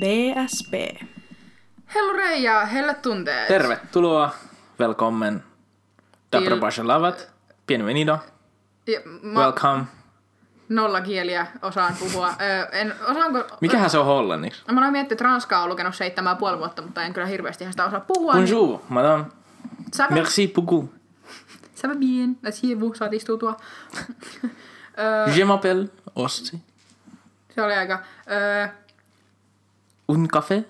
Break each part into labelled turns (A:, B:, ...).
A: DSB.
B: Hellurei ja helle tunteet.
C: Tervetuloa, välkommen. Dobro
B: Till-
C: Basalavat. Bienvenido.
B: Ja mä
C: Welcome.
B: nolla kieliä osaan puhua. En, osaanko...
C: Mikähän se on hollanniksi?
B: Mä oon miettinyt, että ranskaa on lukenut seitsemän puoli vuotta, mutta en kyllä hirveästi sitä osaa puhua.
C: Bonjour, madame.
B: Niin, ça, va,
C: Merci beaucoup.
B: ça va bien. Assieds-vous, saat istuutua.
C: Je m'appelle Ossi.
B: Se oli aika... Öö,
C: Un café?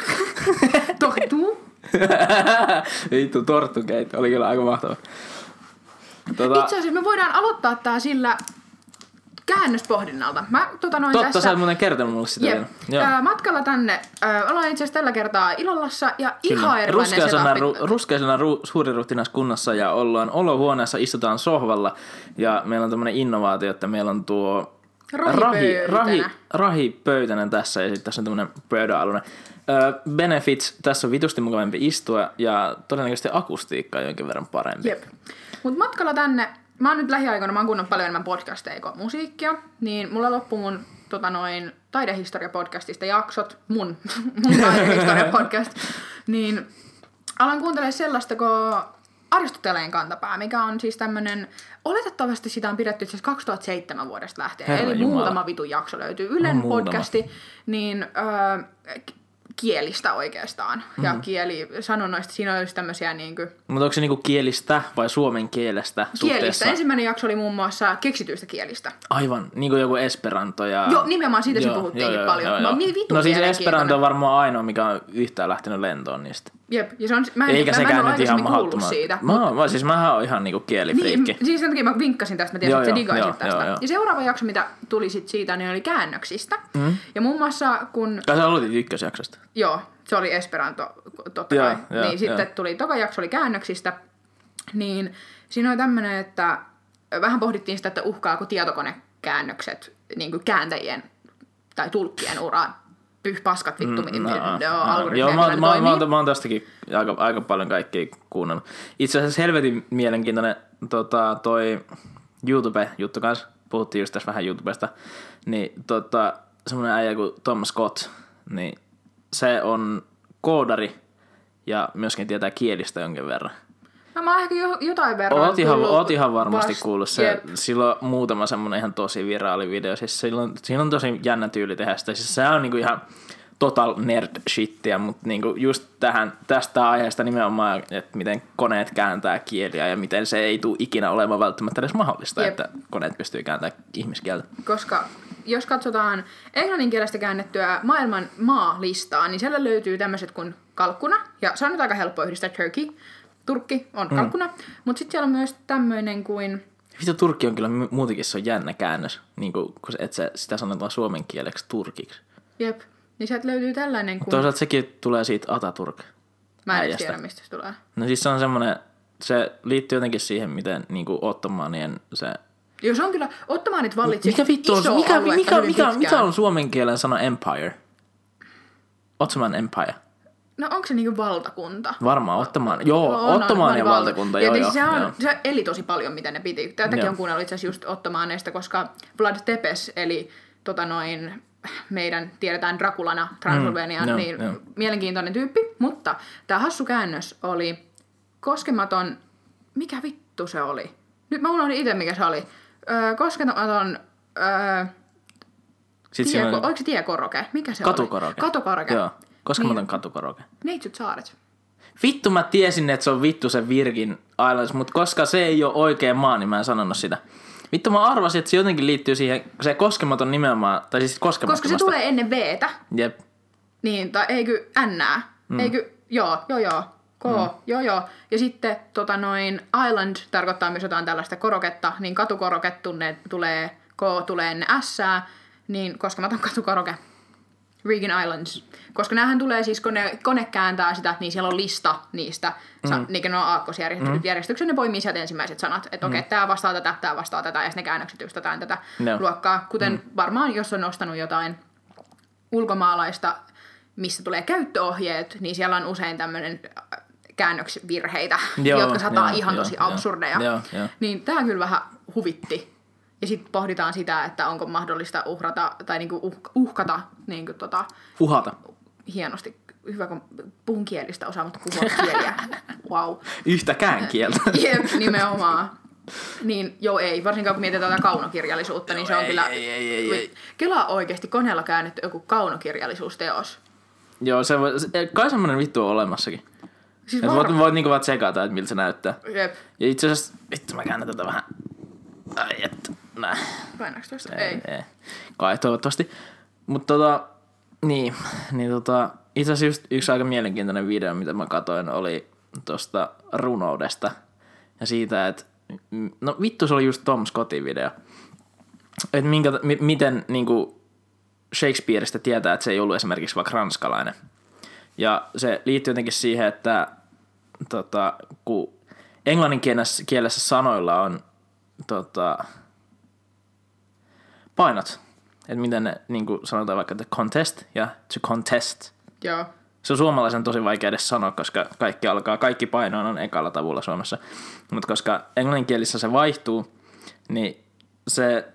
B: tohtuu.
C: Vittu, torttukeitto. Oli kyllä aika mahtava. Tota,
B: Itse asiassa me voidaan aloittaa tää sillä käännöspohdinnalta. Mä tota noin
C: totta,
B: tässä...
C: sä et muuten kertonut mulle sitä
B: Jep.
C: vielä. Joo.
B: Ää, matkalla tänne äh, ollaan itse asiassa tällä kertaa Ilolassa ja ihan erilainen
C: Ruskeisena,
B: setup.
C: ru, ruskeisena ru, suuriruhtinas kunnassa ja ollaan olohuoneessa, istutaan sohvalla ja meillä on tämmöinen innovaatio, että meillä on tuo
B: Rahipöytänä.
C: rahi, rahipöytänen tässä ja sitten tässä on tämmöinen pöydänalune. Öö, benefits, tässä on vitusti mukavampi istua ja todennäköisesti akustiikka on jonkin verran parempi.
B: Jep. Mut matkalla tänne, mä oon nyt lähiaikoina, mä oon kuunnellut paljon enemmän podcasteja kuin musiikkia, niin mulla loppui mun tota noin, taidehistoria-podcastista jaksot, mun, mun taidehistoria-podcast, niin alan kuuntelemaan sellaista kuin Aristoteleen kantapää, mikä on siis tämmönen, oletettavasti sitä on pidetty siis 2007 vuodesta lähtien,
C: Herra
B: eli
C: Jumala.
B: muutama vitun jakso löytyy Ylen
C: muutama.
B: podcasti, niin öö, kielistä oikeastaan, ja
C: Mhm.
B: kieli sanonnoista, siinä olisi tämmöisiä niinkö,
C: Mutta onko se niinku kielistä vai suomen kielestä
B: Kielistä.
C: suhteessa?
B: Ensimmäinen jakso oli muun muassa keksityistä kielistä.
C: Aivan, niin kuin joku Esperanto ja...
B: Joo, nimenomaan siitä se puhuttiinkin paljon. Mä oon niin vitun
C: No siis. Esperanto on varmaan ainoa, mikä on yhtään lähtenyt lentoon niistä.
B: Jep, ja se on, mä en,
C: Eikä
B: mä, mä en
C: sekään nyt ihan mahdottoman.
B: siitä.
C: Mä, oon- mä, siis mähän oon ihan niinku kielifriikki.
B: Niin, siis sen takia mä vinkkasin tästä, mä tiesin,
C: Joo,
B: että sä
C: joo,
B: digaisit
C: joo,
B: tästä.
C: joo, joo.
B: Ja seuraava jakso, mitä tuli sit siitä, niin oli käännöksistä. Mm. Ja muun muassa, kun
C: Kai sä aloitit ykkösjaksosta.
B: Joo, se oli Esperanto, totta
C: Joo,
B: kai.
C: joo,
B: niin sitten
C: joo.
B: tuli, toka jakso oli käännöksistä, niin siinä oli tämmöinen, että vähän pohdittiin sitä, että uhkaako tietokonekäännökset niin kuin kääntäjien tai tulkkien uraa. Pyh paskat vittu, mm,
C: No,
B: no,
C: no, Joo, mä, mä, mä, mä, mä oon tästäkin aika, aika paljon kaikkia kuunnellut. Itse asiassa helvetin mielenkiintoinen tota, toi YouTube-juttu kanssa. Puhuttiin just tässä vähän YouTubesta. Niin tota, semmoinen äijä kuin Tom Scott, niin se on koodari ja myöskin tietää kielistä jonkin verran.
B: No mä oon ehkä jo, jotain verran
C: Oot ihan, oot ihan varmasti
B: vast-
C: kuullut se.
B: Jep.
C: Silloin muutama semmonen ihan tosi viraali video. Siis silloin, siinä on tosi jännä tyyli tehdä sitä. Siis se on niinku ihan total nerd shittiä, mutta niinku just tähän, tästä aiheesta nimenomaan, että miten koneet kääntää kieliä ja miten se ei tule ikinä olemaan välttämättä edes mahdollista,
B: Jep.
C: että koneet pystyy kääntämään ihmiskieltä.
B: koska jos katsotaan englanninkielestä käännettyä maailman maalistaa, niin siellä löytyy tämmöiset kuin kalkkuna, ja se on nyt aika helppo yhdistää Turkey, Turkki on
C: Mm.
B: kalkkuna, mutta sitten siellä on myös tämmöinen kuin,
C: Vittu Turkki on kyllä mu- muutenkin se on jännä käännös, niin kuin, kun että se, sitä sanotaan suomen kieleksi turkiksi.
B: jep, niin sieltä löytyy tällainen kuin,
C: Toisaalta sekin tulee siitä Ataturk.
B: mä en
C: äijästä.
B: tiedä mistä se tulee.
C: No siis se on semmoinen, se liittyy jotenkin siihen, miten niinku ottomaanien se...
B: Joo, se on kyllä, ottomaanit vallitsi
C: Mikä vittu on, mikä, mikä, mikä,
B: pitkään.
C: mikä on suomen kielen sana empire? Ottoman empire.
B: No onko se niinku valtakunta?
C: Varmaan Ottomaan. Joo,
B: on,
C: Ottomaanien
B: on,
C: valtakunta,
B: ja
C: joo,
B: siis
C: joo.
B: se, on,
C: joo.
B: se eli tosi paljon, miten ne piti. Tätäkin
C: Joo.
B: on kuunnellut itse asiassa just Ottomaaneista, koska Vlad Tepes, eli tota noin, meidän tiedetään Drakulana Transylvania,
C: Mm,
B: niin
C: joo.
B: mielenkiintoinen tyyppi. Mutta tämä hassu käännös oli koskematon, mikä vittu se oli? Nyt mä unohdin itse, mikä se oli. Öö, koskematon, öö, tie,
C: on
B: oliko se tiekoroke? Mikä se
C: katukoroke.
B: oli? Katukoroke.
C: Joo, koskematon
B: Niin.
C: katukoroke.
B: Neitsyt saaret.
C: Vittu mä tiesin, että se on vittu se Virgin Islands, mutta koska se ei ole oikea maa, niin mä en sanonut sitä. Vittu mä arvasin, että se jotenkin liittyy siihen, se koskematon nimenomaan, tai siis
B: Koska
C: koskemattomasta.
B: se tulee ennen Vtä,
C: Jep.
B: Niin, tai eikö N? Mm. Eikö, joo, joo, joo. K, mm. joo, joo. Ja sitten tota noin, island tarkoittaa myös jotain tällaista koroketta, niin katukoroke tunne, tulee, K tulee ennen S, niin koskematon katukoroke. Regan Islands. Koska näähän tulee siis, kun ne, kone kääntää sitä, niin siellä on lista niistä, mm. niin kuin ne on aakkosjärjestykset, mm. järjestyksen, ne poimii sieltä ensimmäiset sanat, että okei, okay, tämä vastaa tätä, tämä vastaa tätä, ja sitten ne käännökset just tätä
C: Joo.
B: luokkaa. Kuten mm. varmaan, jos on ostanut jotain ulkomaalaista, missä tulee käyttöohjeet, niin siellä on usein tämmöinen käännöksvirheitä,
C: Joo,
B: jotka saattaa
C: joo,
B: ihan
C: joo,
B: tosi
C: joo.
B: absurdeja.
C: Joo, joo.
B: Niin tämä kyllä vähän huvitti. Ja sitten pohditaan sitä, että onko mahdollista uhrata tai niinku uh, uhkata niinku tota,
C: Uhata.
B: hienosti. Hyvä, kun puhun kielistä, osaa mutta puhua kieliä. Wow.
C: Yhtäkään kieltä.
B: Jep, nimenomaan. Niin, joo ei. Varsinkaan kun mietitään tätä kaunokirjallisuutta, niin se on
C: ei,
B: kyllä...
C: ei, ei, ei, ei.
B: Kelaa oikeasti koneella käännetty joku kaunokirjallisuusteos.
C: Joo, se voi, se, kai semmonen vittu on olemassakin.
B: Siis
C: voit, voit niinku vaan tsekata, että miltä se näyttää.
B: Jep.
C: Ja itse asiassa, vittu mä käännän tätä vähän. Ai että, näin.
B: Painaako tuosta?
C: Ei,
B: Ei.
C: Kai toivottavasti. Mutta tota, niin, niin tota, itse asiassa just yksi aika mielenkiintoinen video, mitä mä katsoin, oli tuosta runoudesta. Ja siitä, että no vittu se oli just Tom Scottin video. Että minkä, mi, miten niinku Shakespeareista tietää, että se ei ollut esimerkiksi vaikka ranskalainen. Ja se liittyy jotenkin siihen, että tota, kun englannin kielessä, kielessä sanoilla on tota, painot, että miten ne niin kuin sanotaan vaikka the contest ja to contest.
B: Joo.
C: Se on suomalaisen tosi vaikea edes sanoa, koska kaikki alkaa, kaikki paino on ekalla tavulla Suomessa. Mutta koska englanninkielissä se vaihtuu, niin se,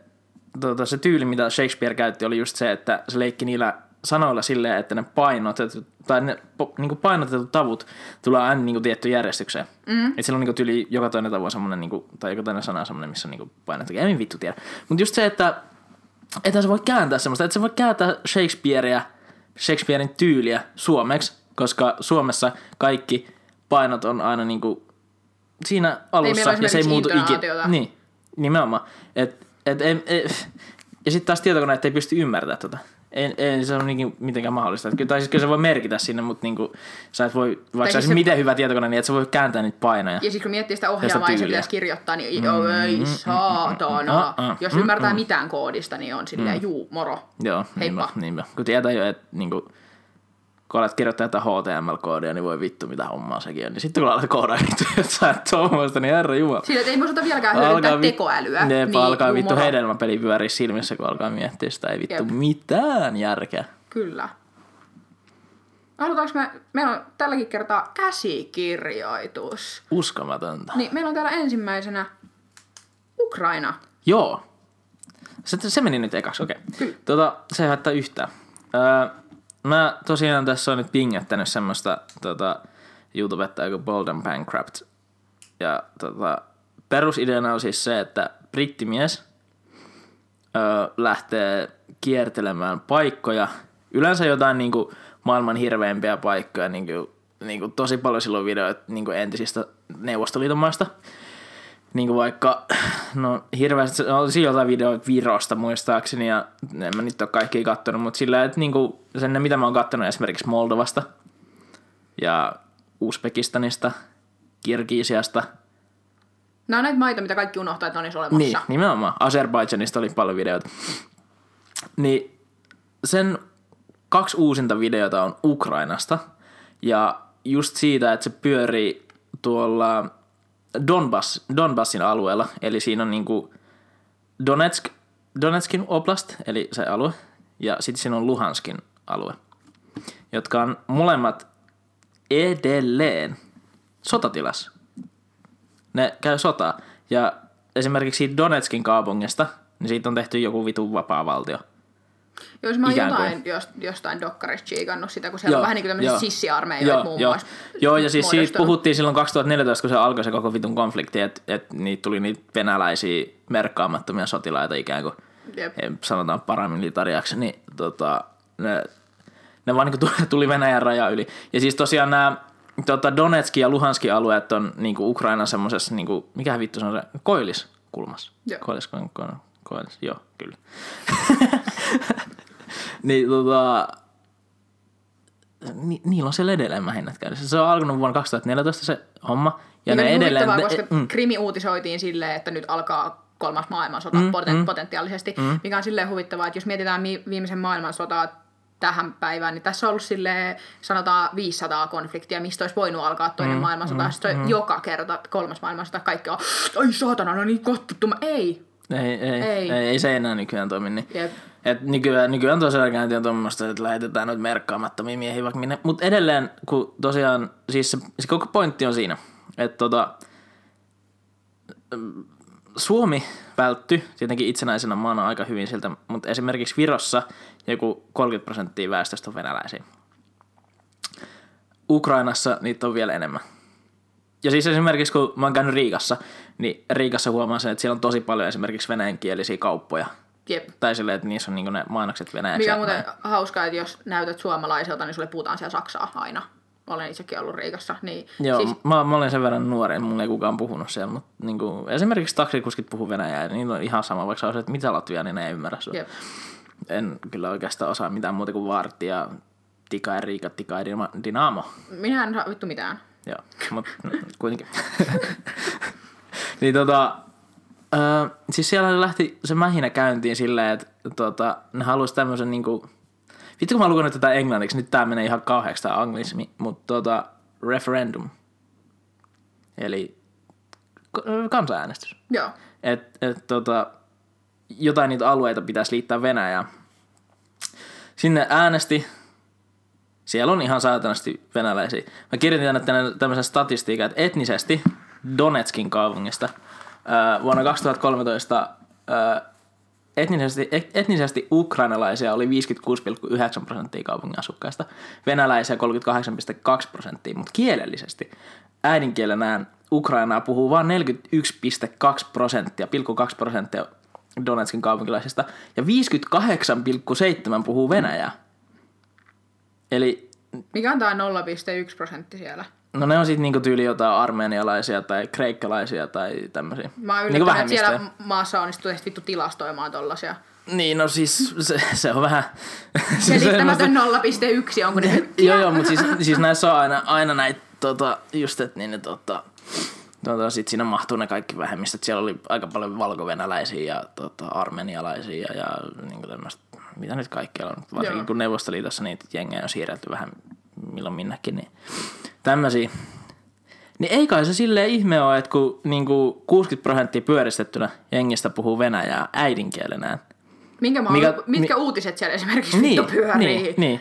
C: tota, se tyyli, mitä Shakespeare käytti, oli just se, että se leikki niillä sanoilla silleen, että ne painotetut, tai ne niin painotetut tavut tulee aina niin tietty järjestykseen. Mm. Että sillä on niin tyyli joka toinen tavu on semmoinen, niin kuin, tai joka toinen sana on semmoinen, missä on niin painotettu. En vittu tiedä. Mutta just se, että että sä voi kääntää semmoista, että sä voi kääntää Shakespearea, Shakespearein tyyliä suomeksi, koska Suomessa kaikki painot on aina niinku siinä alussa ja se ei muutu ikinä. Niin, nimenomaan. Et, et, et, et, ja sitten taas tietokoneet ei pysty ymmärtämään tota. Ei, ei se ole niinku mitenkään mahdollista. Et, kyllä- tai siis kyllä se voi merkitä sinne, mutta niinku, sä et voi, vaikka
B: siis
C: sä olisit
B: se-
C: miten hyvä tietokone, niin et sä voi kääntää niitä painoja.
B: Ja siis kun miettii sitä ohjelmaa ja se pitäisi kirjoittaa, niin joo, ei saatana.
C: mm, mm,
B: Jos
C: mm,
B: ymmärtää mitään koodista, niin on silleen, juu, moro.
C: Joo, niinpä,
B: Heippa.
C: niinpä. Kun tietää jo, että niinku, kun alat kirjoittaa jotain HTML-koodia, niin voi vittu mitä hommaa sekin on. Niin sitten kun alat koodaa vittu jotain tuommoista, niin herra jumala.
B: Sillä, että ei me osata vieläkään hyödyntää
C: vi-
B: tekoälyä.
C: Ne
B: niin,
C: alkaa vittu
B: moro.
C: hedelmäpeli pyöriä silmissä, kun alkaa miettiä sitä. Ei vittu
B: Jep.
C: mitään järkeä.
B: Kyllä. Halutaanko me, meillä on tälläkin kertaa käsikirjoitus.
C: Uskomatonta.
B: Niin, meillä on täällä ensimmäisenä Ukraina.
C: Joo. Se, se meni nyt ekaksi, okei. Okay. Tota, se ei haittaa yhtään. Öö, mä tosiaan tässä on nyt pingättänyt semmoista tota, YouTubetta kuin Bolden Bankrupt. Ja tota, perusideana on siis se, että brittimies öö, lähtee kiertelemään paikkoja. Yleensä jotain niinku, maailman hirveimpiä paikkoja, niinku, niinku, tosi paljon silloin videoita niinku, entisistä Neuvostoliiton maista. Niin kuin vaikka, no hirveästi, olisi jotain videoita Virosta muistaakseni, ja en mä nyt ole kaikkia kattonut, mutta sillä että niin kuin, sen mitä mä oon kattonut esimerkiksi Moldovasta, ja Uzbekistanista, Kirgisiasta,
B: Nämä on näitä maita, mitä kaikki unohtaa, että ne olisi olemassa.
C: niin, nimenomaan. Azerbaidžanista oli paljon videoita. Niin sen kaksi uusinta videota on Ukrainasta. Ja just siitä, että se pyörii tuolla Donbass, Donbassin alueella. Eli siinä on niinku Donetsk, Donetskin oblast, eli se alue. Ja sitten siinä on Luhanskin alue. Jotka on molemmat edelleen sotatilassa ne käy sotaa. Ja esimerkiksi Donetskin kaupungista, niin siitä on tehty joku vitun vapaa valtio.
B: Jos mä oon
C: kuin.
B: jotain, jos, jostain dokkarista chiikannut sitä, kun siellä on vähän niin kuin tämmöisiä
C: joo.
B: sissiarmeijoita
C: Joo,
B: muun
C: joo.
B: muassa.
C: Joo, ja siis siitä puhuttiin silloin 2014, kun se alkoi se koko vitun konflikti, että et niitä tuli niitä venäläisiä merkkaamattomia sotilaita ikään kuin,
B: Jep.
C: sanotaan paramilitariaksi, niin tota, ne, ne vaan niin tuli, tuli Venäjän raja yli. Ja siis tosiaan nämä tota Donetskin ja Luhanskin alueet on niin kuin Ukrainan semmoisessa, niin kuin, mikä vittu se on se, koilliskulmassa.
B: Joo.
C: Koillis, joo, kyllä. niin tota, ni, niillä on siellä edelleen mähinnät käydessä. Se on alkanut vuonna 2014 se homma. Ja ne
B: niin
C: edelleen...
B: huvittavaa,
C: ne-
B: koska
C: mm,
B: Krimi uutisoitiin silleen, että nyt alkaa kolmas maailmansota mm, poten, mm. potentiaalisesti, mm. mikä on silleen huvittavaa, että jos mietitään mi- viimeisen maailmansotaa tähän päivään, niin tässä on ollut silleen, sanotaan 500 konfliktia, mistä olisi voinut alkaa toinen mm, maailmansota, mm, sitten mm. joka kerta kolmas maailmansota, kaikki on, ai saatana, no niin kottuttu, ei.
C: Ei, ei, ei.
B: Ei.
C: ei, se enää nykyään toimi niin.
B: Jep.
C: Et nykyään, nykyään tosiaan käynti on tuommoista, että lähetetään nyt merkkaamattomia miehiä vaikka minne. Mutta edelleen, kun tosiaan, siis se, se koko pointti on siinä, että tota, Suomi vältty tietenkin itsenäisenä maana aika hyvin siltä, mutta esimerkiksi Virossa joku 30 prosenttia väestöstä on venäläisiä. Ukrainassa niitä on vielä enemmän. Ja siis esimerkiksi kun mä oon käynyt Riikassa, niin Riikassa huomaa sen, että siellä on tosi paljon esimerkiksi venäjänkielisiä kauppoja.
B: Jep.
C: Tai silleen, että niissä on niin ne mainokset venäjäksi.
B: Mikä on muuten
C: näin.
B: hauskaa, että jos näytät suomalaiselta, niin sulle puhutaan siellä Saksaa aina. Olen itsekin ollut Riikassa. Niin
C: Joo,
B: siis,
C: mä, mä olen sen verran nuori, että mulla ei kukaan puhunut siellä, mutta niin kuin, esimerkiksi taksikuskit puhuu venäjää, niillä on ihan sama, vaikka sä että mitä Latvia, niin ne ei ymmärrä sua.
B: jep.
C: En kyllä oikeastaan osaa mitään muuta kuin vartti ja tika ja riika, tika ja Dynamo- dynamo.
B: Minä en saa vittu mitään.
C: Joo, mutta kuitenkin. niin tota, ö, siis siellä lähti se mähinä käyntiin silleen, että tota, ne halusi tämmöisen niinku, vittu kun mä oon lukenut tätä englanniksi, nyt tää menee ihan kauheaksi tää anglismi, mutta tota, referendum. Eli kansanäänestys.
B: Joo.
C: Et, et, tota, jotain niitä alueita pitäisi liittää Venäjään. Sinne äänesti. Siellä on ihan saatanasti venäläisiä. Mä kirjoitin tänne tämmöisen statistiikan, että etnisesti Donetskin kaupungista vuonna 2013 ää, etnisesti, et- etnisesti ukrainalaisia oli 56,9 prosenttia kaupungin asukkaista, venäläisiä 38,2 prosenttia, mutta kielellisesti äidinkielenään Ukrainaa puhuu vain 41,2 prosenttia, pilkku 2 prosenttia Donetskin kaupunkilaisista, ja 58,7 puhuu venäjää. Eli
B: Mikä on tää 0,1 prosentti siellä?
C: No ne on sitten niinku tyyli jotain armenialaisia tai kreikkalaisia tai tämmöisiä.
B: Mä oon
C: Niinku
B: että siellä maassa onnistuu vittu tilastoimaan tollasia.
C: Niin, no siis se, se on vähän... se
B: Selittämätön 0,1, onko ne
C: Joo, joo, mutta siis, siis näissä on aina, aina näitä, tota, just että niin ne, tota, tota, sit siinä mahtuu ne kaikki vähemmistöt. Siellä oli aika paljon valkovenäläisiä ja tota, armenialaisia ja niin tämmöistä, mitä nyt kaikkialla on. Varsinkin
B: Joo.
C: kun Neuvostoliitossa niitä jengejä on siirretty vähän milloin minnekin, niin tämmöisiä. Niin ei kai se silleen ihme ole, että kun niin 60 prosenttia pyöristettynä jengistä puhuu venäjää äidinkielenään,
B: Minkä mä
C: Mikä-
B: mitkä
C: mi-
B: uutiset siellä esimerkiksi vittu pyörii?
C: niin, niin.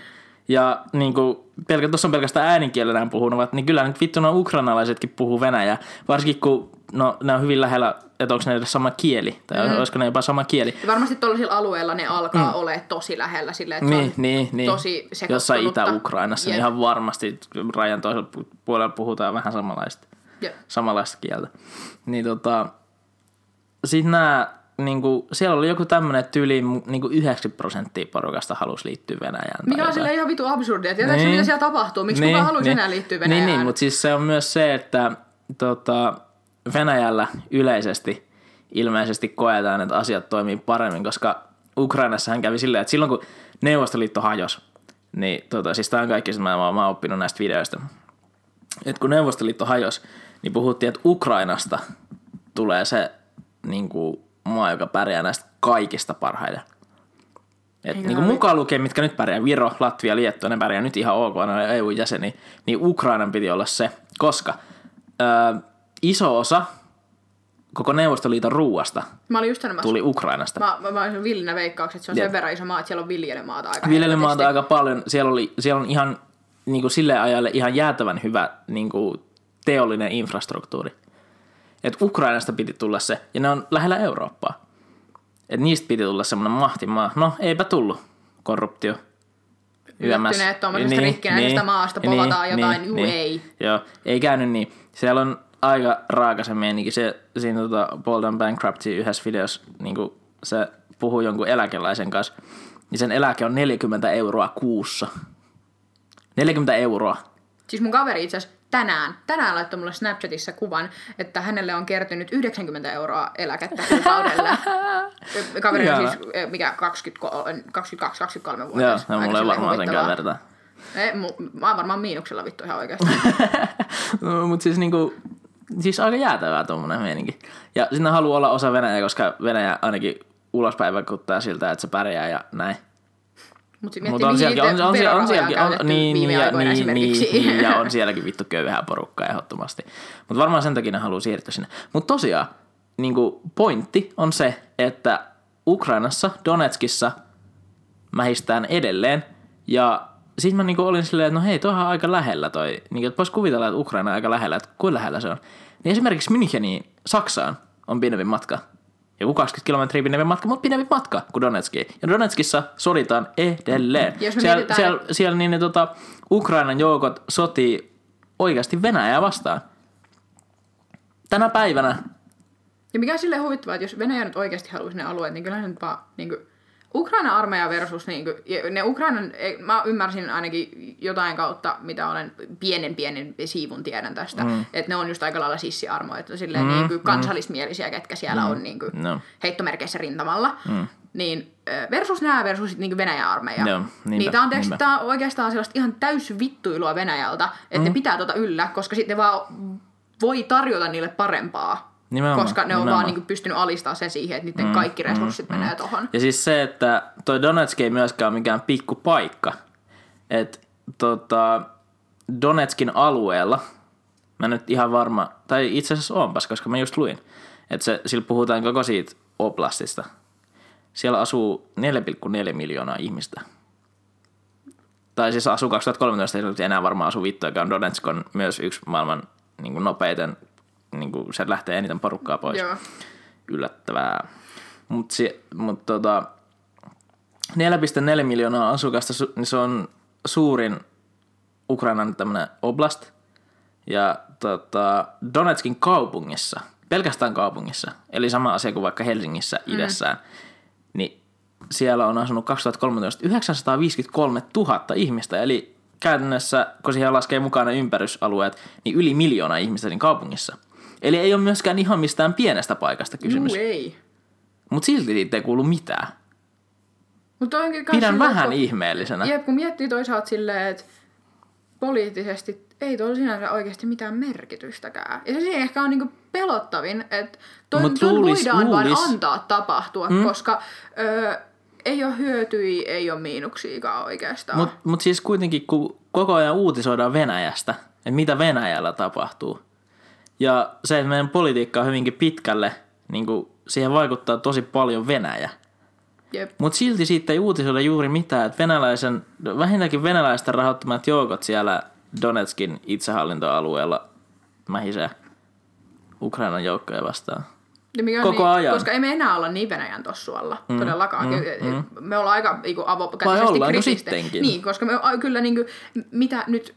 C: Ja niin kuin, pelkä, tuossa on pelkästään ääninkielenään puhuvat, niin kyllä nyt vittu nuo ukrainalaisetkin puhuu venäjää. Varsinkin kun no, ne on hyvin lähellä, että onko ne edes sama kieli, tai mm. olisiko ne jopa sama kieli.
B: Ja varmasti tuollaisilla alueilla ne alkaa mm. olemaan tosi lähellä silleen, että
C: Niin,
B: se on
C: niin, niin.
B: tosi.
C: Jossain Itä-Ukrainassa, niin ihan varmasti rajan toisella pu- puolella puhutaan vähän samanlaista,
B: Jep.
C: samanlaista kieltä. Niin tota, sitten nämä, niinku, siellä oli joku tämmöinen tyyli, niinku 90 prosenttia porukasta halusi liittyä Venäjään.
B: Mikä on silleen ihan vitu absurdia. Tiedätkö
C: Niin.
B: mitä siellä tapahtuu? Miksi kukaan haluaisi enää liittyä Venäjään?
C: Niin, niin mutta siis se on myös se, että tota, Venäjällä yleisesti ilmeisesti koetaan, että asiat toimii paremmin, koska Ukrainassahan kävi silleen, että silloin kun Neuvostoliitto hajosi, niin tota, siis tämä on kaikki, mitä mä, mä oon oppinut näistä videoista, että kun Neuvostoliitto hajosi, niin puhuttiin, että Ukrainasta tulee se niin kuin, maa, joka pärjää näistä kaikista parhaiten. Et
B: Eikä
C: niin kuin mukaan lukee, mitkä nyt pärjää, Viro, Latvia, Liettua, ne pärjää nyt ihan ok, ne on EU-jäseni, niin Ukrainan piti olla se, koska ö, iso osa koko Neuvostoliiton ruuasta
B: Mä olin just sanomassa.
C: tuli Ukrainasta.
B: Mä, mä, mä olisin villinä veikkaukset, että se on
C: Jep.
B: sen verran iso maa, että siellä on viljelymaata aika
C: Viljelymaata
B: helvetisti.
C: aika paljon. Siellä, oli, siellä on ihan niin kuin sille ajalle ihan jäätävän hyvä niin kuin teollinen infrastruktuuri. Et Ukrainasta piti tulla se, ja ne on lähellä Eurooppaa. Et niistä piti tulla semmoinen mahtimaa. No, eipä tullut. Korruptio.
B: Yllättyneet tuommoisesta rikkinäisestä maasta povataan jotain, juu, ei.
C: Joo, ei käynyt niin. Siellä on aika raaka se meininki. Se, siinä tota Bolden Bankruptcy yhdessä videossa niin se puhuu jonkun eläkeläisen kanssa, niin sen eläke on 40 euroa kuussa. 40 euroa.
B: Siis mun kaveri itse asiassa tänään, tänään laittoi mulle Snapchatissa kuvan, että hänelle on kertynyt 90 euroa eläkettä kuukaudelle. kaveri on siis eh, mikä 22-23
C: Joo,
B: vuotias.
C: no, mulla ei varmaan senkään vertaa.
B: Ei, mu- mä oon varmaan miinuksella vittu ihan oikeasti.
C: No, mutta siis niinku, siis aika jäätävää tuommoinen meininki. Ja sinne haluaa olla osa Venäjää, koska Venäjä ainakin ulospäin vaikuttaa siltä, että se pärjää ja näin.
B: Mutta
C: on sielläkin, on, on, on sielläkin, on, niin, niin,
B: viime
C: ja,
B: aikoina
C: niin, niin, niin, ja on sielläkin vittu köyhää porukkaa ehdottomasti. Mutta varmaan sen takia ne haluaa siirtyä sinne. Mutta tosiaan, niin pointti on se, että Ukrainassa, Donetskissa mähistään edelleen. Ja sitten mä niinku olin silleen, että no hei, tuohan on aika lähellä toi. Niinku, että vois kuvitella, että Ukraina on aika lähellä, että kuinka lähellä se on. Niin esimerkiksi Müncheniin, Saksaan, on pidempi matka. Joku 20 kilometriä pidempi matka, mutta pidempi matka kuin Donetskiin. Ja Donetskissa soditaan edelleen.
B: Jos
C: siellä,
B: mietitään,
C: siellä, siellä niin ne, tota, Ukrainan joukot sotii oikeasti Venäjää vastaan. Tänä päivänä
B: Ja mikä on silleen huvittavaa, että jos Venäjä nyt oikeasti haluaisi ne alueet, niin kyllähän nyt vaan niin kuin, Ukraina armeija versus niin kuin, ne Ukrainan, ei- mä ymmärsin ainakin jotain kautta, mitä olen pienen pienen siivun tiedän tästä, mm. että ne on just aika lailla sissiarmoja, että silleen mm, niin kuin kansallismielisiä, ketkä siellä mm. on niin kuin,
C: No.
B: heittomerkeissä rintamalla. Mm. Niin versus nämä versus niinku Venäjän armeija.
C: Joo, niinpä,
B: niin tää on,
C: niinpä.
B: tää on oikeastaan sellaista ihan täys vittuilua Venäjältä, että mm. ne pitää tota yllä, koska sitten ne vaan voi tarjota niille parempaa.
C: Nimenomaan,
B: koska ne on
C: nimenomaan.
B: vaan niinku pystynyt alistamaan se siihen, että niiden mm, kaikki resurssit mm, menee tohon.
C: Ja siis se, että toi Donetsk ei myöskään ole mikään pikkupaikka. Että tota, Donetskin alueella, mä nyt ihan varma, tai itse asiassa onpas, koska mä just luin, että se, sillä puhutaan koko siitä oblastista. Siellä asuu 4,4 miljoonaa ihmistä. Tai siis asuu 2013, ei enää varmaan asu vittuakaan. Donetsk on myös yksi maailman niin kuin nopeiten, niin kuin, se lähtee eniten porukkaa pois
B: Joo.
C: yllättävää. Mutta mut tota, 4,4 miljoonaa asukasta, su- niin se on suurin Ukrainan tämmönen oblast. Ja tota, Donetskin kaupungissa, pelkästään kaupungissa, eli sama asia kuin vaikka Helsingissä idässään, niin siellä on asunut 2013 953 000 ihmistä, eli käytännössä, kun siihen laskee mukaan ne ympärysalueet, niin yli miljoona ihmistä siinä kaupungissa. Eli ei ole myöskään ihan mistään pienestä paikasta kysymys.
B: Juu, ei.
C: Mutta silti siitä ei kuulu mitään.
B: Mut
C: Pidän vähän
B: kun-
C: ihmeellisenä.
B: Jep, kun miettii toisaalta silleen, että poliittisesti ei tuolla sinänsä oikeasti mitään merkitystäkään. Ja se ehkä on niinku pelottavin, että toi,
C: Mut
B: toi
C: luulis-
B: voidaan vaan
C: luulis-
B: antaa tapahtua, mm. koska ö, ei ole hyötyjä, ei ole miinuksiakaan oikeastaan.
C: Mutta mut siis kuitenkin, kun koko ajan uutisoidaan Venäjästä, että mitä Venäjällä tapahtuu. Ja se, että meidän politiikka on hyvinkin pitkälle, niin kuin siihen vaikuttaa tosi paljon Venäjä. Mutta silti siitä ei uutisoida juuri mitään, että venäläisen, vähintäänkin venäläisten rahoittamat joukot siellä Donetskin itsehallintoalueella mähisee Ukrainan joukkoja vastaan.
B: Ja mikä
C: Koko
B: niin,
C: ajan.
B: Koska ei me enää olla niin Venäjän tossualla, mm, todellakaan. Mm, mm. Me ollaan aika niinku, avokätisesti
C: sittenkin?
B: Niin, koska me kyllä niinku, mitä nyt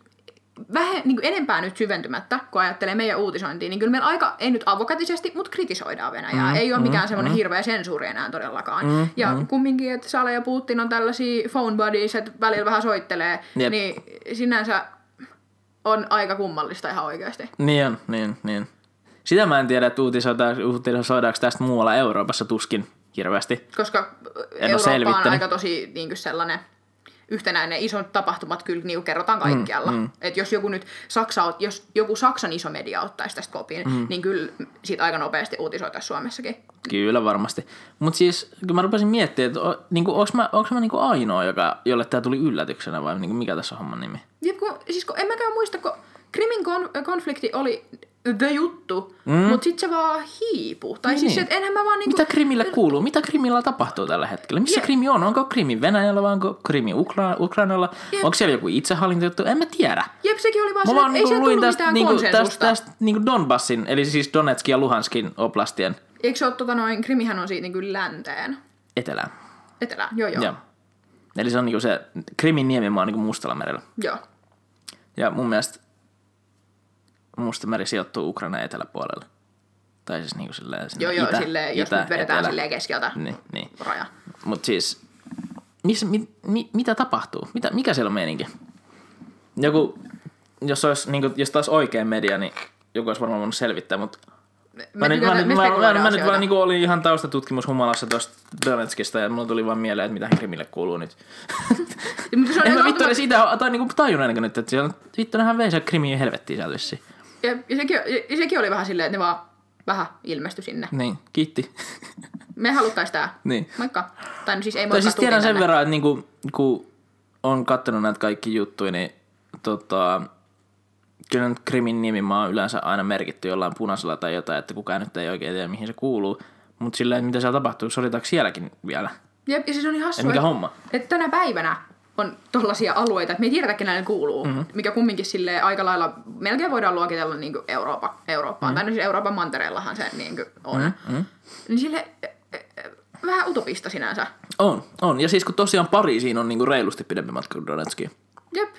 B: vähän niin kuin enempää nyt syventymättä, kun ajattelee meidän uutisointia, niin kyllä meillä aika, ei nyt avokätisesti, mutta kritisoidaan Venäjää. Mm, ei ole mikään semmoinen mm. hirveä sensuuri enää todellakaan. Mm, ja mm. kumminkin, että Sale ja Putin on tällaisia phone buddies, että välillä vähän soittelee,
C: Jep.
B: niin sinänsä on aika kummallista ihan oikeasti.
C: Niin on, niin, niin. Sitä mä en tiedä, että uutisoidaanko, uutisoidaanko tästä muualla Euroopassa tuskin hirveästi.
B: koska
C: ole
B: Eurooppa on aika tosi niin kuin sellainen yhtenäinen. Isot tapahtumat kyllä niin kerrotaan kaikkialla. Mm, mm. Et jos joku nyt Saksa, jos joku Saksan iso media ottaisi tästä kopin, mm. niin kyllä siitä aika nopeasti uutisoitaisiin Suomessakin.
C: Kyllä varmasti. Mutta siis, kun mä rupesin miettimään, että niinku, onko mä, onks mä niinku ainoa, joka, jolle tämä tuli yllätyksenä vai niinku, mikä tässä on homman nimi?
B: Ja kun, siis kun en mäkään muista, kun Krimin kon- konflikti oli the juttu, mm. mutta sitten se vaan hiipui. Tai niin. siis,
C: Niin.
B: että enhän mä vaan niinku...
C: Mitä Krimille kuuluu? Mitä Krimillä tapahtuu tällä hetkellä? Missä
B: Jep.
C: Krimi on? Onko Krimi Venäjällä vai onko Krimi Ukra- Ukrainalla?
B: Jep.
C: Onko siellä joku itsehallintojuttu? En mä tiedä.
B: Jep, sekin oli vaan
C: Mä
B: se,
C: vaan
B: että ei
C: niinku
B: siellä
C: luin
B: tullut
C: tästä,
B: mitään
C: niinku, tästä, tästä niinku Donbassin, eli siis Donetskin ja Luhanskin oblastien
B: Eikö se ole tota noin, Krimihän on siitä niin kuin länteen.
C: etelään.
B: Etelään, joo joo.
C: Joo. Eli se on niinku se Krimin niemimaa on niinku Mustalla merellä.
B: joo.
C: Ja mun mielestä Mustameri sijoittuu Ukrainan eteläpuolelle. Tai siis niinku silleen sinne
B: Joo, joo,
C: itä,
B: silleen, jos
C: itä,
B: nyt vedetään
C: etelä.
B: silleen keskeltä
C: Niin, niin.
B: raja.
C: Mut siis, missä, mi, mi, mitä tapahtuu? Mitä, mikä siellä on meininki? Joku, jos, olisi, niinku, jos taas oikea media, niin joku olisi varmaan voinut selvittää, mutta
B: Me,
C: Mä, nyt, mä, nyt- mä, mä, mä nyt vaan niinku olin ihan taustatutkimus humalassa tuosta Donetskista ja mulla tuli vaan mieleen, että mitä Krimille kuuluu nyt.
B: Ja, mutta se on
C: en mä vittu edes sitä tai niinku tajunnut ennen nyt, että siellä on, vittu se Krimiin helvettiin sieltä vissiin.
B: Ja, ja, sekin, ja, sekin oli vähän silleen, että ne vaan vähän ilmestyi sinne.
C: Niin, kiitti.
B: Me haluttais tää.
C: niin.
B: Moikka. Tai no siis ei moikka
C: Tai siis tiedän sen
B: tänne.
C: verran, että niinku, kun on kattonut näitä kaikki juttuja, niin tota, kyllä nyt Krimin nimimaa on yleensä aina merkitty jollain punaisella tai jotain, että kukaan nyt ei oikein tiedä, mihin se kuuluu. Mutta sillä, mitä siellä tapahtuu, soditaanko sielläkin vielä?
B: Jep, ja siis on niin hassu,
C: Ja mikä homma?
B: että tänä päivänä on tollaisia alueita, että me ei tiedetä, kenelle ne kuuluu, mm-hmm. mikä kumminkin sille aika lailla, melkein voidaan luokitella niin kuin Eurooppa, Eurooppaan, mm-hmm. tai no siis Euroopan mantereellahan se niin kuin on. Mm-hmm. Niin sille vähän utopista sinänsä.
C: On, on. Ja siis kun tosiaan Pariisiin on niinku reilusti pidempi matka kuin Donetskiin.
B: Jep,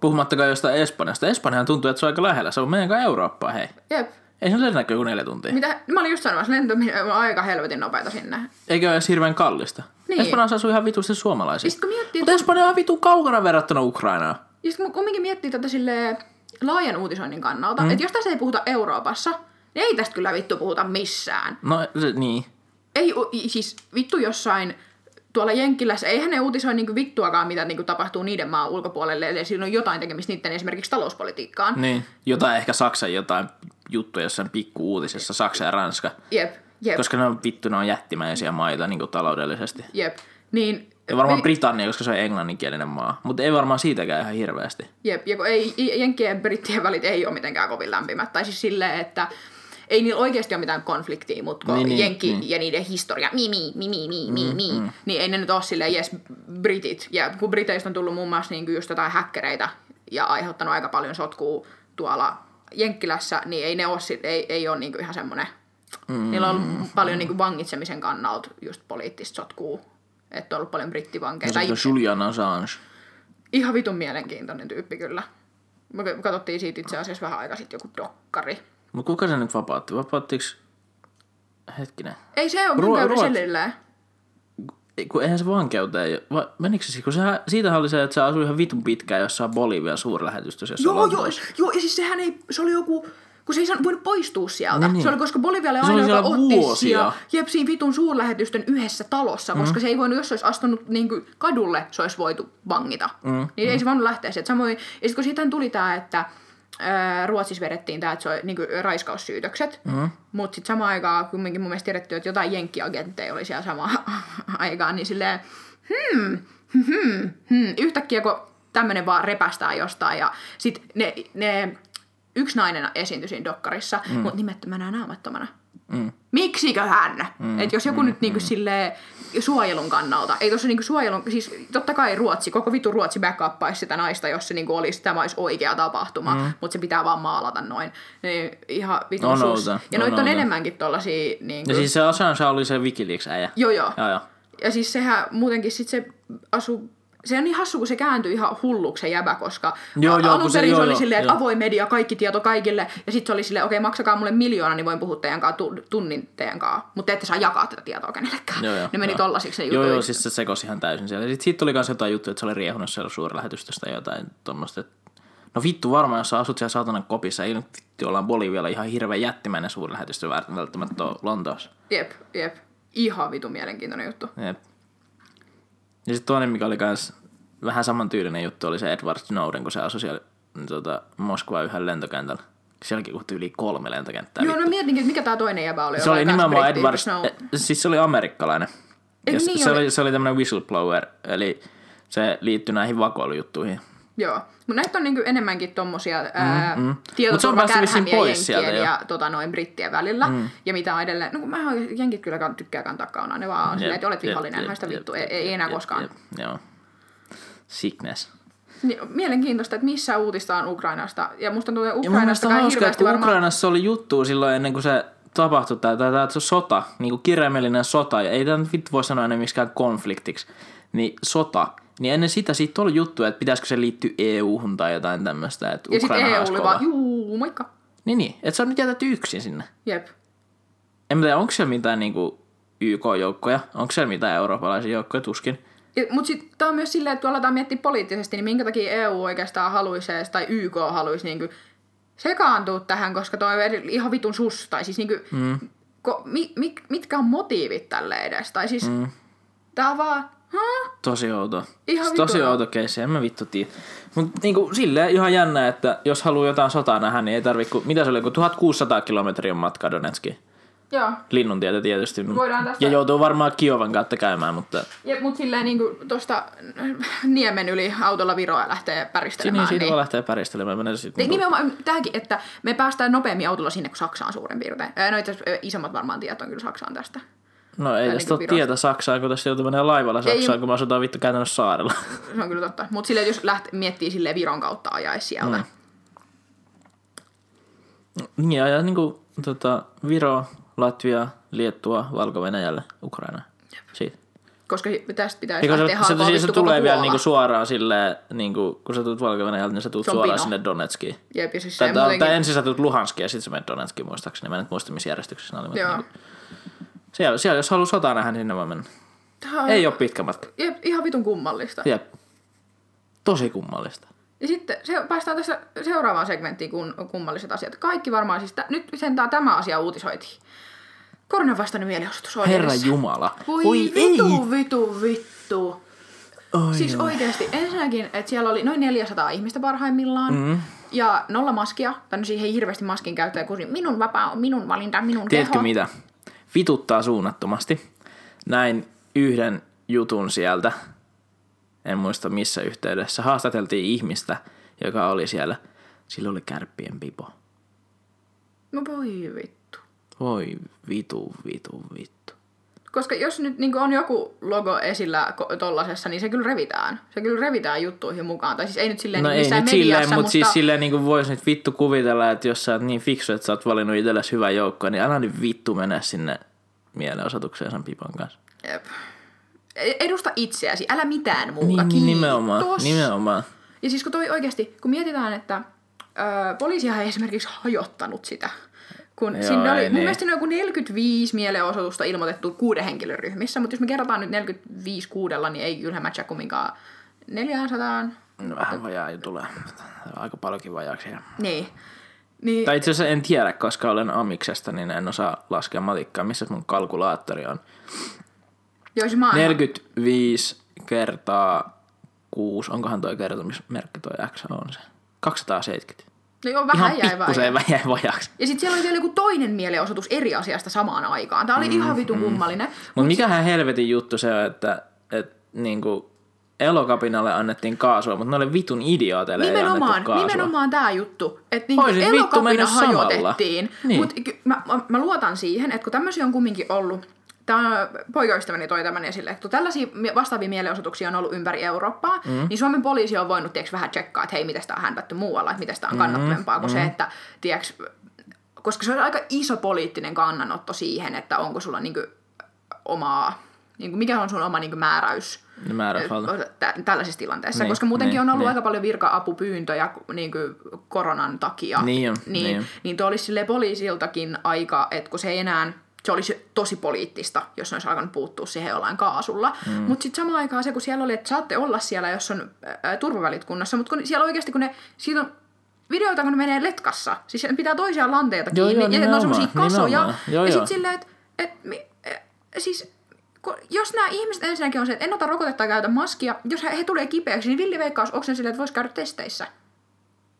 C: Puhumattakaan jostain Espanjasta. Espanjahan tuntuu, että se on aika lähellä. Se on meidän Eurooppaa, hei.
B: jep.
C: Ei se näkyy kuin neljä tuntia.
B: Mitä? Mä olin just sanomassa, lentäminen on aika helvetin nopeita sinne.
C: Eikä ole edes hirveän kallista.
B: Niin.
C: Espanjassa asuu ihan vitusti suomalaisia.
B: Ja sit kun miettii,
C: Mutta Espanja on vitu kaukana verrattuna Ukrainaan.
B: Ja sitten kun kumminkin miettii tätä sille laajan uutisoinnin kannalta, mm. että jos tässä ei puhuta Euroopassa, niin ei tästä kyllä vittu puhuta missään.
C: No se, niin.
B: Ei, siis vittu jossain tuolla Jenkkilässä, eihän ne uutisoi niinku vittuakaan, mitä niinku tapahtuu niiden maan ulkopuolelle, eli siinä on jotain tekemistä niiden esimerkiksi talouspolitiikkaan.
C: Niin. Jotain ehkä Saksan jotain juttuja jossain pikku uutisessa, Saksa ja Ranska.
B: Jep, jep,
C: Koska ne on vittu, ne on jättimäisiä maita niin kuin taloudellisesti.
B: jep. Niin,
C: Ja varmaan
B: vi-
C: Britannia, koska se on englanninkielinen maa. Mutta ei varmaan siitäkään ihan hirveästi.
B: Jep, ja kun ei, Jenkkien ja Brittien välit ei ole mitenkään kovin lämpimät. Tai siis silleen, että ei niillä oikeasti ole mitään konfliktia, mutta kun
C: Niin,
B: niin,
C: niin,
B: Jenkki
C: niin.
B: ja niiden historia, mi, mi, mi, mi, mi, mi, mi mm, niin ei ne nyt ole silleen, jes, britit. Ja kun Briteistä on tullut muun muassa niin just jotain häkkereitä ja aiheuttanut aika paljon sotkua tuolla Jenkkilässä, niin ei ne ole, ei, ei ole niin ihan semmoinen, mm, niillä on ollut paljon niin vangitsemisen kannalta just poliittista sotkua. Että on ollut paljon brittivankeja. Tai
C: Se on Julian Assange.
B: Ihan vitun mielenkiintoinen tyyppi kyllä. Me katsottiin siitä itse asiassa vähän aikaa sitten joku dokkari.
C: Mutta kuka se nyt vapautti? Vapauttiko... Hetkinen.
B: Ei se ole
C: Ruo-. Ei, Kun eihän se vankeuteen... Va, menikö se? si- Kun sehän, siitähän oli se, että se asui ihan vitun pitkään jossain Bolivian suurlähetystössä.
B: Joo, joo, joo, ja siis sehän ei, se oli joku, kun se ei saanut- voinut poistua sieltä.
C: Niin,
B: Niin. Se oli, koska Bolivialle
C: Se oli
B: aina, joka otti
C: vuosia.
B: jep, siinä vitun suurlähetystön yhdessä talossa, mm. koska se ei voinut, jos se olisi astunut niin kuin, kadulle, se olisi voitu vangita. Mm. Niin ei se voinut lähteä sieltä. Samoin, ja sitten kun siitähän tuli tämä, että Ruotsissa vedettiin tämä, että se oli niin kuin, raiskaussyytökset, mm. mutta sitten samaan aikaan kumminkin mun mielestä tiedetty, että jotain jenkkiagentteja oli siellä samaan aikaan, niin silleen, hmm, hmm, hmm, yhtäkkiä kun tämmöinen vaan repästää jostain ja sit ne, ne yksi nainen esiintyi siinä dokkarissa, mm. mutta nimettömänä ja naamattomana.
C: Mm.
B: Miksiköhän? Mm, että jos joku mm, nyt niinku silleen suojelun kannalta, ei tuossa niinku suojelun, siis totta kai Ruotsi, koko vitu Ruotsi backuppaisi sitä naista, jos se niinku olisi, tämä olisi oikea tapahtuma, mm. mutta se pitää vaan maalata noin. Niin ihan vitun
C: On
B: sus.
C: outo,
B: Ja
C: on
B: noita on enemmänkin tollasia niinku...
C: Ja siis se Assange oli se Wikileaks-äijä.
B: Joo joo.
C: Joo, joo.
B: Ja siis sehän muutenkin sit se asu se on niin hassu, kun se kääntyi ihan hulluksi se jäbä, koska
C: Joo, joo,
B: alun
C: se-
B: perin se,
C: joo,
B: oli
C: joo,
B: silleen, että
C: joo.
B: avoin media, kaikki tieto kaikille, ja sitten se oli silleen, okei, maksakaa mulle miljoona, niin voin puhua teidän kanssa tu- tunnin teidän kanssa, mutta te ette saa jakaa tätä tietoa kenellekään.
C: Joo, joo,
B: ne meni
C: joo.
B: tollasiksi ne
C: Joo,
B: jutut.
C: joo, siis se sekosi ihan täysin siellä. Sitten siitä tuli myös jotain juttuja, että se oli riehunut siellä suurlähetystöstä jotain tuommoista. No vittu varmaan, jos sä asut siellä saatanan kopissa, ei nyt vittu ollaan Bolivialla ihan hirveän jättimäinen suurlähetystö välttämättä Lontoossa.
B: Jep, jep. Ihan vitu mielenkiintoinen juttu.
C: Jep. Ja sitten toinen, mikä oli kans vähän samantyylinen juttu, oli se Edward Snowden, kun se asui siellä mm, tota, Moskva yhden lentokentällä. Sielläkin kun yli kolme lentokenttää.
B: Joo,
C: vittu.
B: no mietinkin, että mikä tää toinen jäbä oli.
C: se oli nimenomaan Edward,
B: Snow.
C: eh, siis se oli amerikkalainen. Ja se,
B: niin
C: se,
B: oli?
C: oli, se oli tämmöinen whistleblower, eli se liittyi näihin vakoilujuttuihin.
B: Joo, mutta näitä on niinku enemmänkin tommosia ää,
C: Mm, mm.
B: Tietoturvakärhämiä
C: pois
B: jenkkien
C: sieltä jo.
B: ja tota, noin brittien välillä. Mm. Ja mitä on edelleen, no kun mä jenkit kyllä tykkää kantaa kaunaa, ne vaan on silleen, että olet vihollinen, haista vittu, ei, ei enää koskaan.
C: Joo. Sickness.
B: Niin, mielenkiintoista, että missä uutista on Ukrainasta. Ja musta että
C: Ja mun
B: Ukrainastakaan
C: hauskaa, että
B: hirveästi
C: kun
B: varmaan...
C: Ukrainassa oli juttu silloin ennen kuin se tapahtui, tämä, tämä, tämä sota, niin kuin kirjaimellinen sota, ja ei tämä nyt vittu voi sanoa enää miksikään konfliktiksi, niin sota, niin ennen sitä siitä oli juttu, että pitäisikö se liittyä EU-hun tai jotain tämmöistä, että
B: Ja sitten EU oli vaan, juu, moikka.
C: Niin, niin, että se on nyt jätetty yksin sinne.
B: Jep.
C: En mä tiedä, onko siellä mitään niin kuin YK-joukkoja, onko siellä mitään eurooppalaisia joukkoja, tuskin.
B: Mutta sitten tämä on myös silleen, että kun aletaan miettiä poliittisesti, niin minkä takia EU oikeastaan haluaisi tai YK haluaisi niinku sekaantua tähän, koska toi on ihan vitun sus. Tai siis niinku, mm. ko, mi, mi, mitkä on motiivit tälle edes? Tai siis, mm. tää on vaan, huh?
C: Tosi outo.
B: Ihan
C: Tosi
B: outo.
C: outo keissi, en mä vittu tiedä. Mutta niinku silleen ihan jännä, että jos haluaa jotain sotaa nähdä, niin ei tarvitse, kun, mitä se oli, kun 1600 kilometriä on matka Donetskiin.
B: Joo.
C: Linnuntietä tietysti.
B: Voidaan tästä-
C: Ja joutuu varmaan Kiovan kautta käymään, mutta
B: Ja, mut silleen niinku tosta niemen yli autolla Viroa lähtee
C: siinä
B: päristelemään.
C: siitä
B: niin.
C: voi lähteä päristelemään. Mennä sit,
B: Niin,
C: niinku,
B: nimenomaan tämäkin, että me päästään nopeammin autolla sinne kuin Saksaan suurin piirtein. No itse asiassa isommat varmaan tiedät on kyllä Saksaan tästä.
C: No ei tästä
B: niinku
C: ole tietä Saksaan, kun tässä joutuu menemään laivalla Saksaan, kun me asutaan vittu käytännössä saarella.
B: Se on kyllä totta. Mutta silleen, jos läht, miettii silleen Viron kautta ajaisi sieltä. Mm.
C: Niin, ja niin kuin, tota, Viro, Latvia, Liettua, Valko-Venäjälle, Ukraina. Siitä.
B: Koska tästä pitäisi
C: Eikö
B: lähteä
C: se, se, se, se tulee vielä
B: Puola.
C: niinku suoraan silleen, niinku, kun sä tulet valko niin sä tulet suoraan
B: pino.
C: sinne Donetskiin.
B: Jep, ja siis
C: Tai,
B: muutenkin...
C: tai ensin sä tulet Luhanskiin ja sitten sä menet Donetskiin muistaakseni. Mä en nyt muista missä järjestyksessä ne oli.
B: Joo.
C: Niinku, siellä, siellä, jos haluaa sotaa nähdä, niin sinne voi mennä.
B: On-
C: Ei ole pitkä matka.
B: Jep, ihan vitun kummallista.
C: Jep. Tosi kummallista.
B: Ja sitten se, päästään tässä seuraavaan segmenttiin, kun kummalliset asiat. Kaikki varmaan, siis tä, nyt sentään tämä asia uutisoitiin. Koronan vastainen mielenosoitus on
C: Herra
B: edessä.
C: Jumala.
B: Voi
C: Oi
B: vitu, vitu, vittu.
C: Oi,
B: Siis
C: joo.
B: oikeasti, ensinnäkin, että siellä oli noin 400 ihmistä parhaimmillaan. Mm. Ja nolla maskia, tai no siihen ei hirveästi maskin käyttöä, kun minun vapaa on minun valinta, minun
C: Tiedätkö
B: keho.
C: mitä? Vituttaa suunnattomasti. Näin yhden jutun sieltä. En muista missä yhteydessä. Haastateltiin ihmistä, joka oli siellä. Sillä oli kärppien pipo.
B: No voi vittu.
C: Voi vitu, vitu, vittu.
B: Koska jos nyt niin on joku logo esillä tollasessa, niin se kyllä revitään. Se kyllä revitään juttuihin mukaan. Tai siis ei nyt silleen
C: No
B: niin
C: ei
B: missään
C: nyt
B: mediassa,
C: silleen, mutta
B: mutta
C: siis silleen niin voisi nyt vittu kuvitella, että jos sä oot niin fiksu, että sä oot valinnut itsellesi hyvän joukkoon, niin älä nyt vittu mene sinne mielenosoitukseen sen pipon kanssa.
B: Jep. E- Edusta itseäsi, älä mitään muuta.
C: Niin,
B: Kiitos.
C: nimenomaan, nimenomaan.
B: Ja siis kun toi oikeasti, kun mietitään, että ö, poliisihan ei esimerkiksi hajottanut sitä. Kun
C: Joo,
B: sinne oli, mun
C: niin.
B: mielestä on joku 45 mielenosoitusta ilmoitettu kuuden henkilön ryhmissä, mutta jos me kerrotaan nyt 45 kuudella, niin ei kyllä matcha kumminkaan 400.
C: No, vähän vajaa jo tulee. Aika paljonkin vajaaksi.
B: Niin. niin
C: Tai itse asiassa en tiedä, koska olen amiksesta, niin en osaa laskea matikkaa. Missä mun kalkulaattori on?
B: joo, siis mä oon
C: 45 kertaa 6. Onkohan toi kertomismerkki toi X on se? 270.
B: No joo, vähän
C: Ihan
B: jäi vaan.
C: pikkusen jäi vajaaksi.
B: Ja sitten siellä oli vielä joku toinen mielenosoitus eri asiasta samaan aikaan. Tämä oli mm, ihan vitun kummallinen.
C: Mutta mikähän helvetin juttu se on, että, että niinku elokapinalle annettiin kaasua, mutta noille vitun idiooteille ei
B: Nimenomaan,
C: annettu kaasua.
B: nimenomaan tämä juttu, että niinku
C: Oisit
B: elokapina hajotettiin.
C: Niin.
B: Mutta mä, mä, mä, luotan siihen, että kun tämmöisiä on kumminkin ollut, tämä poikaystäväni toi tämän esille, että kun tällaisia vastaavia mielenosoituksia on ollut ympäri Eurooppaa, mm. niin Suomen poliisi on voinut tiiäks, vähän tsekkaa, että hei, miten sitä on häntätty muualla, että miten sitä on kannattavampaa kuin se, että tiiäks, koska se on aika iso poliittinen kannanotto siihen, että onko sulla niinku omaa, niinku, mikä on sun oma niinku määräys
C: Ne määräysvalta.
B: tä- tällaisessa tilanteessa,
C: Niin,
B: koska muutenkin
C: niin,
B: on ollut
C: niin.
B: aika paljon virka-apupyyntöjä niin kuin koronan takia.
C: Niin on,
B: niin,
C: niin
B: niin tuo olisi poliisiltakin aika, että kun se ei enää, se olisi tosi poliittista, jos ne olisi alkanut puuttua siihen jollain kaasulla. Mm. Mutta sitten samaan aikaan se, kun siellä oli, että saatte olla siellä, jos on ää, turvavälit kunnossa, mutta kun siellä oikeasti, kun ne, siitä on videoita, kun ne menee letkassa, siis ne pitää toisiaan lanteita
C: Joo,
B: kiinni,
C: joo,
B: ja ne on semmoisia kasoja.
C: Joo,
B: ja sitten silleen, että et, eh, siis jos nämä ihmiset ensinnäkin on se, että en ota rokotetta ja käytä maskia, jos he, he tulee kipeäksi, niin villiveikkaus, onko silleen, että voisi käydä testeissä?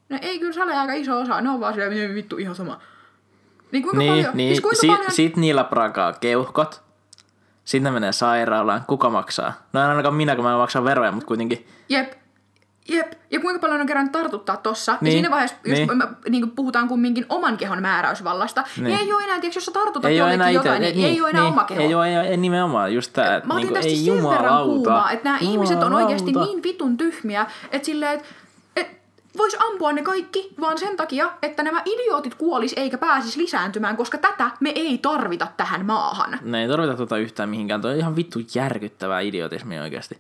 B: No ei kyllä sale aika iso osa, ne on vaan silleen, "Miten vittu ihan sama. Niin kuinka
C: Niin,
B: paljon,
C: niin.
B: siis kuinka
C: Sit,
B: paljon,
C: sit niillä prakaa keuhkot. Sitten ne menee sairaalaan. Kuka maksaa? No en ainakaan minä, kun mä maksan veroja, mutta kuitenkin.
B: jep, jep, ja kuinka paljon on kerran tartuttaa tossa, niin.
C: Niin,
B: ja siinä vaiheessa, jos
C: niin.
B: me niin puhutaan kumminkin oman kehon määräysvallasta, niin,
C: Niin.
B: niin ei ole enää, tiiäks, jos sä tartutat
C: Ei
B: jollekin jotain, niin, ei ole enää
C: niin,
B: oma keho.
C: Ei ole, ei, ole- ei nimenomaan just tää, että
B: Mä otin
C: niinku,
B: tästä
C: ei
B: sen verran
C: jumalauta.
B: kuumaa, että nämä ihmiset on oikeasti
C: Jumalauta.
B: niin vitun tyhmiä, että silleen, että et vois ampua ne kaikki, vaan sen takia, että nämä idiootit kuolis eikä pääsis lisääntymään, koska tätä me ei tarvita tähän maahan.
C: Ne ei tarvita tuota yhtään mihinkään. Toi on ihan vittu järkyttävää idiotismia oikeasti.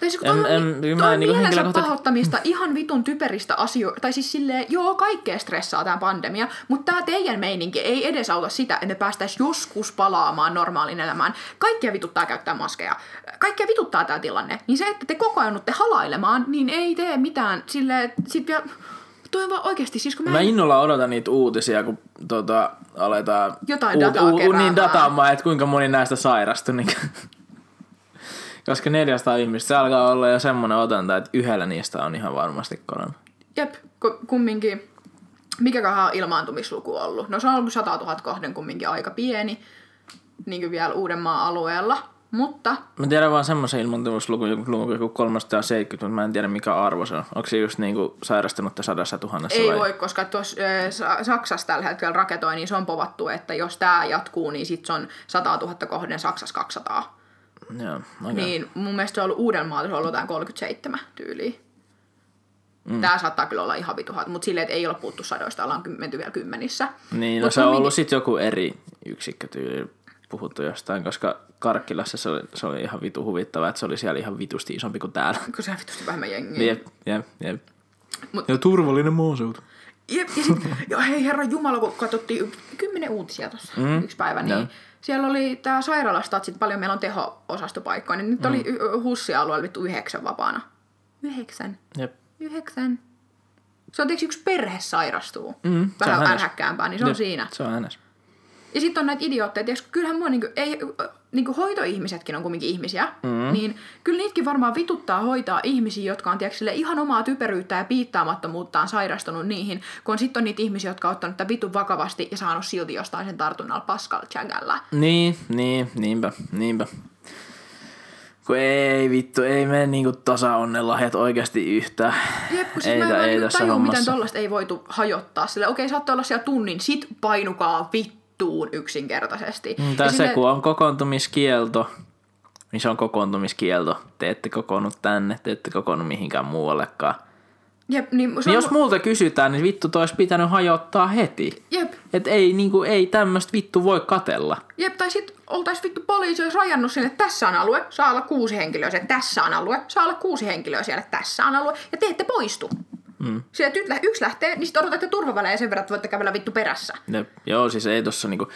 B: Tai siis
C: En-
B: on,
C: en-
B: en,
C: mä
B: toi on
C: en niinku
B: mielensä pahoittamista ihan vitun typeristä asioista. Tai siis silleen, joo, kaikkea stressaa tämä pandemia, mutta tämä teidän meininki ei edesauta sitä, että me päästäisiin joskus palaamaan normaaliin elämään. Kaikkia vituttaa käyttää maskeja. Kaikkia vituttaa tämä tilanne. Niin se, että te koko ajan halailemaan, niin ei tee mitään silleen, sit vielä... Toi on vaan oikeasti, siis kun mä,
C: Mä
B: en-
C: innolla odotan niitä uutisia, kun tota, aletaan
B: Jotain dataa keräämään.
C: niin dataamaan, että kuinka moni näistä sairastui. Niin, koska 400 ihmistä, se alkaa olla jo semmoinen otanta, että yhdellä niistä on ihan varmasti korona.
B: Jep, ku- kumminkin. Mikäköhän on ilmaantumisluku ollut? No se on ollut 100 000 kohden kumminkin aika pieni, niin kuin vielä Uudenmaan alueella. Mutta
C: Mä tiedän vaan semmoisen joku luku joku 370, mutta mä en tiedä mikä arvo se on. Onko se just niinku sairastunut sadassa tuhannessa
B: ei
C: vai?
B: voi, koska tuossa Sa- Saksassa tällä hetkellä raketoi, niin se on povattu, että jos tämä jatkuu, niin sitten se on 100 000 kohden, Saksassa 200.
C: Joo, okay.
B: Niin mun mielestä se on ollut Uudenmaalla, se on ollut jotain 37 tyyliä. Mm. Tämä saattaa kyllä olla ihan vituhat, mutta silleen, että ei ole puhuttu sadoista, ollaan menty vielä kymmenissä.
C: Niin, no
B: Mut
C: se on
B: kumminkin-
C: ollut sitten joku eri yksikkö tyyli puhuttu jostain, koska Karkkilassa se oli, se oli ihan vitu huvittava, että se oli siellä ihan vitusti isompi kuin täällä.
B: Kun se on vitusti vähemmän jengiä.
C: Jep, jep, jep.
B: Mut-
C: ja turvallinen maaseutu.
B: Jep, ja sit, ja hei herra Jumala, kun katsottiin kymmenen uutisia tuossa mm. yksi päivä, niin
C: Joo.
B: Siellä oli tää sairaalastatsit, paljon meillä on teho-osastopaikkoja, niin nyt mm. oli Hussi-alueella vittu yhdeksän vapaana. Yhdeksän.
C: Jep.
B: Yhdeksän. Se on tietysti yksi perhe sairastuu.
C: Mm, on
B: Vähän ärhäkkäämpää, niin se on
C: Jep,
B: siinä.
C: Se on hänes.
B: Ja sitten on näitä idiootteja, tiiäks, kyllähän mua niinku, ei, niinku hoitoihmisetkin on kumminkin ihmisiä, mm. niin kyllä niitäkin varmaan vituttaa hoitaa ihmisiä, jotka on tiiäks, sille ihan omaa typeryyttä ja piittaamattomuuttaan sairastunut niihin, kun sitten on niitä ihmisiä, jotka on ottanut tätä vitun vakavasti ja saanut silti jostain sen tartunnalla Pascal Chagalla.
C: Niin, niin, niinpä, niinpä. Kun ei vittu, ei mene niinku tasa onnenlahjat oikeasti yhtään.
B: Jep, kun siis
C: ei,
B: mä en vaan
C: ei
B: niinku
C: tässä
B: tajua, miten tollasta ei voitu hajottaa. Sille, okei, saatte olla siellä tunnin, sit painukaa vittuun yksinkertaisesti.
C: Mm, Tai se, kun on kokoontumiskielto, niin se on kokoontumiskielto. Te ette kokoonnut tänne, te ette kokoonnut mihinkään muuallekaan.
B: Jep, niin,
C: Niin
B: on,
C: jos multa kysytään, niin vittu toi olisi pitänyt hajottaa heti.
B: jep,
C: Et ei, niinku, ei tämmöistä vittu voi katella.
B: Jep, tai sit oltais vittu poliisi olisi rajannut sinne, että tässä on alue, saa olla kuusi henkilöä siellä, tässä on alue, saa olla kuusi henkilöä siellä, tässä on alue, ja te ette poistu. Mm. Sieltä yt- yksi lähtee, niin sitten odotatte turvavälejä sen verran, että voitte kävellä vittu perässä.
C: Jep. Joo, siis ei tossa niinku,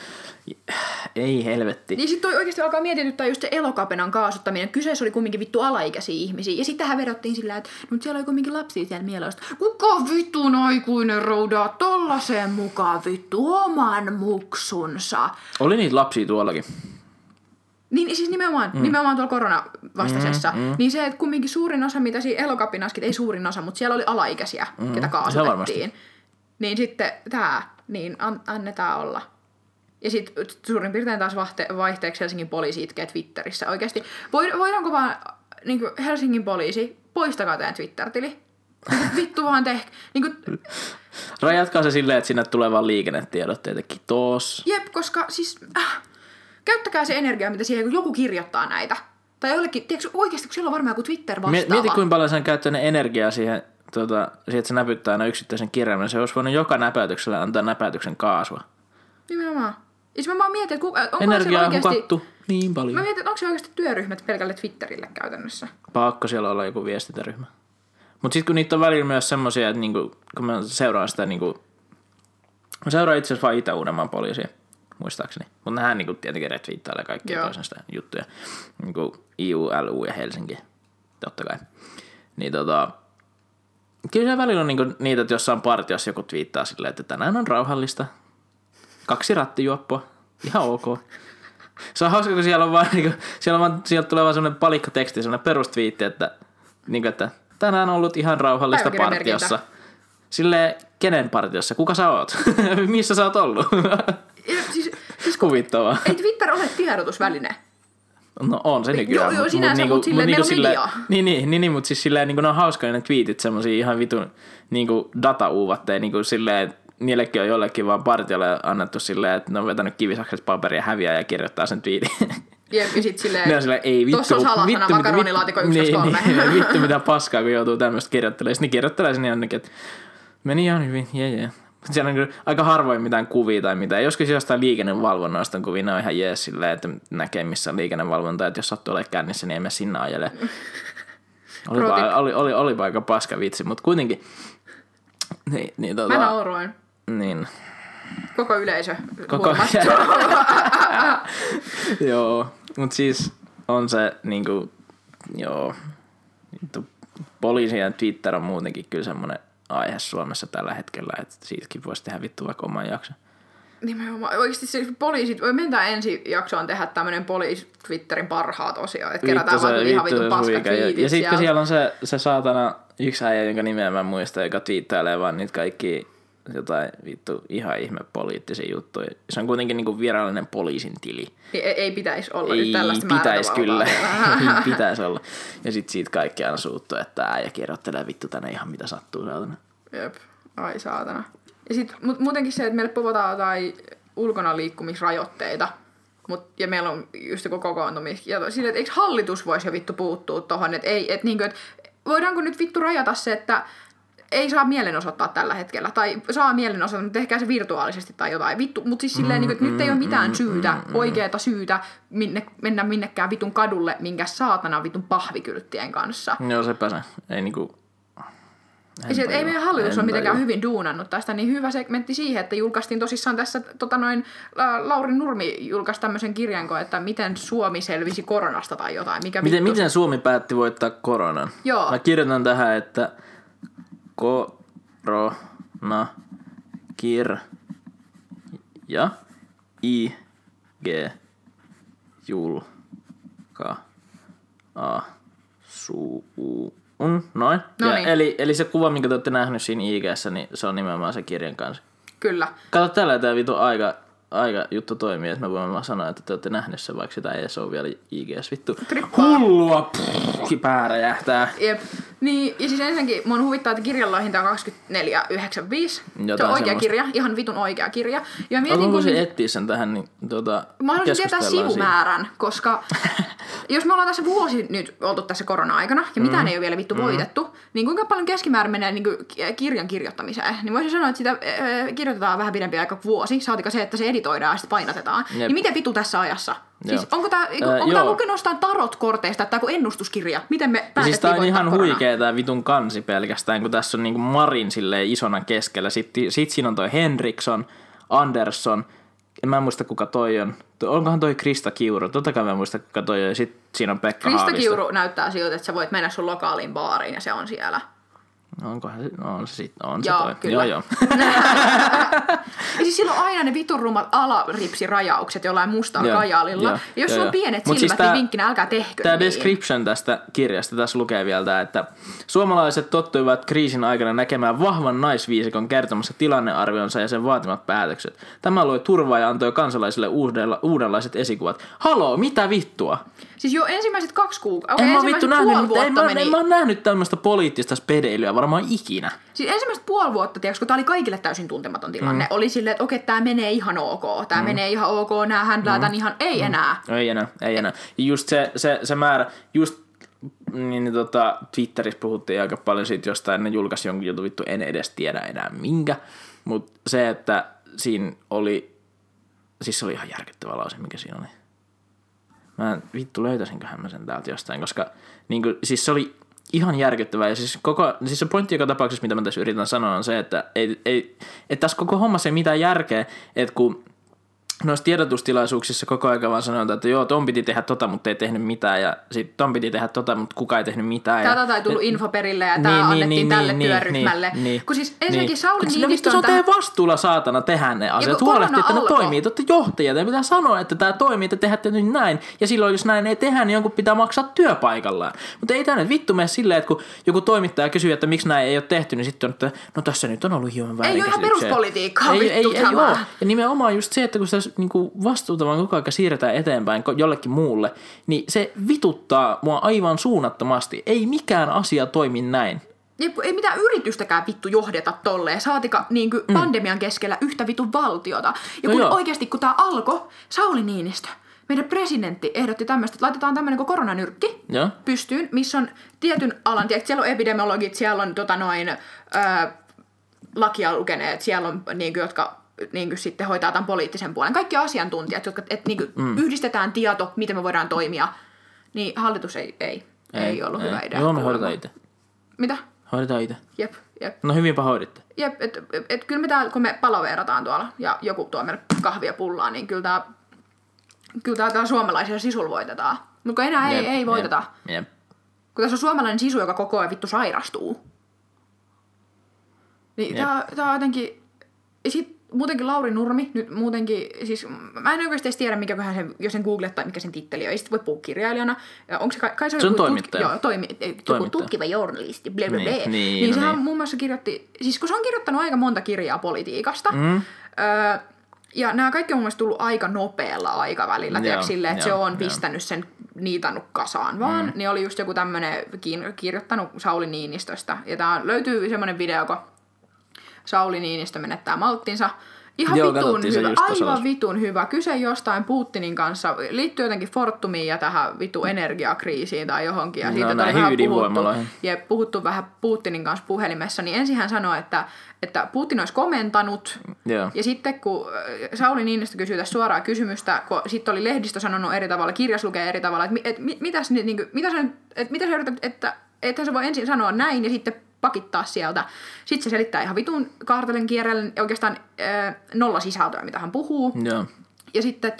C: ei helvetti.
B: Niin sitten toi oikeasti alkaa mietityttää just se elokapenan kaasuttaminen. Kyseessä oli kumminkin vittu alaikäisiä ihmisiä. Ja sitten tähän vedottiin sillä, että no, siellä oli kumminkin lapsia siellä mielessä. Kuka vittun aikuinen roudaa tollasen mukaan vittu oman muksunsa?
C: Oli niitä lapsia tuollakin.
B: Niin siis nimenomaan, mm. nimenomaan tuolla koronavastaisessa. Mm, mm. Niin se, että kumminkin suurin osa, mitä siinä elokapinaskin, ei suurin osa, mutta siellä oli alaikäisiä, mm, ketä kaasutettiin. Niin sitten tämä, niin an, annetaan olla. Ja sitten suurin piirtein taas vahte, vaihteeksi Helsingin poliisi itkee Twitterissä. Oikeasti, Void- voidaanko vaan niin Helsingin poliisi, poistakaa teidän Twitter-tili. Vittu vaan tehk. Niin kuin,
C: Rajatkaa se silleen, että sinne tulee vaan liikennetiedotteita. Kiitos.
B: jep, koska siis... Äh, käyttäkää se energia, mitä siihen, kun joku kirjoittaa näitä. Tai jollekin, tiedätkö, oikeasti, kun siellä on varmaan joku Twitter vastaava.
C: Mie- Mieti, kuinka paljon sen käyttänyt energiaa siihen, tota, siihen, että se näpyttää aina yksittäisen kirjaimen. Se olisi voinut joka näpäytyksellä antaa näpäytyksen kaasua.
B: Nimenomaan. Ja sit mä vaan mietin, että onko
C: Energiaa on
B: oikeasti...
C: hukattu niin
B: Mä
C: paljon.
B: mietin, että onko se oikeasti työryhmät pelkälle Twitterille käytännössä.
C: Pakko siellä olla joku viestintäryhmä. Mutta sitten kun niitä on välillä myös semmosia, että niinku, kun mä seuraan sitä, niinku, mä seuraan itse asiassa vaan Itä-Uudenmaan poliisia, muistaakseni. Mutta nehän niinku, tietenkin retviittailee kaikkia
B: Joo.
C: toisen sitä juttuja. Niinku IU, LU ja Helsinki, totta kai. Niin tota, kyllä se välillä on niinku niitä, että jossain partiossa joku twiittaa silleen, että tänään on rauhallista. Kaksi rattijuoppua. Ihan ok. Se on hauska, kun siellä on vaan, niinku, siellä on vaan sieltä tulee vaan semmoinen palikkateksti, semmoinen perustviitti, että, niinku, että tänään on ollut ihan rauhallista partiossa. Sille kenen partiossa? Kuka sä oot? Missä sä oot ollut?
B: Siis, siis
C: Kuvittavaa.
B: ei Twitter ole tiedotusväline.
C: No on se nykyään.
B: Joo, joo, sinänsä,
C: niinku-
B: mut silleen, meillä on mediaa.
C: Niin, niin, niin, niin mutta siis silleen niin ne on hauskoja ne twiitit, semmosia ihan vitun niin data-uuvatteja, niin kuin silleen, niillekin on jollekin vaan partiolle annettu silleen, että ne on vetänyt kivisakset paperia häviää ja kirjoittaa sen twiitin.
B: Jep, ja sit silleen,
C: Ne on silleen, ei vittu.
B: Tossa on salasana makaronilaatikko
C: vittu-
B: 1, 2, 3.
C: Niin, niin, vittu mitä paskaa, kun joutuu tämmöistä kirjoittelemaan. Sitten ne kirjoittelee sinne jonnekin, että meni ihan hyvin, jee jee. Siellä on kyllä aika harvoin mitään kuvia tai mitään. Joskus jostain liikennevalvonnasta on kuvia, ne on ihan jees silleen, että näkee missä on liikennevalvonta, että jos sattuu olemaan kännissä, niin emme sinne ajele. Oli,
B: Pro tip.
C: oli, oli, oli aika paska vitsi, mutta kuitenkin. Niin, niin,
B: Mä
C: tota,
B: nauroin.
C: niin.
B: Koko yleisö.
C: Koko. Joo, mutta siis on se niinku, joo, poliisi ja Twitter on muutenkin kyllä semmoinen aihe Suomessa tällä hetkellä, että siitäkin voisi tehdä vittu vaikka oman jakson.
B: Nimenomaan. Oikeasti siis poliisit, mentää ensi jaksoon tehdä tämmönen poliisi Twitterin parhaat osioon, että kerätään vaan ihan
C: vittu,
B: vitun paskat.
C: Ja, ja sitten siellä on se, se saatana yksi äijä, jonka nimeä mä en muista, joka twiittailee vaan niitä kaikki jotain vittu ihan ihme poliittisia juttuja. Se on kuitenkin niinku virallinen poliisin tili.
B: Ei, ei pitäisi olla
C: Ei
B: nyt tällaista
C: pitäisi kyllä. Ei pitäisi olla. Ja sit siitä kaikki aina suuttuu, että äijä kirjoittelee vittu tänne ihan mitä sattuu saatana.
B: Jep. Ai saatana. Ja sit, mut muutenkin se, että meille puhutaan jotain ulkona liikkumisrajoitteita, mut, ja meillä on just joku kokoontumis. Ja sille, että eikö hallitus voisi jo vittu puuttua tohon, että ei, et niinkö, et voidaanko nyt vittu rajata se, että ei saa mielenosoittaa tällä hetkellä, tai saa mielenosoittaa, mutta tehkää se virtuaalisesti tai jotain. Vittu, mutta siis silleen, mm, että nyt ei ole mitään syytä, oikeeta syytä minne, mennä minnekään vitun kadulle, minkä saatana vitun pahvikylttien kanssa.
C: Joo, sepä se. Ei niinku...
B: Se, että ei meidän hallitus ole mitenkään
C: tajua.
B: hyvin duunannut tästä, niin hyvä segmentti siihen, että julkaistiin tosissaan tässä, tota noin, La- Lauri Nurmi julkaisi tämmöisen kirjan, kuin, että miten Suomi selvisi koronasta tai jotain. Mikä
C: Miten,
B: vittu-
C: miten Suomi päätti voittaa koronan?
B: Joo.
C: Mä kirjoitan tähän, että korona kir ja IG julka a suu Noin. Ja
B: Noniin.
C: eli, eli se kuva, minkä te olette nähnyt siinä IGssä, niin se on nimenomaan se kirjan kanssa.
B: Kyllä.
C: Kato, tällä tämä vitu aika, aika juttu toimii, että me voimme vaan sanoa, että te olette nähneet sen, vaikka sitä ei edes ole vielä IGS. Vittu,
B: Trippaa.
C: hullua, pff, pää räjähtää.
B: Jep. Niin, ja siis ensinnäkin mun huvittaa, että kirjalla hinta on 24,95. Se on
C: Jotain
B: oikea
C: semmoista.
B: kirja, ihan vitun oikea kirja. Ja mietin, kun...
C: voisin etsiä sen tähän, niin tota,
B: Mä haluaisin tietää sivumäärän, koska jos me ollaan tässä vuosi nyt oltu tässä korona-aikana ja mitään ei ole vielä vittu voitettu, niin kuinka paljon keskimäärin menee niin kuin kirjan kirjoittamiseen? Niin voisin sanoa, että sitä äh, kirjoitetaan vähän pidempi aika vuosi, saatika se, että se editoidaan ja sitten painatetaan.
C: Jep.
B: Niin miten vittu tässä ajassa? Siis onko tämä
C: joo.
B: lukenut jostain tarot-korteista, että tämä on ennustuskirja? Miten me
C: Ja
B: päätettiin
C: siis tää on ihan
B: korona?
C: huikea tää vitun kansi pelkästään, kun tässä on niinku Marin silleen isona keskellä. Sitten sit siinä on toi Henriksson, Andersson, en mä muista kuka toi on. Onkohan toi Krista Kiuru? Totta kai mä muista on. Ja sit siinä on Pekka
B: Krista
C: Haavisto.
B: Kiuru näyttää siltä, että sä voit mennä sun lokaaliin baariin ja se on siellä.
C: Onkohan se, no on se sit, on se
B: Joo,
C: toi.
B: kyllä.
C: Joo, joo.
B: Ja siis silloin on aina ne vitun rummat alaripsirajaukset jollain mustalla
C: Joo,
B: kajalilla.
C: joo,
B: ja jos
C: joo,
B: sulla on pienet
C: Mut
B: silmät,
C: siis
B: niin vinkkinä älkää tehkö
C: Tämä
B: niin.
C: description tästä kirjasta, tässä lukee vielä tää, että suomalaiset tottuivat kriisin aikana näkemään vahvan naisviisikon kertomassa tilannearvionsa ja sen vaatimat päätökset. Tämä loi turvaa ja antoi kansalaisille uudella, uudenlaiset esikuvat. Haloo, mitä vittua?
B: Siis jo ensimmäiset kaksi kuukautta.
C: En
B: Okay,
C: mä vittu nähnyt,
B: puoli
C: mutta en mä,
B: meni.
C: en mä nähnyt tämmöistä poliittista spedeilyä varmaan ikinä.
B: Siis ensimmäiset puoli vuotta, tiiäks, kun tää oli kaikille täysin tuntematon tilanne, mm. oli silleen, että okei, tää menee ihan ok, tää mm. menee ihan ok, nää händlää mm. ihan, ei mm. enää.
C: Ei enää, ei enää. Ja just se, se, se määrä, just niin, niin tota, Twitterissä puhuttiin aika paljon siitä jostain, ne julkaisi jonkun jutun, vittu en edes tiedä enää minkä, mutta se, että siinä oli, siis se oli ihan järkyttävä lause, mikä siinä oli. Mä en, vittu löytäisinköhän mä sen täältä jostain, koska niin kuin, siis se oli ihan järkyttävää. Ja siis, koko, siis se pointti joka tapauksessa, mitä mä tässä yritän sanoa, on se, että, ei, ei, että tässä koko hommassa ei mitään järkeä, että kun noissa tiedotustilaisuuksissa koko ajan vaan sanotaan, että joo, ton piti tehdä tota, mutta ei tehnyt mitään, ja sit ton piti tehdä tota, mutta kuka ei tehnyt mitään. ja,
B: Tätä ei tullut info perille ja tää
C: Niin, niin,
B: annettiin
C: niin,
B: tälle
C: niin,
B: työryhmälle.
C: niin,
B: kun siis ensinnäkin
C: niin.
B: Sauli Niinistö
C: vittu se
B: on
C: on
B: tähän...
C: teidän vastuulla saatana tehdä ne asiat.
B: kun
C: Huolehtii, että ne toimii. Te olette johtajia. Te pitää sanoa, että tämä toimii, että tehdään nyt näin. Ja silloin, jos näin ei tehdä, niin jonkun pitää maksaa työpaikallaan. Mutta ei tämä nyt vittu mene silleen, että kun joku toimittaja kysyy, että miksi näin ei ole tehty, niin sitten on, että no tässä nyt on ollut hieman
B: Ei ole ihan
C: väärinkäsityksiä.
B: peruspolitiikkaa,
C: ei, ei, ei
B: tämä.
C: ole. Ja nimenomaan just se, että kun sitä niinku vastuuta vaan koko ajan siirretään eteenpäin jollekin muulle, niin se vituttaa mua aivan suunnattomasti. Ei mikään asia toimi näin.
B: Ja kun ei mitään yritystäkään vittu johdeta tolleen, saatika niin kuin mm. pandemian keskellä yhtä vitun valtiota. Ja
C: No
B: kun
C: joo.
B: oikeasti, kun tämä alkoi, Sauli Niinistö, meidän presidentti ehdotti tämmöistä, että laitetaan tämmöinen kuin koronanyrkki
C: Joo.
B: pystyyn, missä on tietyn alan, tiedätkö, siellä on epidemiologit, siellä on tota noin, ää, lakia lukeneet, siellä on niin kuin, jotka niin kuin, sitten hoitaa tämän poliittisen puolen. Kaikki asiantuntijat, jotka et, niin kuin, mm. yhdistetään tieto, miten me voidaan toimia, niin hallitus ei, ei, ei, ei ollut hyvä idea.
C: Joo, me hoidetaan itse.
B: Mitä?
C: Hoidetaan itse.
B: Jep, jep.
C: No hyvinpä hoiditte.
B: Jep, et, et, et kyllä me täällä, kun me palaveerataan tuolla ja joku tuo meille kahvia pullaan, niin kyllä tää, kyllä tää, tää suomalaisia sisulla voitetaan. Mutta enää ei,
C: Jep,
B: ei voiteta.
C: Jep, jep.
B: Kun tässä on suomalainen sisu, joka koko ajan vittu sairastuu. Niin
C: Jep.
B: tää, tää on jotenkin... Ja sit muutenkin Lauri Nurmi, nyt muutenkin, siis mä en oikeasti edes tiedä, mikä vähän sen, jos sen googlettaa, mikä sen titteli on. Ei sit voi puhua kirjailijana. Ja onko se, kai, kai se,
C: Se on
B: joku
C: toimittaja.
B: joo, toimi, joku
C: Toimittaja.
B: tutkiva journalisti, bla bla bla.
C: Niin,
B: Niin,
C: niin, no
B: sehän
C: niin.
B: muun muassa kirjoitti, siis kun se on kirjoittanut aika monta kirjaa politiikasta,
C: Mm.
B: öö, ja nämä kaikki on mun mielestä tullut aika nopealla aikavälillä,
C: Joo,
B: tiedätkö, silleen, että se
C: joo,
B: on
C: joo.
B: pistänyt sen niitannut kasaan vaan, mm. niin oli just joku tämmönen kiin- kirjoittanut Sauli Niinistöstä. Ja tää löytyy semmonen video, kun Sauli Niinistö menettää malttinsa. Ihan
C: Joo,
B: vitun
C: se
B: hyvä, aivan
C: alussa.
B: vitun hyvä. Kyse jostain Putinin kanssa, liittyy jotenkin Fortumiin ja tähän vitu energiakriisiin tai johonkin. Ja
C: No,
B: siitä oli vähän puhuttu, ja puhuttu vähän Putinin kanssa puhelimessa, niin ensin hän sanoi, että, että Putin olisi komentanut,
C: Joo.
B: ja sitten kun äh, Sauli Niinistö kysyi tässä suoraa kysymystä, kun sitten oli lehdistö sanonut eri tavalla, kirjas lukee eri tavalla, että, mi- et, mi- mitäs, niin mitä sä, nyt- et, mitä sä yrität, että että se voi ensin sanoa näin ja sitten pakittaa sieltä. Sitten se selittää ihan vitun kaartelen kierrellen oikeastaan äh, nolla sisältöä, mitä hän puhuu.
C: Joo.
B: Ja sitten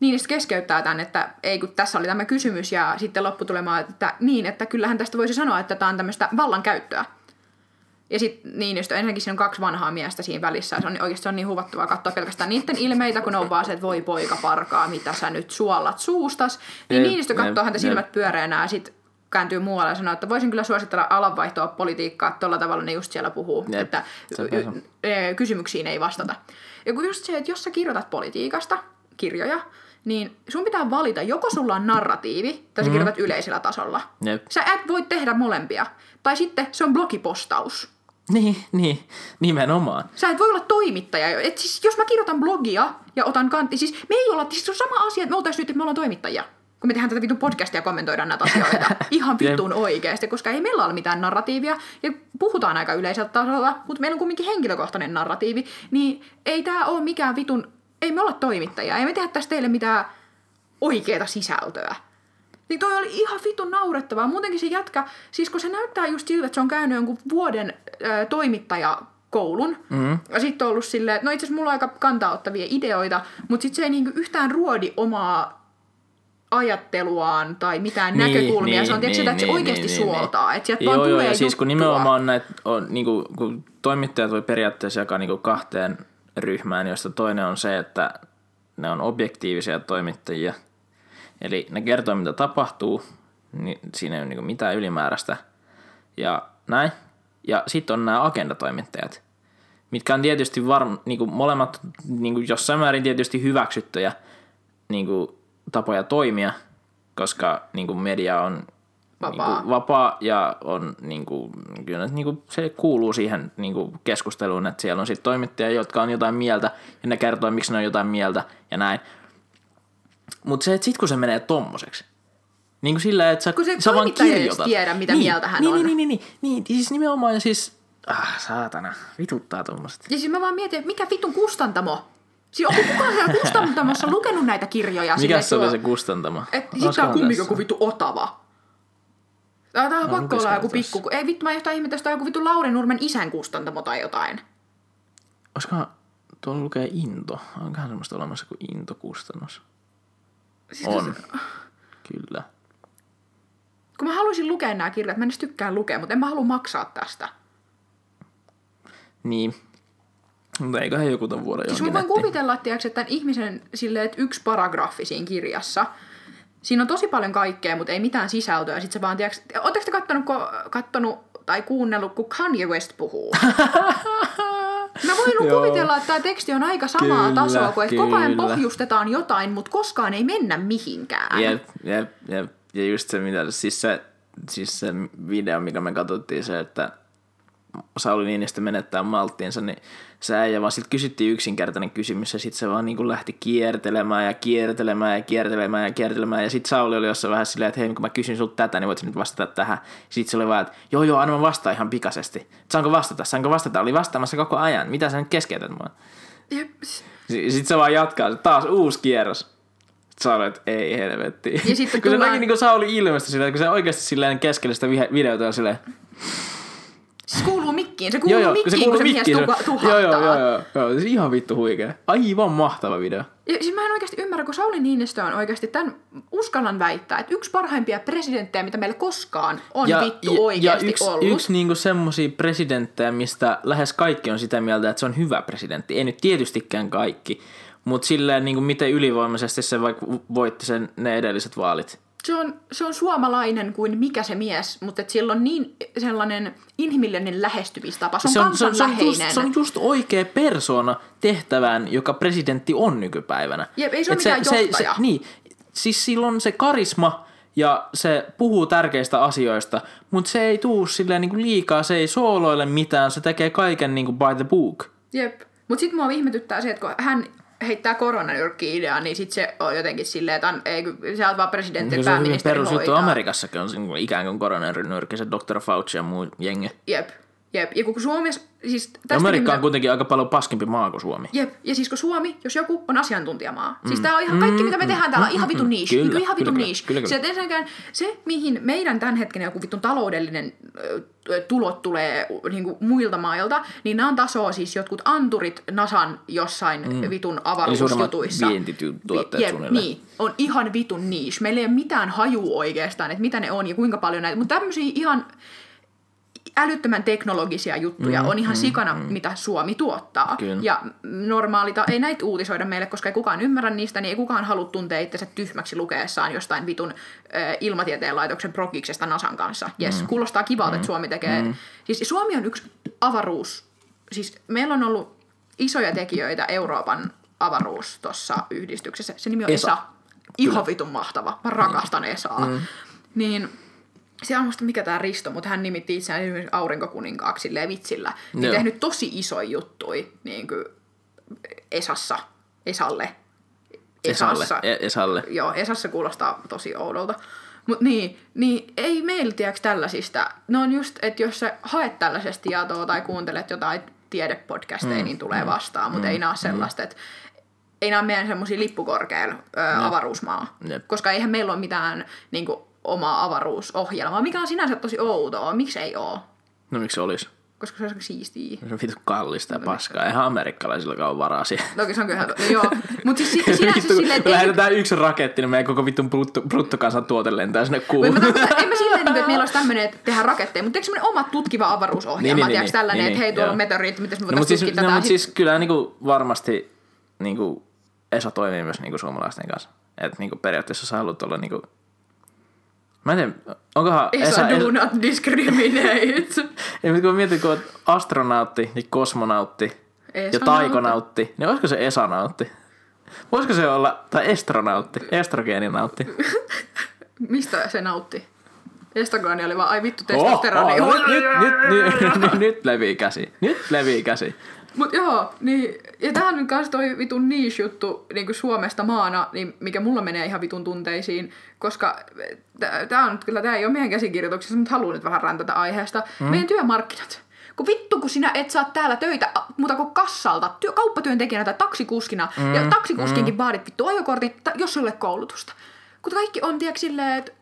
B: Niinistö keskeyttää tämän, että ei kun tässä oli tämä kysymys ja sitten lopputulema, että niin, että kyllähän tästä voisi sanoa, että tämä on tämmöistä vallankäyttöä. Ja sitten Niinistö, ensinnäkin siinä on kaksi vanhaa miestä siinä välissä, se on oikeasti se on niin huvattavaa katsoa pelkästään niiden ilmeitä, kun on vaan se, että voi poika parkaa, mitä sä nyt suolat suustas. Niin Niinistö katsoo häntä silmät pyöreänä ja sitten kääntyy muualle ja sanoo, että voisin kyllä suositella alanvaihtoa politiikkaa, tuolla tavalla ne just siellä puhuu,
C: Jep,
B: että y- y- kysymyksiin ei vastata. Ja kun just se, että jos sä kirjoitat politiikasta kirjoja, niin sun pitää valita, joko sulla on narratiivi, tai sä kirjoitat yleisellä tasolla.
C: Jep.
B: Sä et voi tehdä molempia. Tai sitten se on blogipostaus.
C: Niin, niin, nimenomaan.
B: Sä et voi olla toimittaja. Et siis, jos mä kirjoitan blogia ja otan kantti, siis me ei olla, siis se on sama asia, että me oltaisiin nyt, että me ollaan toimittajia. Kun me tehdään tätä vitun podcastia ja kommentoidaan näitä asioita. Ihan vitun oikeasti, koska ei meillä ole mitään narratiivia. Ja puhutaan aika yleiseltä tasolla, mutta meillä on kumminkin henkilökohtainen narratiivi. Niin ei tää ole mikään vitun, ei me olla toimittajia. Ei me tehdä tästä teille mitään oikeaa sisältöä. Niin toi oli ihan vitun naurettavaa. Muutenkin se jätkä, siis kun se näyttää just siltä, että se on käynyt jonkun vuoden ö, toimittajakoulun. Mm. Ja sitten on ollut silleen, että no itse asiassa mulla on aika kantaottavia ideoita, mutta sitten se ei niinku yhtään ruodi omaa ajatteluaan tai mitään niin, näkökulmia. se on tietysti, että se oikeasti suoltaa. Että sieltä vaan
C: joo, joo,
B: tulee
C: ja siis kun nimenomaan näitä on, niinku, kun toimittajat voi periaatteessa jakaa niinku kahteen ryhmään, josta toinen on se, että ne on objektiivisia toimittajia. Eli ne kertoo, mitä tapahtuu, niin siinä ei ole niinku mitään ylimääräistä. Ja näin. Ja sitten on nämä agendatoimittajat, mitkä on tietysti varm, niinku molemmat niinku jossain määrin tietysti hyväksyttyjä niinku tapoja toimia, koska niinku media on
B: Vapaa.
C: Niinku vapaa ja on niinku, kyllä niinku, se kuuluu siihen niinku keskusteluun, että siellä on sitten toimittajia, jotka on jotain mieltä ja ne kertoo, miksi ne on jotain mieltä ja näin. Mutta se, että sit kun se menee tommoseksi, niin kuin sillä, että sä,
B: Kun se
C: sä vaan kirjoitat.
B: tiedä, mitä
C: niin,
B: mieltä hän
C: niin,
B: on.
C: Niin, niin, niin, niin, niin, siis nimenomaan siis, ah, saatana, vituttaa tommoset.
B: Ja siis mä vaan mietin, että mikä vitun kustantamo? Siis onko kukaan siellä kustantamossa lukenut näitä kirjoja?
C: Mikä se oli se kustantama?
B: Et sit tää on kumminkin
C: tässä?
B: joku vittu Otava. Tää tää on pakko olla joku
C: tässä?
B: pikku... Ei vittu, mä yhtään ihmettä, jos tää on joku vittu Lauri Nurmen isän kustantamo tai jotain.
C: Olisikohan, tuolla lukee Into. Onkohan semmoista olemassa kuin Into-kustannus?
B: Siis
C: On. Kyllä.
B: Kun mä haluaisin lukea nämä kirjat, mä en edes tykkään lukea, mutta en mä halua maksaa tästä.
C: Niin. Mutta eiköhän joku ton vuoden
B: Siis
C: jonkin
B: mä voin kuvitella, tiiäks, että tämän ihmisen silleen, että yksi paragrafi siinä kirjassa, siinä on tosi paljon kaikkea, mutta ei mitään sisältöä. Sitten se vaan, tiiäks, ootteko te kattonut, ko, kattonut tai kuunnellut, kun Kanye West puhuu? Mä voin
C: Joo.
B: kuvitella, että tämä teksti on aika samaa
C: Kyllä,
B: tasoa, kun että koko ajan
C: kyllä.
B: pohjustetaan jotain, mutta koskaan ei mennä mihinkään.
C: Jep, jep, jep. Ja just se, mitä, siis se, siis se video, mikä me katsottiin, se, että Sauli Niinistö menettää malttiinsa, niin se äijä vaan siltä kysyttiin yksinkertainen kysymys ja sitten se vaan niin kuin lähti kiertelemään ja kiertelemään ja kiertelemään ja kiertelemään ja sitten Sauli oli jossain vähän silleen, että hei kun mä kysyn sulta tätä, niin voit nyt vastata tähän. Sitten se oli vaan, että joo joo, anna mä vastaan ihan pikaisesti. Saanko vastata, saanko vastata? Oli vastaamassa koko ajan. Mitä sä nyt keskeytät mua? Sitten se vaan jatkaa, se taas uusi kierros. Sitten Sauli, että ei helvetti.
B: Ja sitten
C: kun se
B: tullaan-
C: näki niin kuin Sauli ilmestä silleen, kun se oikeasti silleen keskellä sitä videota on silleen,
B: Siis kuuluu mikki mikkiin. Se kuuluu mikkiin, kun se mies tuha- tuhahtaa.
C: Joo, joo, joo, joo, joo. Se ihan vittu huikea. Aivan mahtava video.
B: Ja siis mä en oikeasti ymmärrä, kun Sauli Niinistö on oikeasti tämän, uskallan väittää, että yksi parhaimpia presidenttejä, mitä meillä koskaan on ja, vittu oikeasti
C: ja yksi,
B: ollut.
C: yksi niinku semmosia presidenttejä, mistä lähes kaikki on sitä mieltä, että se on hyvä presidentti. Ei nyt tietystikään kaikki, mutta silleen niinku miten ylivoimaisesti se vaikka voitti sen ne edelliset vaalit.
B: Se on, se on suomalainen kuin mikä se mies, mutta et sillä on niin sellainen inhimillinen lähestymistapa. Se on,
C: se on, se on,
B: just,
C: se on just oikea persona tehtävään, joka presidentti on nykypäivänä.
B: Jep, ei se ole
C: Et
B: mikään
C: se,
B: johtaja.
C: Se, niin, siis sillä on se karisma ja se puhuu tärkeistä asioista, mutta se ei tuu silleen niinku liikaa, se ei sooloile mitään, se tekee kaiken niinku by the book.
B: Jep. Mutta sitten mua ihmetyttää se, että kun hän heittää koronanyrkki ideaa, niin sitten se on jotenkin silleen, että an, ei, sä oot vaan presidentti,
C: Kyllä se on hyvin
B: pääministeri
C: perusjuttu. Amerikassakin on ikään kuin koronanyrkki, se Dr. Fauci ja muu jengi.
B: Jep. Jep. Ja kun Suomessa, siis tästä
C: Amerikka on kuitenkin aika paljon paskempi maa kuin Suomi.
B: Jep, ja siis kun Suomi, jos joku, on asiantuntijamaa. Mm. Siis tää on ihan kaikki, mitä me tehdään täällä, on ihan vitun niche.
C: Kyllä,
B: Kyllä, ihan vitun
C: kyllä,
B: niche.
C: kyllä, kyllä.
B: Se, ensinnäkään se, mihin meidän tämänhetkinen joku vitun taloudellinen ö, tulot tulee niin kuin muilta mailta, niin nämä on tasoa siis jotkut anturit Nasan jossain mm. vitun avaruusjutuissa.
C: vientituotteet
B: Jep, niin, on ihan vitun niche. Meillä ei ole mitään hajua oikeastaan, että mitä ne on ja kuinka paljon näitä. Mutta tämmöisiä ihan älyttömän teknologisia juttuja mm, on ihan mm, sikana, mm. mitä Suomi tuottaa.
C: Kyllä.
B: Ja normaalita ei näitä uutisoida meille, koska ei kukaan ymmärrä niistä, niin ei kukaan halua tuntea itsensä tyhmäksi lukeessaan jostain vitun äh, ilmatieteen laitoksen prokiksesta Nasan kanssa. Yes, mm. kuulostaa kivalta, mm, että Suomi tekee... Mm. Siis Suomi on yksi avaruus... Siis meillä on ollut isoja tekijöitä Euroopan avaruus tuossa yhdistyksessä. Se nimi on
C: ESA.
B: ESA. Ihan vitun mahtava. Mä rakastan ESAa. Mm. Niin se on musta mikä tämä Risto, mutta hän nimitti itseään esimerkiksi aurinkokuninkaaksi silleen vitsillä. Niin
C: Joo.
B: tehnyt tosi isoja juttui niin kuin Esassa, Esalle.
C: Esalle. E- Esalle.
B: Joo, Esassa kuulostaa tosi oudolta. Mutta niin, niin ei meillä tiedäks tällaisista. Ne on just, että jos sä haet tällaisesta tietoa tai kuuntelet jotain tiedepodcasteja, mm. niin tulee vastaan, mutta mm. ei nää sellaista, että ei nämä meidän semmoisia lippukorkeilla avaruusmaa.
C: Jep.
B: Koska eihän meillä ole mitään niin kuin, omaa avaruusohjelmaa, mikä on sinänsä tosi outoa. Miksi ei ole?
C: No miksi se olisi?
B: Koska se on siistiä.
C: Se on vittu kallista ja paskaa. Eihän amerikkalaisillakaan ole varaa siihen.
B: Toki se on kyllä, no, joo. Mutta siis si- sinänsä
C: Vittu,
B: silleen, että
C: kun
B: ei,
C: lähetetään yksi raketti, niin meidän koko vittun brutto, bruttokansantuote lentää sinne kuuhun.
B: mä tarkoitan, en mä silleen, niin että meillä olisi tämmöinen, että tehdään raketteja, mutta eikö semmoinen oma tutkiva avaruusohjelma,
C: Niin,
B: niin,
C: niin,
B: tiedätkö
C: niin,
B: tällainen,
C: niin,
B: että hei,
C: niin,
B: tuolla on meteoriitti, miten me
C: No,
B: voitaisiin
C: mutta siis,
B: tutkia
C: no,
B: tätä.
C: mut siis kyllä niinku varmasti niinku Esa toimii myös niinku suomalaisten kanssa. Että niinku periaatteessa sä haluat olla niinku... Mä en tiedä, onkohan
B: Esa, do not discriminate.
C: Ei, mutta kun mä mietin, kun astronautti ja kosmonautti ja
B: Esanautti.
C: taikonautti, niin olisiko se esanautti? Voisiko se olla, tai estronautti, estrogeeninautti?
B: Mistä se nautti? Estrogani oli vaan, ai vittu, testosteroni.
C: Oh, oh, nyt, nyt, nyt, nyt, nyt, nyt levii käsi. Nyt levii käsi.
B: Mut joo, niin, ja tää on kans toi vitun niche-juttu niin Suomesta maana, niin mikä mulla menee ihan vitun tunteisiin, koska tää, tää on kyllä, tää ei ole meidän käsikirjoituksessa, mutta haluan nyt vähän rantata aiheesta. Mm. Meidän työmarkkinat. Kun vittu, kun sinä et saa täällä töitä muuta kuin kassalta, työ, kauppatyöntekijänä tai taksikuskina, mm. ja taksikuskinkin mm. vaadit vittu ajokortin, ta, jos sulle koulutusta. Kun kaikki on, tiedätkö, silleen, että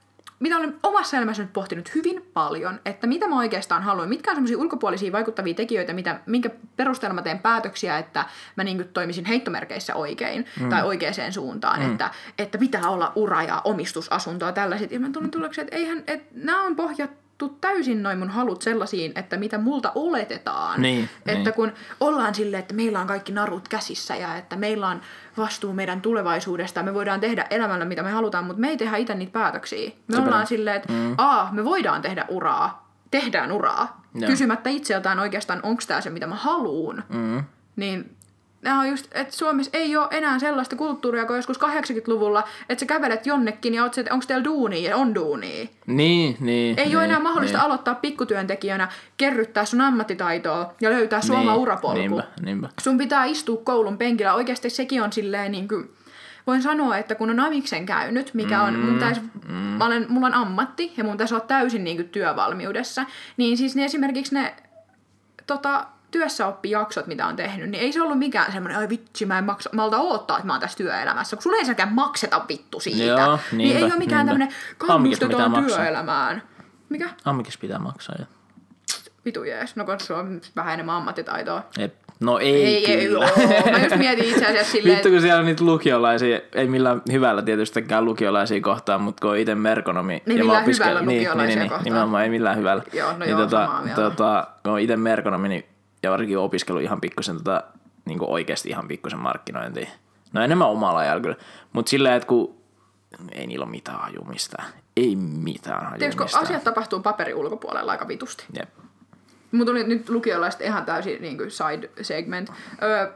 B: mitä olen omassa elämässä nyt pohtinut hyvin paljon, että mitä mä oikeastaan haluan, mitkä on semmoisia ulkopuolisia vaikuttavia tekijöitä, mitä, minkä perusteella mä teen päätöksiä, että mä niin toimisin heittomerkeissä oikein mm. tai oikeaan suuntaan, mm. että, että pitää olla ura ja omistusasuntoa ja tällaiset. Ja mä tulin tulokseen, että eihän, että nämä on pohjattu täysin noin mun halut sellaisiin, että mitä multa oletetaan.
C: Niin,
B: että
C: niin.
B: kun ollaan silleen, että meillä on kaikki narut käsissä ja että meillä on vastuu meidän tulevaisuudesta me voidaan tehdä elämällä mitä me halutaan, mutta me ei tehdä itse niitä päätöksiä. Me
C: Sepä.
B: ollaan silleen, että mm. A, me voidaan tehdä uraa, tehdään uraa,
C: Joo.
B: kysymättä itseltään oikeastaan, onko tämä se mitä mä haluun.
C: Mm.
B: Niin nämä on just, että Suomessa ei ole enää sellaista kulttuuria kuin joskus 80-luvulla, että sä kävelet jonnekin ja oot että onko teillä duunia ja on duunia.
C: Niin, niin.
B: Ei
C: niin,
B: ole enää mahdollista
C: niin,
B: aloittaa pikkutyöntekijänä, kerryttää sun ammattitaitoa ja löytää sun oma
C: niin,
B: urapolku.
C: Niinpä, niinpä.
B: Sun pitää istua koulun penkillä. Oikeasti sekin on silleen niin kuin, voin sanoa, että kun on amiksen käynyt, mikä on, mun täis, mm. mä olen, mulla on ammatti ja mun tässä olla täysin niin kuin työvalmiudessa, niin siis ne esimerkiksi ne tota, työssäoppijaksot, mitä on tehnyt, niin ei se ollut mikään semmoinen, ai vitsi, mä en maksa, malta odottaa, että mä oon tässä työelämässä, kun sulle ei säkään makseta vittu siitä.
C: Joo,
B: niin ei
C: niinpä,
B: ole mikään
C: niinpä.
B: tämmöinen kannustetaan
C: maksaa.
B: työelämään. Mikä?
C: Ammikis pitää maksaa jo.
B: vitu jees. No kun sulla on vähän enemmän ammattitaitoa.
C: Et, no ei,
B: Ei, ei,
C: kyllä.
B: joo. Mä just mietin itse asiassa silleen,
C: Vittu, kun siellä on niitä lukiolaisia, ei millään hyvällä tietystikään lukiolaisia kohtaan, mutta kun on itse merkonomi.
B: Niin
C: ja mä
B: millään
C: opiskelin-
B: hyvällä lukiolaisia
C: niin,
B: kohtaan.
C: Niin, nimenomaan ei millään hyvällä.
B: Joo, no
C: niin,
B: joo,
C: tota,
B: mieltä.
C: tota, kun on itse merkonomi, niin, ja varsinkin opiskelu ihan pikkusen tota, niin oikeasti ihan pikkusen markkinointia. No enemmän omalla ajalla kyllä. Mutta silleen, että kun ei niillä ole mitään haju mistään. Ei mitään haju
B: tiedätkö, asiat tapahtuu paperin ulkopuolella aika vitusti.
C: Jep.
B: Mun tuli nyt lukiolaista ihan täysin niin kuin side segment. Öö,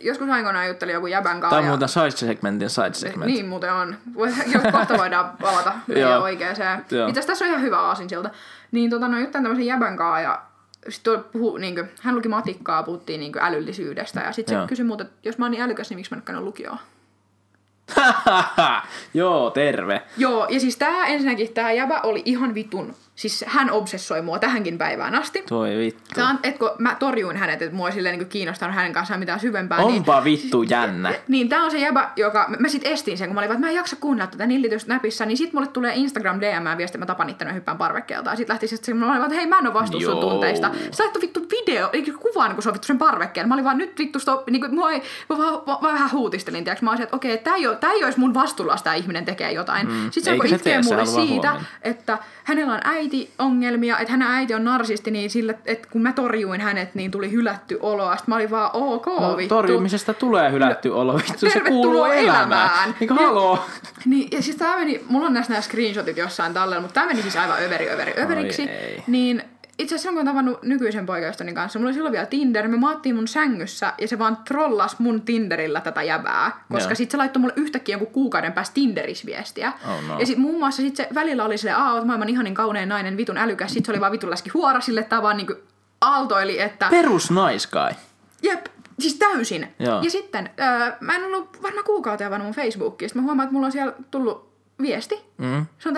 B: joskus aikoinaan juttelin joku jäbän kanssa.
C: Tämä on
B: ja-
C: muuten side segmentin side segment.
B: Niin muuten on. Voi- Jo, kohta voidaan palata meidän oikeeseen. Itse asiassa tässä on ihan hyvä aasinsilta. Niin tota, no juttelin tämmöisen jäbän kanssa ja sit tuolla puhu, niin kuin, hän luki matikkaa, puhuttiin niin kuin älyllisyydestä. Ja sitten se kysyi muuta, että jos mä oon niin älykäs, niin miksi mä en ole lukioon?
C: Joo, terve.
B: Joo, ja siis tää ensinnäkin, tää jäbä oli ihan vitun, siis hän obsessoi mua tähänkin päivään asti.
C: Toi vittu.
B: On, et kun mä torjuin hänet, että mua ei silleen niin kiinnostanut hänen kanssaan mitään syvempää. niin,
C: Onpa vittu jännä.
B: niin tää on se jäbä, joka, mä, mä sit estin sen, kun mä olin että mä en jaksa kuunnella tätä nillitystä näpissä, niin sit mulle tulee Instagram DM viesti, että mä tapan itse hyppään parvekkeelta. Ja sit lähti sit, mä olin vaan, että hei mä en oo vastuussa sun tunteista. Sä laittoi vittu video, eikä kuvan, kun on vittu sen parvekkeella. Mä olin vaan, nyt vittu stop, niin kuin, mua ei, mä vaan, vaan, vaan vähän huutistelin, tiiäks. Mä olisin, että okei, tää ei, oo, tää ei mun vastuulla, jos tää ihminen tekee jotain. Mm. Sitten se mulle siitä, että hänellä on äitiongelmia, että hänen äiti on narsisti, niin sillä, että kun mä torjuin hänet, niin tuli hylätty olo. Sitten mä olin vaan, ok,
C: No,
B: vittu.
C: torjumisesta tulee hylätty olo, vittu se kuuluu elämään.
B: elämään.
C: Niin kuin haloo.
B: Niin, ja siis tää meni, mulla on näissä nämä screenshotit jossain tallella, mutta tää meni siis aivan överi, överi, överiksi.
C: ei.
B: Niin itse asiassa silloin kun olen tavannut nykyisen poikaystäväni kanssa, mulla oli silloin vielä Tinder, me maattiin mun sängyssä ja se vaan trollas mun Tinderillä tätä jäbää, koska
C: Joo.
B: sit se laittoi mulle yhtäkkiä jonkun kuukauden päästä Tinderis viestiä.
C: Oh no.
B: Ja sit muun muassa sit se välillä oli silleen, aa, oot maailman ihanin kaunein nainen, vitun älykäs, sit se oli vaan vitun läski huora sille, tää vaan niinku aaltoili, että
C: Perus naiskai.
B: Jep, siis täysin.
C: Joo.
B: Ja sitten, öö, mä en ollut varmaan kuukauteen avannut mun Facebookia. Sitten mä huomaan, että mulla on siellä tullut viesti.
C: Mm.
B: Se on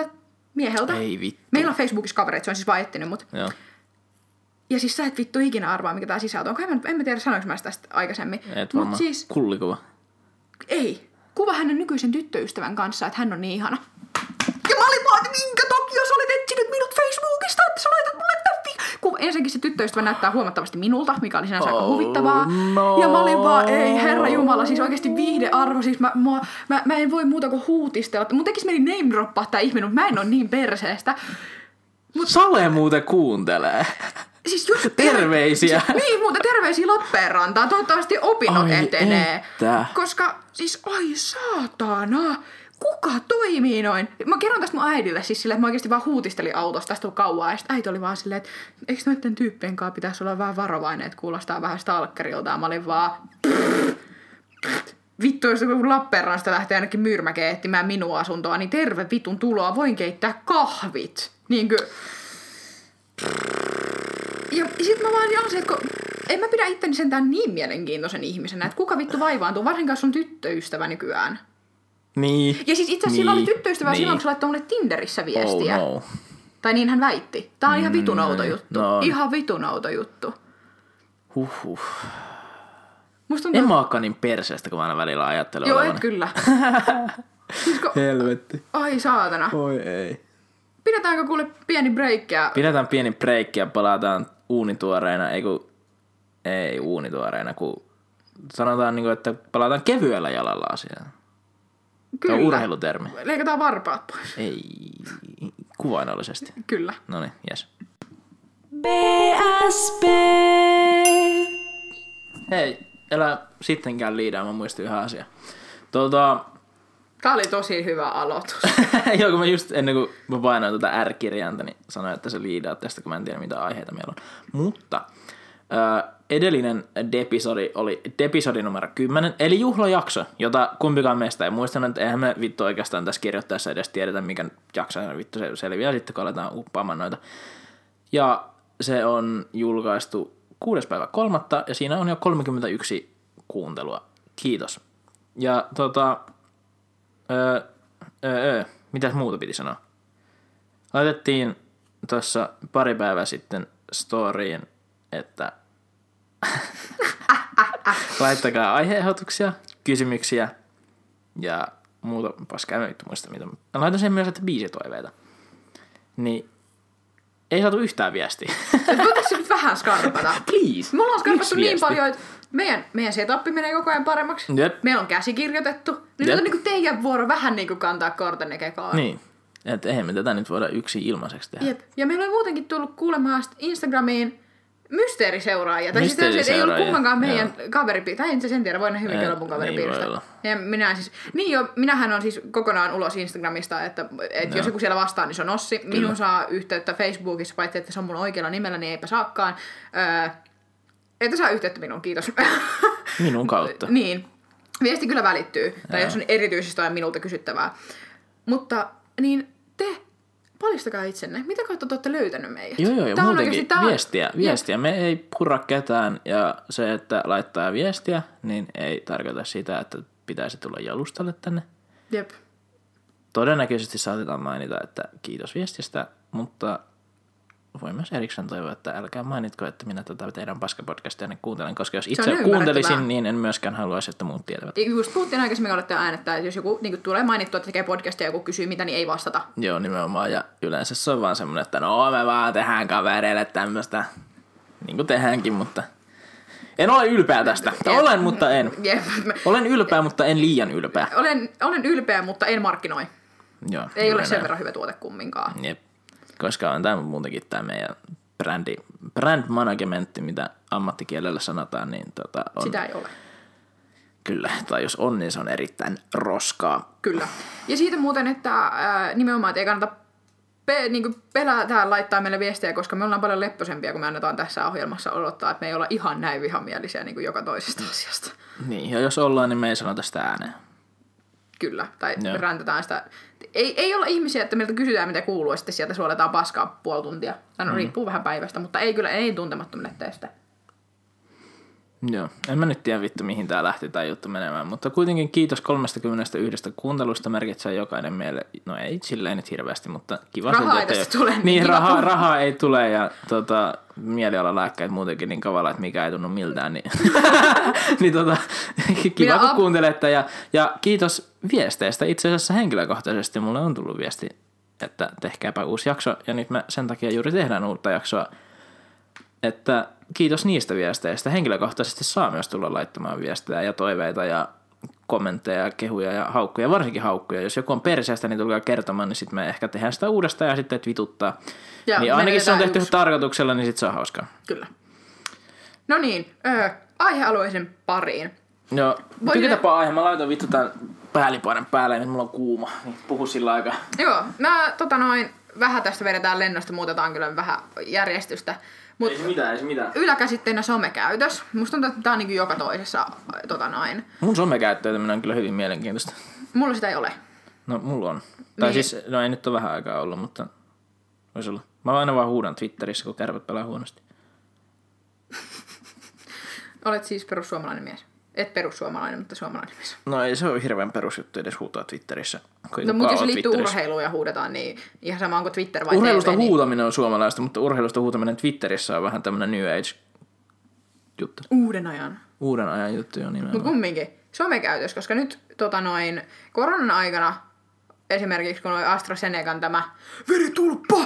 B: mieheltä.
C: Ei vittu.
B: Meillä on Facebookissa kavereita, se on siis vaan etsinyt mut.
C: Joo.
B: Ja siis sä et vittu ikinä arvaa, mikä tää sisältö on. Kai mä, en mä tiedä, sanoinko mä sitä tästä aikaisemmin.
C: Et
B: Mut
C: varmaan
B: siis,
C: kullikuva.
B: ei. Kuva hänen nykyisen tyttöystävän kanssa, että hän on niin ihana. Ja mä olin vaan, että minkä takia sä olet etsinyt minut Facebookista, että sä laitat mulle vi- Kuva. Ensinnäkin se tyttöystävä näyttää huomattavasti minulta, mikä oli sinänsä aika
C: Oh,
B: huvittavaa.
C: no.
B: Ja mä olin vaan, ei herra jumala, siis oikeasti viihdearvo, siis mä, mä, mä, mä en voi muuta kuin huutistella. Mun tekis meni name droppaa tää ihminen, mutta mä en oo niin perseestä.
C: Sale muuten kuuntelee.
B: Siis just,
C: Terveisiä.
B: Siis, niin, mutta terveisiä Lappeenrantaan. Toivottavasti opinnot
C: Ai
B: etenee.
C: että.
B: Koska, siis, ai saatana. Kuka toimii noin? Mä kerron tästä mun äidille siis silleen, että mä oikeasti vaan huutistelin autosta tästä on kauan. Ja sit äiti oli vaan silleen, että eikö noiden tyyppien kanssa pitäisi olla vähän varovainen, että kuulostaa vähän stalkerilta. Ja mä olin vaan, vittu, jos joku Lappeenrannasta lähtee ainakin Myyrmäkeen etsimään minun asuntoa, niin terve vitun tuloa, voin keittää kahvit. Niin kuin, ja sit mä vaan se, että kun en mä pidä itteni sentään niin mielenkiintoisen ihmisenä, että kuka vittu vaivaantuu, varsinkaan on tyttöystävä nykyään.
C: Niin.
B: Ja siis itse asiassa sillä oli
C: Niin,
B: tyttöystävä
C: niin.
B: silloin, kun se laittoi mulle Tinderissä viestiä.
C: Oh no.
B: Tai niin hän väitti. Tää on ihan vitun
C: Mm,
B: outo juttu.
C: no.
B: Ihan vitun outo juttu.
C: Huhhuh.
B: Musta tuntuu,
C: En mä niin perseestä, kun mä aina välillä ajattelen
B: Joo, et kyllä. siis kun,
C: Helvetti.
B: ai saatana.
C: Oi ei.
B: Pidetäänkö kuule pieni break ja...
C: Pidetään pieni break ja palataan uunituoreena, ei kun, ei uunituoreena, kun sanotaan, niin kuin, että palataan kevyellä jalalla asiaan. Tämä on
B: Kyllä.
C: urheilutermi.
B: Leikataan varpaat pois.
C: Ei, kuvainnollisesti.
B: Kyllä.
C: No niin, jes.
A: BSB.
C: Hei, älä sittenkään liidaa, mä muistin yhden asian. Tota,
B: Tää oli tosi hyvä aloitus.
C: joo, kun mä just ennen kuin mä painoin tuota R-kirjainta, niin sanoin, että se liidaa tästä, kun mä en tiedä mitä aiheita meillä on. Mutta äh, edellinen depisodi oli depisodi numero 10, eli juhlajakso, jota kumpikaan meistä ei muistanut, eihän me vittu oikeastaan tässä kirjoittaessa edes tiedetä, mikä jakso ja vittu se selviää sitten, kun aletaan uppaamaan noita. Ja se on julkaistu 6. päivä kolmatta ja siinä on jo 31 kuuntelua. Kiitos. Ja tota, öö, öö, öö, mitäs muuta piti sanoa? Laitettiin tuossa pari päivää sitten storyin, että laittakaa aiheehdotuksia, kysymyksiä ja muuta paskaa. En vittu muista mitä. Mä laitan sen myös, että biisitoiveita. Niin ei saatu yhtään viestiä.
B: Voitaisiin nyt vähän skarpata.
C: Please.
B: Me ollaan skarpattu niin
C: viesti.
B: paljon, että meidän, meidän setup menee koko ajan paremmaksi.
C: Jep.
B: Meillä on käsikirjoitettu. Nyt
C: Jep.
B: on niin kuin teidän vuoro vähän niin kuin kantaa kortenne kekoon.
C: Niin. Että eihän me tätä nyt voida yksi ilmaiseksi tehdä.
B: Jep. Ja meillä on muutenkin tullut kuulemaan Instagramiin mysteeriseuraajia. Tai siis tämmöisiä, ei ollut kummankaan meidän kaveripiiristä. Tai en sen tiedä, voi ne hyvinkin olla mun
C: niin
B: kaveripiiristä.
C: olla.
B: Ja minä siis, niin jo, minähän on siis kokonaan ulos Instagramista, että, että jos
C: Joo.
B: joku siellä vastaa, niin se on Ossi. Minun saa yhteyttä Facebookissa, paitsi että se on mun oikealla nimellä, niin eipä saakaan. Öö, että saa yhteyttä minuun, kiitos.
C: Minun kautta.
B: niin. Viesti kyllä välittyy, tai jos on erityisesti jotain minulta kysyttävää. Mutta niin te paljastakaa itsenne. Mitä kautta te olette löytänyt meidät?
C: Joo, joo,
B: on
C: muutenkin
B: tää on-
C: viestiä, viestiä. Me ei purra ketään, ja se, että laittaa viestiä, niin ei tarkoita sitä, että pitäisi tulla jalustalle tänne.
B: Jep.
C: Todennäköisesti saatetaan mainita, että kiitos viestistä, mutta voi myös erikseen toivoa, että älkää mainitko, että minä tätä teidän paskapodcastia ne kuuntelen, koska jos itse kuuntelisin, niin en myöskään haluaisi, että muut tietävät.
B: Just puhuttiin aikaisemmin, olette äänettä, että jos joku niin tulee mainittua, että tekee podcastia ja joku kysyy mitä, niin ei vastata.
C: Joo, nimenomaan. Ja yleensä se on vaan semmoinen, että no me vaan tehdään kavereille tämmöistä, niin kuin tehdäänkin, mutta en ole ylpeä tästä.
B: Jep.
C: Olen, mutta en.
B: Jep.
C: Olen ylpeä, mutta en liian ylpeä.
B: Olen, olen ylpeä, mutta en markkinoi.
C: Joo,
B: Ei ole sen verran hyvä tuote kumminkaan.
C: Jep. Koska on tämä muutenkin tämä meidän brändi, brand managementti, mitä ammattikielellä sanotaan, niin tota on
B: Sitä ei ole.
C: kyllä, tai jos on, niin se on erittäin roskaa.
B: Kyllä. Ja siitä muuten, että ää, nimenomaan, että ei kannata pe- niin pelätä laittaa meille viestejä, koska me ollaan paljon lepposempia, kun me annetaan tässä ohjelmassa odottaa, että me ei olla ihan näin vihamielisiä niin kuin joka toisesta asiasta.
C: Niin, ja jos ollaan, niin me ei sanota sitä ääneen.
B: Kyllä. Tai
C: Joo.
B: räntetään sitä. Ei, ei olla ihmisiä, että meiltä kysytään, mitä kuuluu, ja sitten sieltä suoletaan paskaa puoli tuntia. No, mm. riippuu vähän päivästä, mutta ei kyllä, ei tuntemattomille teistä.
C: Joo, en mä nyt tiedä vittu mihin tää lähti tää juttu menemään, mutta kuitenkin kiitos 31 kuuntelusta. Merkitsee jokainen meille, no ei silleen nyt hirveästi, mutta kiva
B: Rahaa ei
C: että
B: tule, niin
C: Niin, rahaa, rahaa ei tule ja tota, mielialalääkkeet muutenkin niin kavalla, että mikä ei tunnu miltään, niin, niin tota, kiva
B: Minä
C: kun kuuntelette. Ja, ja kiitos viesteistä. Itse asiassa henkilökohtaisesti mulle on tullut viesti, että tehkääpä uusi jakso. Ja nyt me sen takia juuri tehdään uutta jaksoa että kiitos niistä viesteistä. Henkilökohtaisesti saa myös tulla laittamaan viestejä ja toiveita ja kommentteja, kehuja ja haukkuja, varsinkin haukkuja. Jos joku on perseestä, niin tulkaa kertomaan, niin sitten me ehkä tehdään sitä uudestaan ja sitten vituttaa.
B: Ja
C: niin ainakin se on tehty
B: yksi.
C: tarkoituksella, niin sitten se on hauskaa.
B: Kyllä. No niin, öö, aihealueisen pariin.
C: Joo,
B: Voi-
C: tykätäpä aihe. Mä laitan vittu tän päällipainen päälle, niin mulla on kuuma. Niin puhu sillä aikaa.
B: Joo, mä tota noin, vähän tästä vedetään lennosta, muutetaan kyllä vähän järjestystä. Mut
C: Ei se mitään, ei se mitään.
B: yläkäsitteenä somekäytös. Musta tuntuu, että tää on niin joka toisessa tota noin.
C: Mun somekäyttäytyminen on kyllä hyvin mielenkiintoista.
B: Mulla sitä ei ole.
C: No, mulla on. Tai
B: Niin.
C: siis, no ei nyt ole vähän aikaa ollut, mutta voisi olla. Mä aina vaan huudan Twitterissä, kun kärpät pelaa huonosti.
B: Olet siis perussuomalainen mies. Et perussuomalainen, mutta suomalainen mies.
C: No ei se ole hirveän perusjuttu edes huutaa Twitterissä.
B: No mutta jos liittyy urheiluun ja huudetaan, niin ihan sama onko Twitter vai
C: Urheilusta
B: TV, niin
C: huutaminen on suomalaista, mutta urheilusta huutaminen Twitterissä on vähän tämmönen New Age juttu.
B: uuden ajan.
C: Uuden ajan juttu jo
B: Mutta
C: nimenomaan.
B: kumminkin, somekäytös, koska nyt tota noin, koronan aikana esimerkiksi kun oli AstraZenecan tämä veritulppa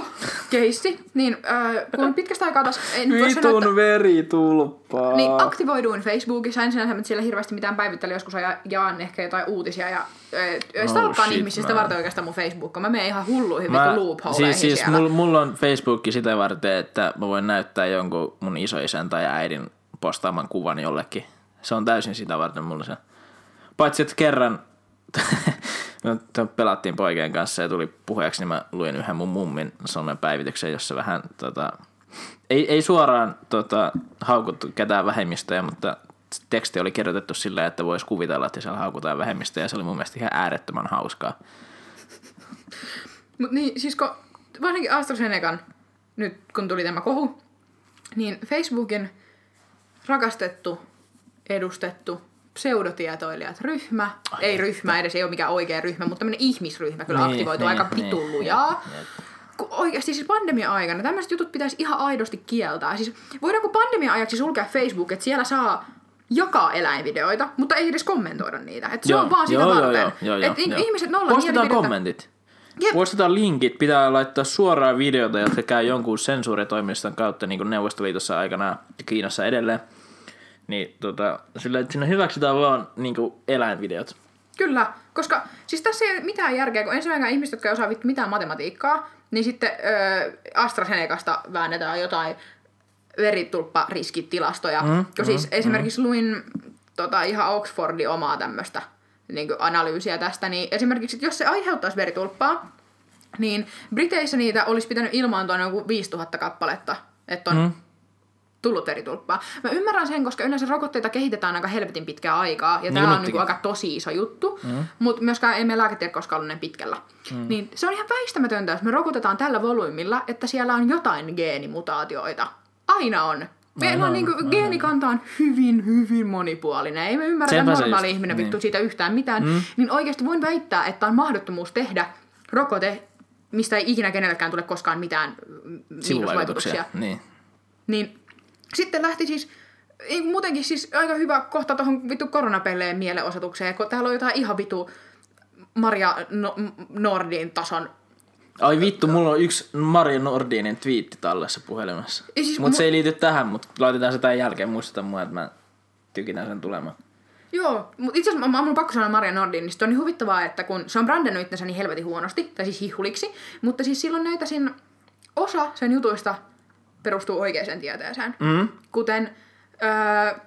B: keissi, niin äh, kun pitkästä aikaa taas, nyt voi sanoa, että,
C: veritulppaa.
B: niin aktivoiduin Facebookissa, en sinänsä että siellä hirveästi mitään päivittely, joskus aja- jaan ehkä jotain uutisia ja äh, stalkkaan
C: Oh,
B: ihmisistä varten oikeastaan mun Facebook, mä menen ihan hulluihin vittu loopholeihin
C: siis, siis
B: siellä.
C: mulla, mulla on Facebook sitä varten, että mä voin näyttää jonkun mun isoisän tai äidin postaaman kuvan jollekin. Se on täysin sitä varten mulla se. Paitsi, että kerran t- pelattiin poikien kanssa ja tuli puheeksi, niin mä luin yhden mun mummin somepäivityksen, jossa vähän tota, ei, ei suoraan tota, haukuttu ketään vähemmistöjä, mutta teksti oli kirjoitettu silleen, että voisi kuvitella, että siellä haukutaan vähemmistöjä ja se oli mun mielestä ihan äärettömän hauskaa.
B: Mut niin, siis kun, varsinkin AstraZenecan, nyt kun tuli tämä kohu, niin Facebookin rakastettu, edustettu, pseudotietoilijat ryhmä,
C: Ai
B: ei ryhmä edes, ei ole mikään oikea ryhmä, mutta tämmöinen ihmisryhmä kyllä
C: Niin,
B: aktivoituu
C: niin,
B: aika
C: niin,
B: vitun lujaa.
C: jep, jep.
B: Kun oikeasti siis pandemia-aikana tämmöiset jutut pitäisi ihan aidosti kieltää. Siis voidaanko pandemia-ajaksi sulkea Facebook, että siellä saa jakaa eläinvideoita, mutta ei edes kommentoida niitä. Että se
C: Joo,
B: on vaan sitä
C: joo,
B: varten.
C: joo, joo, joo,
B: että
C: joo.
B: ihmiset nolla
C: Postataan kommentit.
B: Jep.
C: Poistetaan linkit, pitää laittaa suoraan videota, jotka käy jonkun sensuuritoimiston kautta, niin kuin Neuvostoliitossa aikanaan ja Kiinassa edelleen. Niin tota, sillä, että siinä hyväksytään vaan niin kuin eläinvideot.
B: Kyllä, koska siis tässä ei ole mitään järkeä, kun ensimmäisenä ihmiset, jotka ei osaa vittu mitään matematiikkaa, niin sitten öö, AstraZenecasta väännetään jotain veritulppariskitilastoja. Mm, kun siis
C: mm,
B: esimerkiksi luin tota, ihan Oxfordin omaa tämmöistä niin analyysiä tästä, niin esimerkiksi, että jos se aiheuttaisi veritulppaa, niin Briteissä niitä olisi pitänyt ilmaantua joku 5000 kappaletta, että on mm. Tullut veritulppaa. Mä ymmärrän sen, koska yleensä rokotteita kehitetään aika helvetin pitkää aikaa, ja
C: Niin
B: tämä on
C: nytkin.
B: niin aika tosi iso juttu, mm. mutta myöskään ei meidän lääketiede koskaan ollut näin pitkällä. Mm. Niin se on ihan väistämätöntä, jos me rokotetaan tällä volyymilla, että siellä on jotain geenimutaatioita. Aina on. Meillä on niinku,
C: aina
B: geenikanta on hyvin, hyvin monipuolinen. Ei me ymmärrä normaali
C: just,
B: ihminen
C: niin.
B: vittu siitä yhtään mitään. Mm. Niin oikeasti voin väittää, että on mahdottomuus tehdä rokote, mistä ei ikinä kenellekään tule koskaan mitään mm, miinusvaikutuksia.
C: Niin.
B: Niin sitten lähti siis, ei, muutenkin siis aika hyvä kohta tuohon vittu koronapelleen mielenosoitukseen, kun täällä on jotain ihan vitu Maria no, Nordin tason
C: Ai vittu, mulla on yksi Maria Nordinin twiitti tallessa puhelimessa.
B: Siis
C: Mutta
B: mu-
C: se ei liity tähän, mutta laitetaan se tämän jälkeen. Muistuta mua, että mä tykitän sen tulemaan.
B: Joo, mutta itse asiassa mä, mun pakko sanoa Maria Nordin, niin sit on niin huvittavaa, että kun se on brändännyt itsensä niin helvetin huonosti, tai siis hihuliksi, mutta siis silloin näitä sen, osa sen jutuista perustuu oikeaan tieteeseen.
C: Mm?
B: Kuten öö,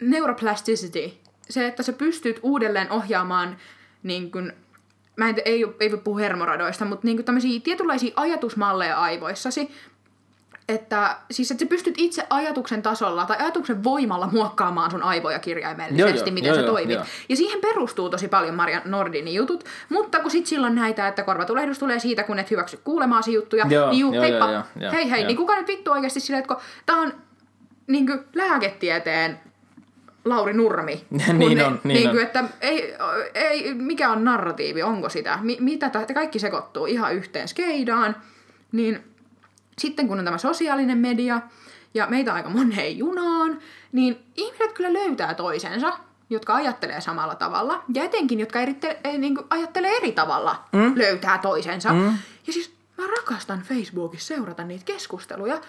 B: neuroplasticity, se, että sä pystyt uudelleen ohjaamaan niin kun, mä en, ei, ei voi puhua hermoroidoista, mutta niin tämmöisiä tietynlaisia ajatusmalleja aivoissasi, että siis että sä pystyt itse ajatuksen tasolla tai ajatuksen voimalla muokkaamaan sun aivoja kirjaimellisesti,
C: Joo, joo,
B: miten
C: joo,
B: sä
C: joo,
B: toimit.
C: joo.
B: Ja siihen perustuu tosi paljon Maria Nordinin jutut, mutta kun sit silloin näitä, että korvatulehdus tulee siitä, kun et hyväksy kuulemaasi juttuja,
C: Joo,
B: niin juu,
C: joo,
B: heippa,
C: joo, joo,
B: hei hei,
C: joo.
B: niin kuka nyt vittu oikeasti silleen, että kun tää on niin lääketieteen Lauri Nurmi.
C: Niin on, niin
B: niin
C: on.
B: kuin, että ei, ei, mikä on narratiivi, onko sitä, mi, mitä, tä- kaikki sekoittuu ihan yhteen skeidaan, niin sitten kun on tämä sosiaalinen media ja meitä aika moneen junaan, niin ihmiset kyllä löytää toisensa, jotka ajattelee samalla tavalla, ja etenkin, jotka eritte, ei, niin kuin, ajattelee eri tavalla, mm. löytää toisensa. Mm. Ja siis mä rakastan Facebookissa seurata niitä keskusteluja,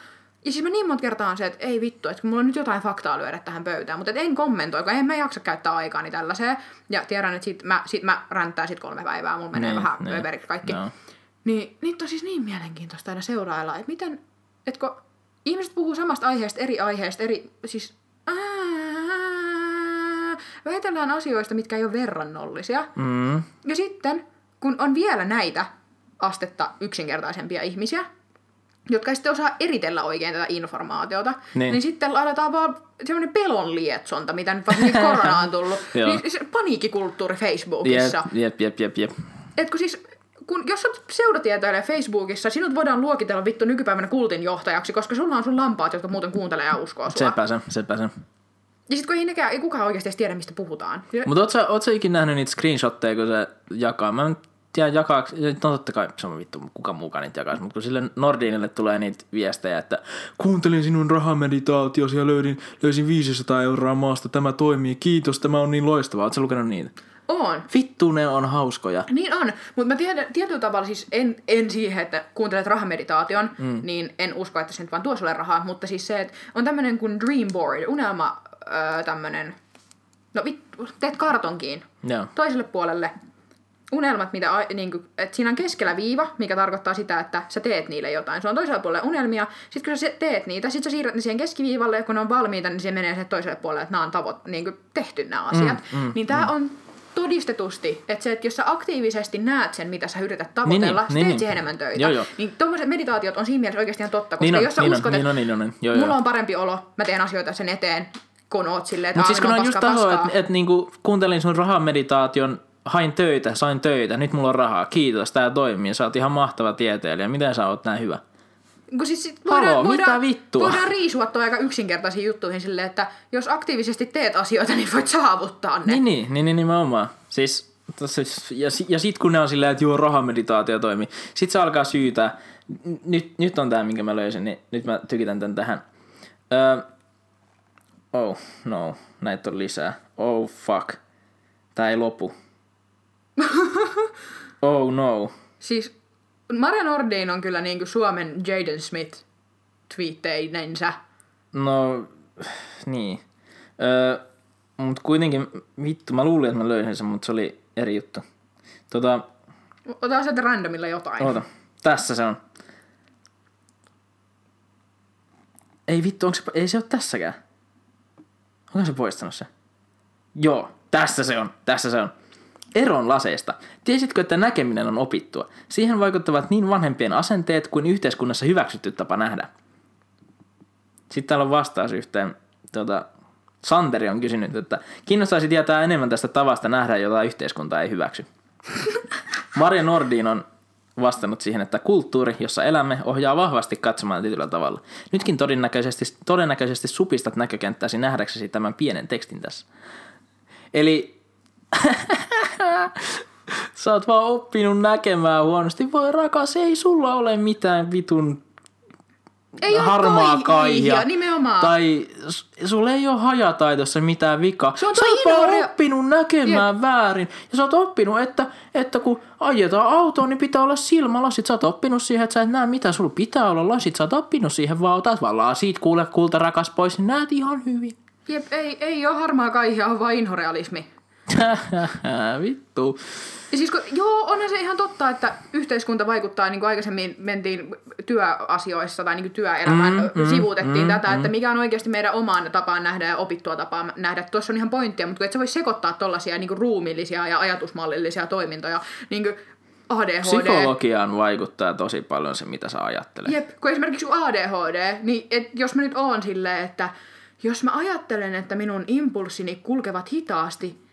B: ja siis mä niin monta kertaa on se, että ei vittu, että mulla on nyt jotain faktaa lyödä tähän pöytään, mutta et en kommentoi, kun en mä jaksa käyttää aikaani tällaiseen. Ja tiedän, että sit mä, sit mä ränttään sit kolme päivää, mulla menee
C: Niin,
B: vähän
C: niin.
B: kaikki.
C: Joo.
B: Niin niitä on siis niin mielenkiintoista aina seurailla, että miten, että kun ihmiset puhuu samasta aiheesta, eri aiheesta, eri, siis ää, väitellään asioista, mitkä ei ole verrannollisia.
C: Mm.
B: Ja sitten, kun on vielä näitä astetta yksinkertaisempia ihmisiä, jotka ei sitten osaa eritellä oikein tätä informaatiota, niin,
C: Niin.
B: sitten laitetaan vaan semmoinen pelon lietsonta, mitä nyt varsinkin korona on tullut. Niin paniikkikulttuuri Facebookissa.
C: Jep, jep, jep, jep, jep.
B: Et kun siis, kun, jos olet pseudotieteilija Facebookissa, sinut voidaan luokitella vittu nykypäivänä kultin johtajaksi, koska sulla on sun lampaat, jotka muuten kuuntelee ja uskoo sua.
C: Sepä se, sepä se.
B: Ja sit kun ei, nekään, ei kukaan oikeasti edes tiedä, mistä puhutaan.
C: Mutta oot sä, oot sä ikinä nähnyt niitä screenshotteja, kun se jakaa? Mä en tiedä jakaaks, no totta kai se on vittu, kuka muukaan niitä jakaisi, mutta kun sille Nordinille tulee niitä viestejä, että kuuntelin sinun rahameditaatiosi ja löydin, löysin 500 euroa maasta, tämä toimii, kiitos, tämä on niin loistavaa. Oot sä lukenut niitä?
B: On.
C: Vittu ne on hauskoja.
B: Niin on, mutta mä tiedän, tietyllä tavalla siis en, en siihen, että kuuntelet rahameditaation, mm. niin en usko, että se nyt vaan tuo sulle rahaa, mutta siis se, että on tämmönen kuin Dream Board, unelma öö, tämmönen, no vittu, teet kartonkiin
C: Joo.
B: toiselle puolelle unelmat, mitä, niin kuin, että siinä on keskellä viiva, mikä tarkoittaa sitä, että sä teet niille jotain. Se on toisella puolella unelmia, sitten kun sä teet niitä, sitten sä siirrät ne siihen keskiviivalle, ja kun ne on valmiita, niin se menee sinne toiselle puolelle, että nämä on tavoit, niin kuin tehty nämä asiat. Mm, mm, niin tämä on todistetusti, että se, että jos sä aktiivisesti näet sen, mitä sä yrität tavoitella,
C: niin,
B: sä
C: niin,
B: teet
C: niin.
B: siihen enemmän töitä.
C: Joo, joo.
B: Niin tuommoiset meditaatiot on siinä mielessä oikeasti ihan totta, koska
C: Niin on,
B: jos sä
C: niin on,
B: uskot,
C: niin
B: että
C: on, niin on, niin on. Joo,
B: mulla
C: joo.
B: on parempi olo, mä teen asioita sen eteen, kun oot silleen, että
C: Mutta siis kun
B: "Aa,
C: on just
B: paskaa,
C: taso,
B: paskaa."
C: että et niinku kuuntelin sun rahameditaation, hain töitä, sain töitä, nyt mulla on rahaa, kiitos, tää toimii, sä oot ihan mahtava tieteilijä, miten sä oot näin hyvä?
B: Kun siis sit voidaan,
C: mitä
B: voidaan,
C: vittua?
B: voidaan riisua tuo aika yksinkertaisiin juttuihin silleen, että jos aktiivisesti teet asioita, niin voit saavuttaa ne.
C: Niin, niin, niin, niin nimenomaan. Siis, tossa, ja, ja sit kun ne on silleen, että joo, rahameditaatio toimii, sit se alkaa syytää, nyt, nyt on tää, minkä mä löysin, niin nyt mä tykitän tän tähän. Öö, oh, no, näitä on lisää. Oh, fuck. Tää ei lopu. Oh, no.
B: Siis Maria Nordin on kyllä niinku Suomen Jaden Smith twiitteinensä.
C: No, niin. Öö, mutta kuitenkin, vittu, mä luulin, että mä löysin sen, mutta se oli eri juttu. Tota,
B: Ota sieltä randomilla jotain.
C: oota, tässä se on. Ei vittu, onko se, ei se ole tässäkään. Onko se poistanut se? Joo, tässä se on, tässä se on. Eron laseista. Tiesitkö, että näkeminen on opittua? Siihen vaikuttavat niin vanhempien asenteet kuin yhteiskunnassa hyväksytty tapa nähdä. Sitten täällä on vastaus yhteen. Tuota, Santeri on kysynyt, että kiinnostaisi tietää enemmän tästä tavasta nähdä, jota yhteiskunta ei hyväksy. Maria Nordin on vastannut siihen, että kulttuuri, jossa elämme, ohjaa vahvasti katsomaan tietyllä tavalla. Nytkin todennäköisesti, todennäköisesti supistat näkökenttäsi nähdäksesi tämän pienen tekstin tässä. Eli sä oot vaan oppinut näkemään huonosti. Voi rakas, ei sulla ole mitään vitun
B: Ei
C: harmaa
B: kaihia,
C: kaihia.
B: nimenomaan.
C: Tai sulla ei ole hajataitossa mitään vikaa.
B: Se on
C: sä oot vaan
B: ignorea-
C: oppinut näkemään väärin. Ja sä oot oppinut, että, että kun ajetaan autoon, niin pitää olla silmälasit. Sä oot oppinut siihen, että sä et näe mitä sulla pitää olla lasit. Sä oot oppinut siihen vaan, otat vaan lasit, kuule kulta rakas pois, niin näet ihan hyvin.
B: Jep, ei, ei ole harmaa kaihia, on vaan inhorealismi.
C: Vittu.
B: Ja siis kun, joo, onhan se ihan totta, että yhteiskunta vaikuttaa, niin kuin aikaisemmin mentiin työasioissa tai niin kuin työelämään, mm, mm, sivuutettiin mm, tätä, mm. että mikä on oikeasti meidän omaan tapaan nähdä ja opittua tapaan nähdä. Tuossa on ihan pointtia, mutta kun et sä voi sekoittaa tollaisia niin kuin ruumiillisia ja ajatusmallillisia toimintoja, niin kuin ADHD.
C: Psykologiaan vaikuttaa tosi paljon se, mitä sä ajattelet.
B: Jep, kun esimerkiksi ADHD, niin et jos mä nyt oon silleen, että jos mä ajattelen, että minun impulssini kulkevat hitaasti,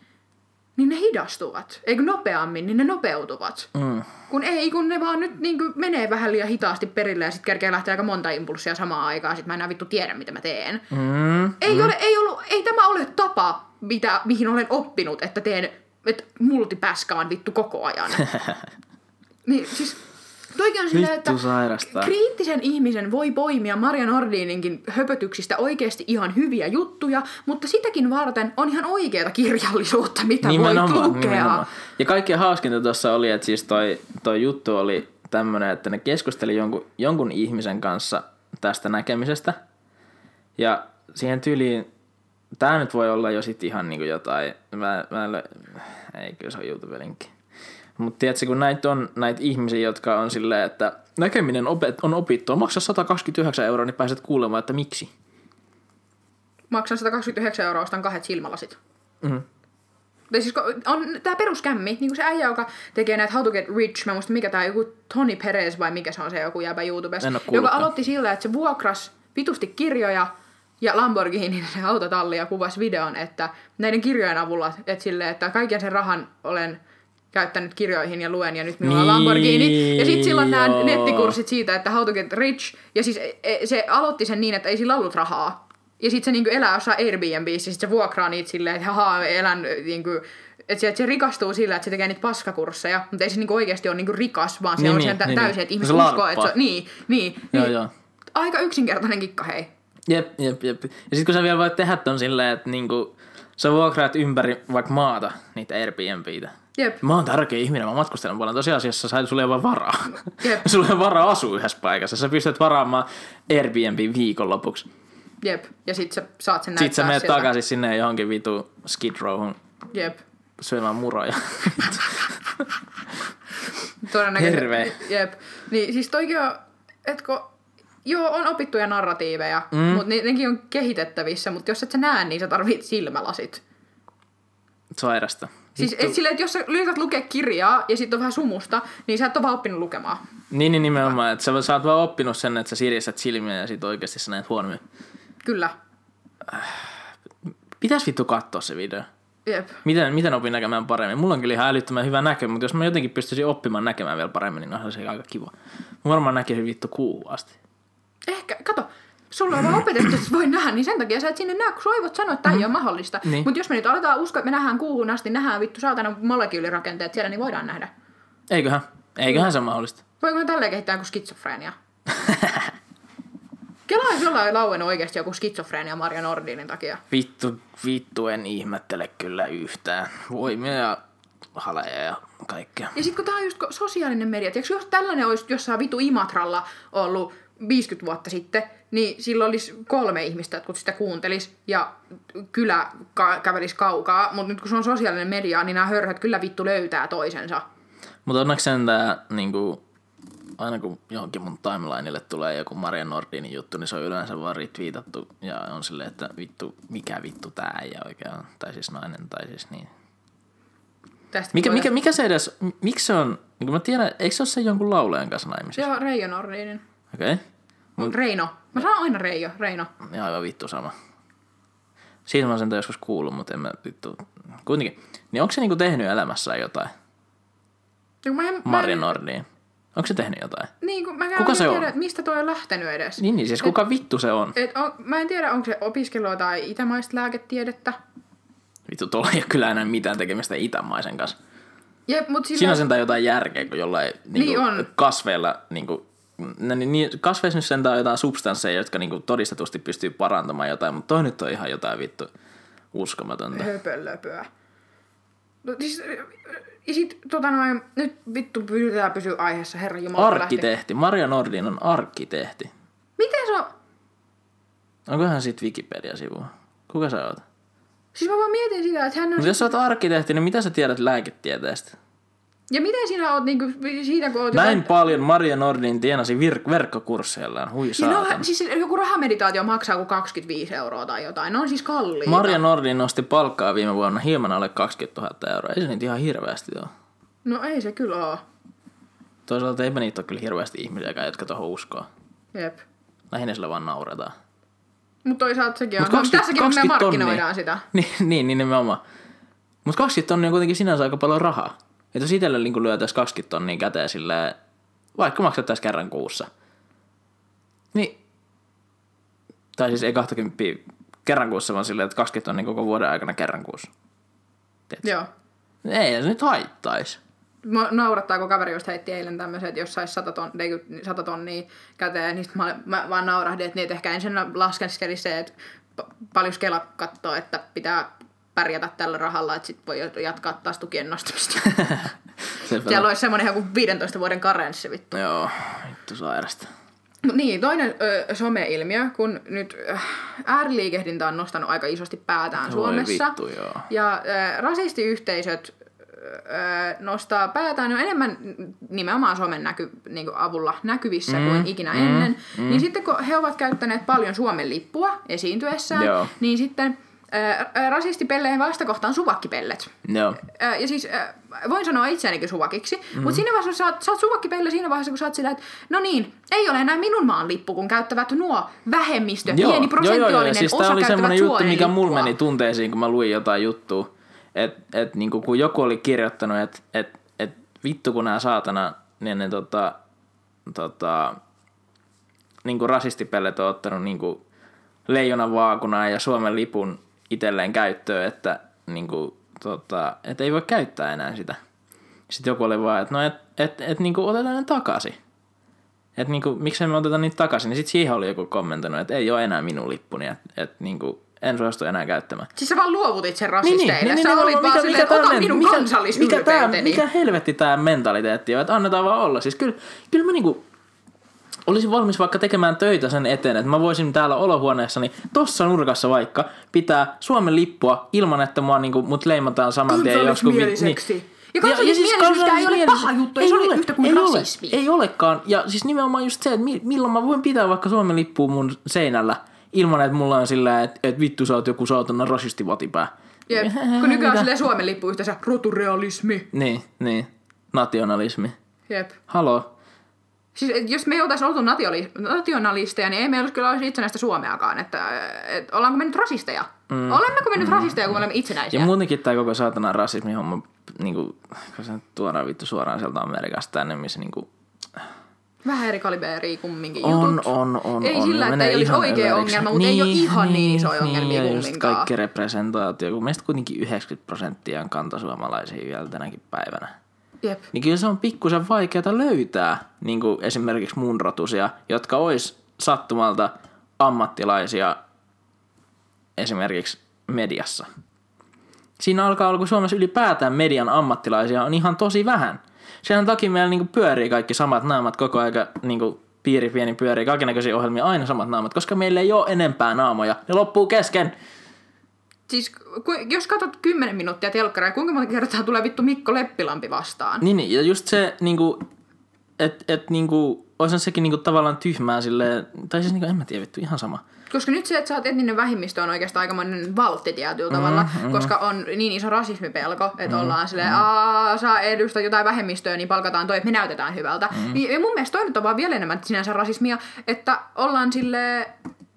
B: niin ne hidastuvat. Eikö nopeammin, niin ne nopeutuvat.
C: Mm.
B: Kun ei, kun ne vaan nyt niin menee vähän liian hitaasti perille ja sitten kerkeä lähteä aika monta impulssia samaan aikaan, sit mä enää vittu tiedä, mitä mä teen.
C: Mm.
B: Ei, ole, ei, ollut, ei tämä ole tapa, mitä, mihin olen oppinut, että teen, että multipäskaan vittu koko ajan. niin siis, toikin on silleen, että
C: sairastaa.
B: kriittisen ihmisen voi poimia Maria Nordininkin höpötyksistä oikeasti ihan hyviä juttuja, mutta sitäkin varten on ihan oikeata kirjallisuutta, mitä voit lukea.
C: Ja kaikkein hauskinta tuossa oli, että siis toi, toi juttu oli tämmönen, että ne keskusteli jonkun, jonkun ihmisen kanssa tästä näkemisestä. Ja siihen tyyliin, tää nyt voi olla jo sit ihan niinku jotain, mä, mä en lö- ei kyllä se on YouTube-linkki. Mutta tiedätkö, kun näitä on näitä ihmisiä, jotka on silleen, että näkeminen opet- on opittua, maksa 129 euroa, niin pääset kuulemaan, että miksi.
B: Maksan 129 euroa, ostan kahdet silmälasit.
C: Mm.
B: Tai siis on tää peruskämmi, niin kuin se äijä, joka tekee näitä How to get rich, mä muistan mikä tää joku Tony Perez vai mikä se on se joku jäbä YouTubessa, joka aloitti sillä, että se vuokras vitusti kirjoja ja Lamborghini se autotalli ja kuvasi videon, että näiden kirjojen avulla, että silleen, että kaiken sen rahan olen käyttänyt kirjoihin ja luen ja nyt minulla on
C: Niin,
B: Lamborghini. Ja sitten silloin nämä nettikurssit siitä, että how to get rich. Ja siis e- e- se aloitti sen niin, että ei sillä ollut rahaa. Ja sitten se niinku elää jossain Airbnbissä, sit se vuokraa niitä silleen, että haha, elän niinku, että se, että se rikastuu sillä, että se tekee niitä paskakursseja, mutta ei se niinku oikeasti ole niinku rikas, vaan se
C: Niin,
B: on
C: niin,
B: sen
C: niin,
B: täysin,
C: niin.
B: että ihmiset
C: Se
B: uskoo, että se on, niin, niin,
C: Joo,
B: niin.
C: joo.
B: Aika yksinkertainen kikka, hei.
C: Jep, jep, jep. Ja sitten kun sä vielä voit tehdä ton silleen, että niinku, sä vuokraat ympäri vaikka maata niitä Airbnbitä.
B: Jep.
C: Mä oon tärkeä ihminen, mä matkustelen paljon. Tosiasiassa sä, ei ole vaan varaa.
B: Jep.
C: sulla ei varaa asua yhdessä paikassa. Sä pystyt varaamaan Airbnb viikonlopuksi.
B: Jep. Ja sit sä saat sen näyttää
C: Sitten sä menet takaisin sinne johonkin vitu Skid Rowhun
B: Jep.
C: syömään muroja.
B: Todennäköisesti.
C: Hirveä.
B: Jep. Niin siis toikin on, etkö, joo, on opittuja narratiiveja, mm. mutta ne, nekin on kehitettävissä, mutta jos et sä näe, niin sä tarvit silmälasit.
C: Sairasta.
B: Siis et silleen, että jos sä yrität lukea kirjaa ja sitten on vähän sumusta, niin sä et ole vaan oppinut lukemaan.
C: Niin, niin nimenomaan, että sä, sä oot vaan oppinut sen, että sä sirjäsät silmiä ja sit oikeasti sä näet huonommin.
B: Kyllä.
C: Pitäis vittu katsoa se video.
B: Jep.
C: Miten, miten opin näkemään paremmin? Mulla on kyllä ihan älyttömän hyvä näkö, mutta jos mä jotenkin pystyisin oppimaan näkemään vielä paremmin, niin onhan se aika kiva. Mä varmaan näkisin vittu kuuhun asti.
B: Ehkä, kato, sulla on vaan opetettu, että voi nähdä, niin sen takia sä et sinne näe, kun sun aivot sanoo, että tämä ei ole mahdollista.
C: Niin.
B: Mutta jos me nyt aletaan uskoa, että me nähdään kuuhun asti, nähdään vittu saatana molekyylirakenteet siellä, niin voidaan nähdä.
C: Eiköhän? Eiköhän se ole mahdollista.
B: Voikohan tälleen kehittää joku skitsofreenia? Kela olisi jollain lauennut oikeasti joku skitsofreenia Maria Nordinin takia.
C: Vittu, vittu en ihmettele kyllä yhtään. Voi me ja haleja ja kaikkea.
B: Ja sitten kun tää on just sosiaalinen media, tiiäks, jos tällainen olisi jossain vitu Imatralla ollut 50 vuotta sitten, niin silloin olisi kolme ihmistä, jotka sitä kuuntelis ja kylä ka- kävelis kaukaa, mutta nyt kun se on sosiaalinen media, niin nämä hörhöt kyllä vittu löytää toisensa.
C: Mutta onneksi sentään niinku, aina kun johonkin mun timelineille tulee joku Maria Nordinin juttu, niin se on yleensä vaan retweetattu ja on silleen, että vittu, mikä vittu tää ei oikein. Tai siis nainen, tai siis niin.
B: Tästä
C: Mikä, mikä, mikä se edes, miksi se on, niin mä tiedän, eikö se ole se jonkun laulajan kanssa naimisissa?
B: On Reijo Nordinin.
C: Okei, okay.
B: Mut... Reino. Mä sanon aina Reijo, Reino.
C: ihan aivan vittu sama. Siitä mä sen joskus kuullut, mutta en mä vittu, kuitenkin. Niin onko se niinku tehnyt elämässään jotain?
B: Ja kun Mä en, mä
C: Maria
B: en,
C: Nordin. Onko se tehnyt jotain?
B: niin, kun mä
C: Kuka se
B: tiedä,
C: on?
B: mistä toi on lähtenyt edes.
C: Niin, niin siis kuka vittu se on?
B: Et on, mä en tiedä, onko se opiskelua tai itämaista lääketiedettä.
C: Vittu, tuolla ei ole kyllä enää mitään tekemistä itämaisen kanssa.
B: Jep, mut sillä...
C: Siinä on sentään jotain järkeä, kun jollain niin
B: Niin on.
C: kasveilla, niin kuin, niin, niin, kasveissa nyt sentään on jotain substansseja, jotka niin kuin, todistetusti pystyy parantamaan jotain, mutta toi nyt on ihan jotain vittu uskomatonta.
B: Höpölöpöä. No, siis, ja sit, tota noin, nyt vittu pysytään pysyä aiheessa, herra Jumala.
C: Arkkitehti. Maria Nordin on arkkitehti.
B: Miten se on?
C: Onkohan siitä Wikipedia-sivua? Kuka sä oot?
B: Siis mä vaan mietin sitä, että hän on...
C: Mutta jos sä oot arkkitehti, niin mitä sä tiedät lääketieteestä?
B: Ja miten sinä oot niinku siitä, kun oot...
C: Näin paljon Maria Nordin tienasi vir- verkkokursseillaan. Hui
B: no,
C: saatana.
B: siis joku rahameditaatio maksaa kuin 25 euroa tai jotain. Ne on siis kalliita.
C: Maria Nordin nosti palkkaa viime vuonna hieman alle 20 000 euroa. Ei se nyt ihan hirveästi ole.
B: No ei se kyllä oo.
C: Toisaalta eipä niitä ole kyllä hirveästi ihmisiä, jotka tuohon uskoo.
B: Jep.
C: Lähinnä sillä vaan nauretaan.
B: Mutta toisaalta sekin on.
C: Mut
B: no,
C: 20
B: tässäkin me
C: 20
B: markkinoidaan
C: tonnia.
B: sitä.
C: Niin, niin, niin nimenomaan. Mutta 20 tonnia on kuitenkin sinänsä aika paljon rahaa. Että jos itselle niin lyötäisiin 20 tonnia käteen silleen, vaikka maksettaisiin kerran kuussa. Niin, tai siis ei 20 kerran kuussa, vaan silleen, että 20 tonnia koko vuoden aikana kerran kuussa.
B: Joo.
C: Ei se nyt haittaisi.
B: Mua naurattaa, kun kaveri just heitti eilen tämmöisen, että jos sais 100, ton, ei, kun 100 tonnia käteen, niin mä, mä vaan naurahdin, että, niin, että ehkä ensin laskeskeli se, että pa- paljon Kela katsoo, että pitää pärjätä tällä rahalla, että sit voi jatkaa taas tukien nostamista. Siellä olisi semmoinen joku 15 vuoden karenssi vittu.
C: Joo, vittu sairasta.
B: Niin, toinen ö, some-ilmiö, kun nyt ö, ääriliikehdintä on nostanut aika isosti päätään
C: Voi
B: Suomessa.
C: vittu, joo.
B: Ja ö, rasistiyhteisöt ö, nostaa päätään jo enemmän nimenomaan somen näky, niin avulla näkyvissä mm, kuin ikinä mm, ennen. Mm. Niin sitten kun he ovat käyttäneet paljon Suomen lippua esiintyessään,
C: Joo.
B: niin sitten rasistipelleen vastakohta on suvakkipellet.
C: Joo.
B: Ö, ja siis voin sanoa itseänikin suvakiksi, mm-hmm. mutta siinä vaiheessa, kun sä oot, sä oot suvakkipelle siinä vaiheessa, kun sä oot sillä, että no niin, ei ole enää minun maan lippu, kun käyttävät nuo vähemmistö, pieni prosentuaalinen
C: Siis
B: osa
C: oli semmoinen juttu, mikä mulla meni tunteisiin, kun mä luin jotain juttua. Että et, niinku, kun joku oli kirjoittanut, että et, et, vittu kun nämä saatana, niin ne tota, tota, niinku rasistipellet on ottanut niinku leijonan vaakunaa ja Suomen lipun itselleen käyttöön, että niinku, tota, et ei voi käyttää enää sitä. Sitten joku oli vaan, että no et, et, et niinku otetaan ne takaisin. Että niinku, miksei me oteta niitä takaisin, niin sitten siihen oli joku kommentoinut, että ei ole enää minun lippuni, että et, niinku, en suostu enää käyttämään.
B: Siis sä vaan luovutit sen rasisteille. sä olit
C: nimenomaan,
B: vaan silleen, että ota minun
C: mikä, mikä, tää, mikä helvetti tämä mentaliteetti on, että annetaan vaan olla. Siis kyllä, kyllä mä niinku, olisin valmis vaikka tekemään töitä sen eteen, että mä voisin täällä olohuoneessani, tossa nurkassa vaikka, pitää Suomen lippua ilman, että mua niinku, mut leimataan saman tien joskus.
B: Kansallismieliseksi. Ja kansallismielisyyskään ei ole paha juttu, ei se ole yhtä kuin
C: ei
B: rasismi.
C: Ole, ei olekaan. Ja siis nimenomaan just se, että mi- milloin mä voin pitää vaikka Suomen lippua mun seinällä, ilman että mulla on sillä, että, että vittu sä oot joku saatana rasistivatipää.
B: Jep. Kun nykyään on silleen Suomen lippu yhteensä roturealismi.
C: Niin, niin. Nationalismi.
B: Jep.
C: Halo.
B: Siis jos me ei oltaisi oltu nationalisteja, niin ei meillä olisi kyllä olisi itsenäistä Suomeakaan. Että, et, ollaanko me nyt rasisteja? Mm. Olemmeko me nyt rasisteja, kun me olemme itsenäisiä?
C: Ja muutenkin tää koko saatana rasismihomma, niinku, kun se tuodaan vittu suoraan sieltä Amerikasta tänne, missä niinku,
B: Vähän eri kaliberia kumminkin
C: on,
B: jutut.
C: on, on,
B: Ei
C: on.
B: sillä, että ei olisi oikea
C: överiksi.
B: ongelma, mutta ei ole ihan niin isoja ongelmia
C: niin, ja just kaikki representaatio, kun meistä kuitenkin 90 prosenttia on kantasuomalaisia vielä tänäkin päivänä.
B: Jep.
C: Niin kyllä se on pikkusen vaikeaa löytää niin kuin esimerkiksi mun rotusia, jotka ois sattumalta ammattilaisia esimerkiksi mediassa. Siinä alkaa olla, kun Suomessa ylipäätään median ammattilaisia on ihan tosi vähän. Sen takia meillä niinku pyörii kaikki samat naamat koko aika niinku piiri pieni pyörii, kaikenlaisia ohjelmia, aina samat naamat, koska meillä ei ole enempää naamoja. Ne loppuu kesken.
B: Siis ku, jos katsot 10 minuuttia telkkaria, kuinka monta kertaa tulee vittu Mikko Leppilampi vastaan?
C: Niin, niin ja just se, niinku, että et, niinku, olisi sekin niinku, tavallaan tyhmää silleen, tai siis niinku, en mä tiedä vittu, ihan sama.
B: Koska nyt se, että sä oot etninen vähemmistö on oikeastaan aikamoinen valtti tietyllä mm, tavalla, mm. koska on niin iso rasismipelko, että mm, ollaan silleen, mm. Aa, sä edustat jotain vähemmistöä, niin palkataan toi, että me näytetään hyvältä. Mm. Ja mun mielestä toi nyt on vaan vielä enemmän sinänsä rasismia, että ollaan silleen,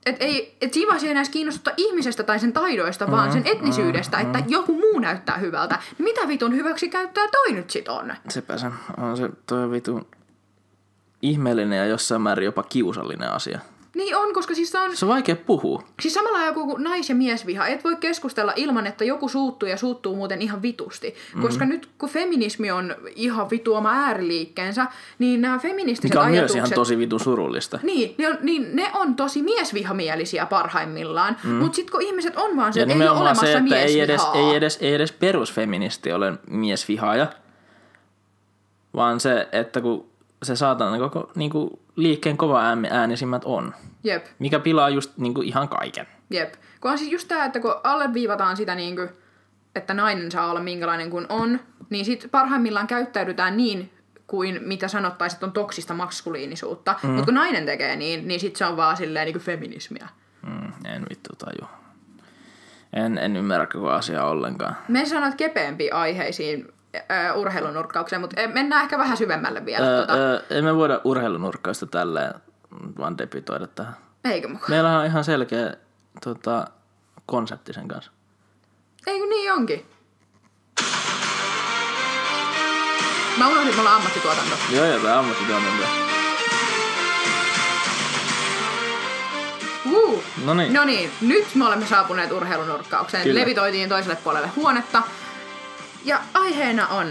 B: että ei, et siinä vaiheessa ei enää kiinnostuta ihmisestä tai sen taidoista, mm, vaan sen etnisyydestä, mm, että mm. joku muu näyttää hyvältä. Mitä vitun hyväksi käyttää toi nyt sit on?
C: Sepä se on se toi vitun ihmeellinen ja jossain määrin jopa kiusallinen asia.
B: Niin on, koska siis se on...
C: Se on vaikea puhua.
B: Siis samalla joku nais- ja miesviha. Et voi keskustella ilman, että joku suuttuu ja suuttuu muuten ihan vitusti. Mm-hmm. Koska nyt kun feminismi on ihan vitu oma ääriliikkeensä, niin nämä feministiset
C: Mikä on
B: ajatukset...
C: myös ihan tosi vitun surullista.
B: Niin, ne on, niin ne on tosi miesvihamielisiä parhaimmillaan. Mm. Mutta sitten kun ihmiset on vaan se,
C: Ja
B: että ei ole olemassa
C: se, että ei edes, ei, edes, ei edes perusfeministi ole miesvihaaja, vaan se, että kun se saatana koko niin kuin, liikkeen kova ääni, äänisimmät on,
B: Jep.
C: mikä pilaa just niin kuin, ihan kaiken.
B: Jep. Kun on siis just tää, että kun alleviivataan sitä niin kuin, että nainen saa olla minkälainen kuin on, niin sit parhaimmillaan käyttäydytään niin kuin mitä sanottaisiin, että on toksista maskuliinisuutta. Mm. Mutta kun nainen tekee niin, niin sit se on vaan silleen niin kuin feminismiä.
C: Mm, en vittu taju. En, en ymmärrä koko asiaa ollenkaan.
B: Me sanoit kepeämpiin aiheisiin äh, urheilunurkkaukseen, mutta eh, mennään ehkä vähän syvemmälle vielä.
C: Öö,
B: tota.
C: öö, emme voida urheilunurkkausta tälleen vaan debitoida tähän.
B: Eikö mukaan?
C: Meillä on ihan selkeä tota, konsepti sen kanssa.
B: Eikö niin onkin? Mä unohdin, että me ollaan ammattituotanto.
C: Joo, joo, tämä ammattituotanto.
B: Uh.
C: No niin.
B: No niin, nyt me olemme saapuneet urheilunurkkaukseen.
C: Kyllä.
B: Levitoitiin toiselle puolelle huonetta. Ja aiheena on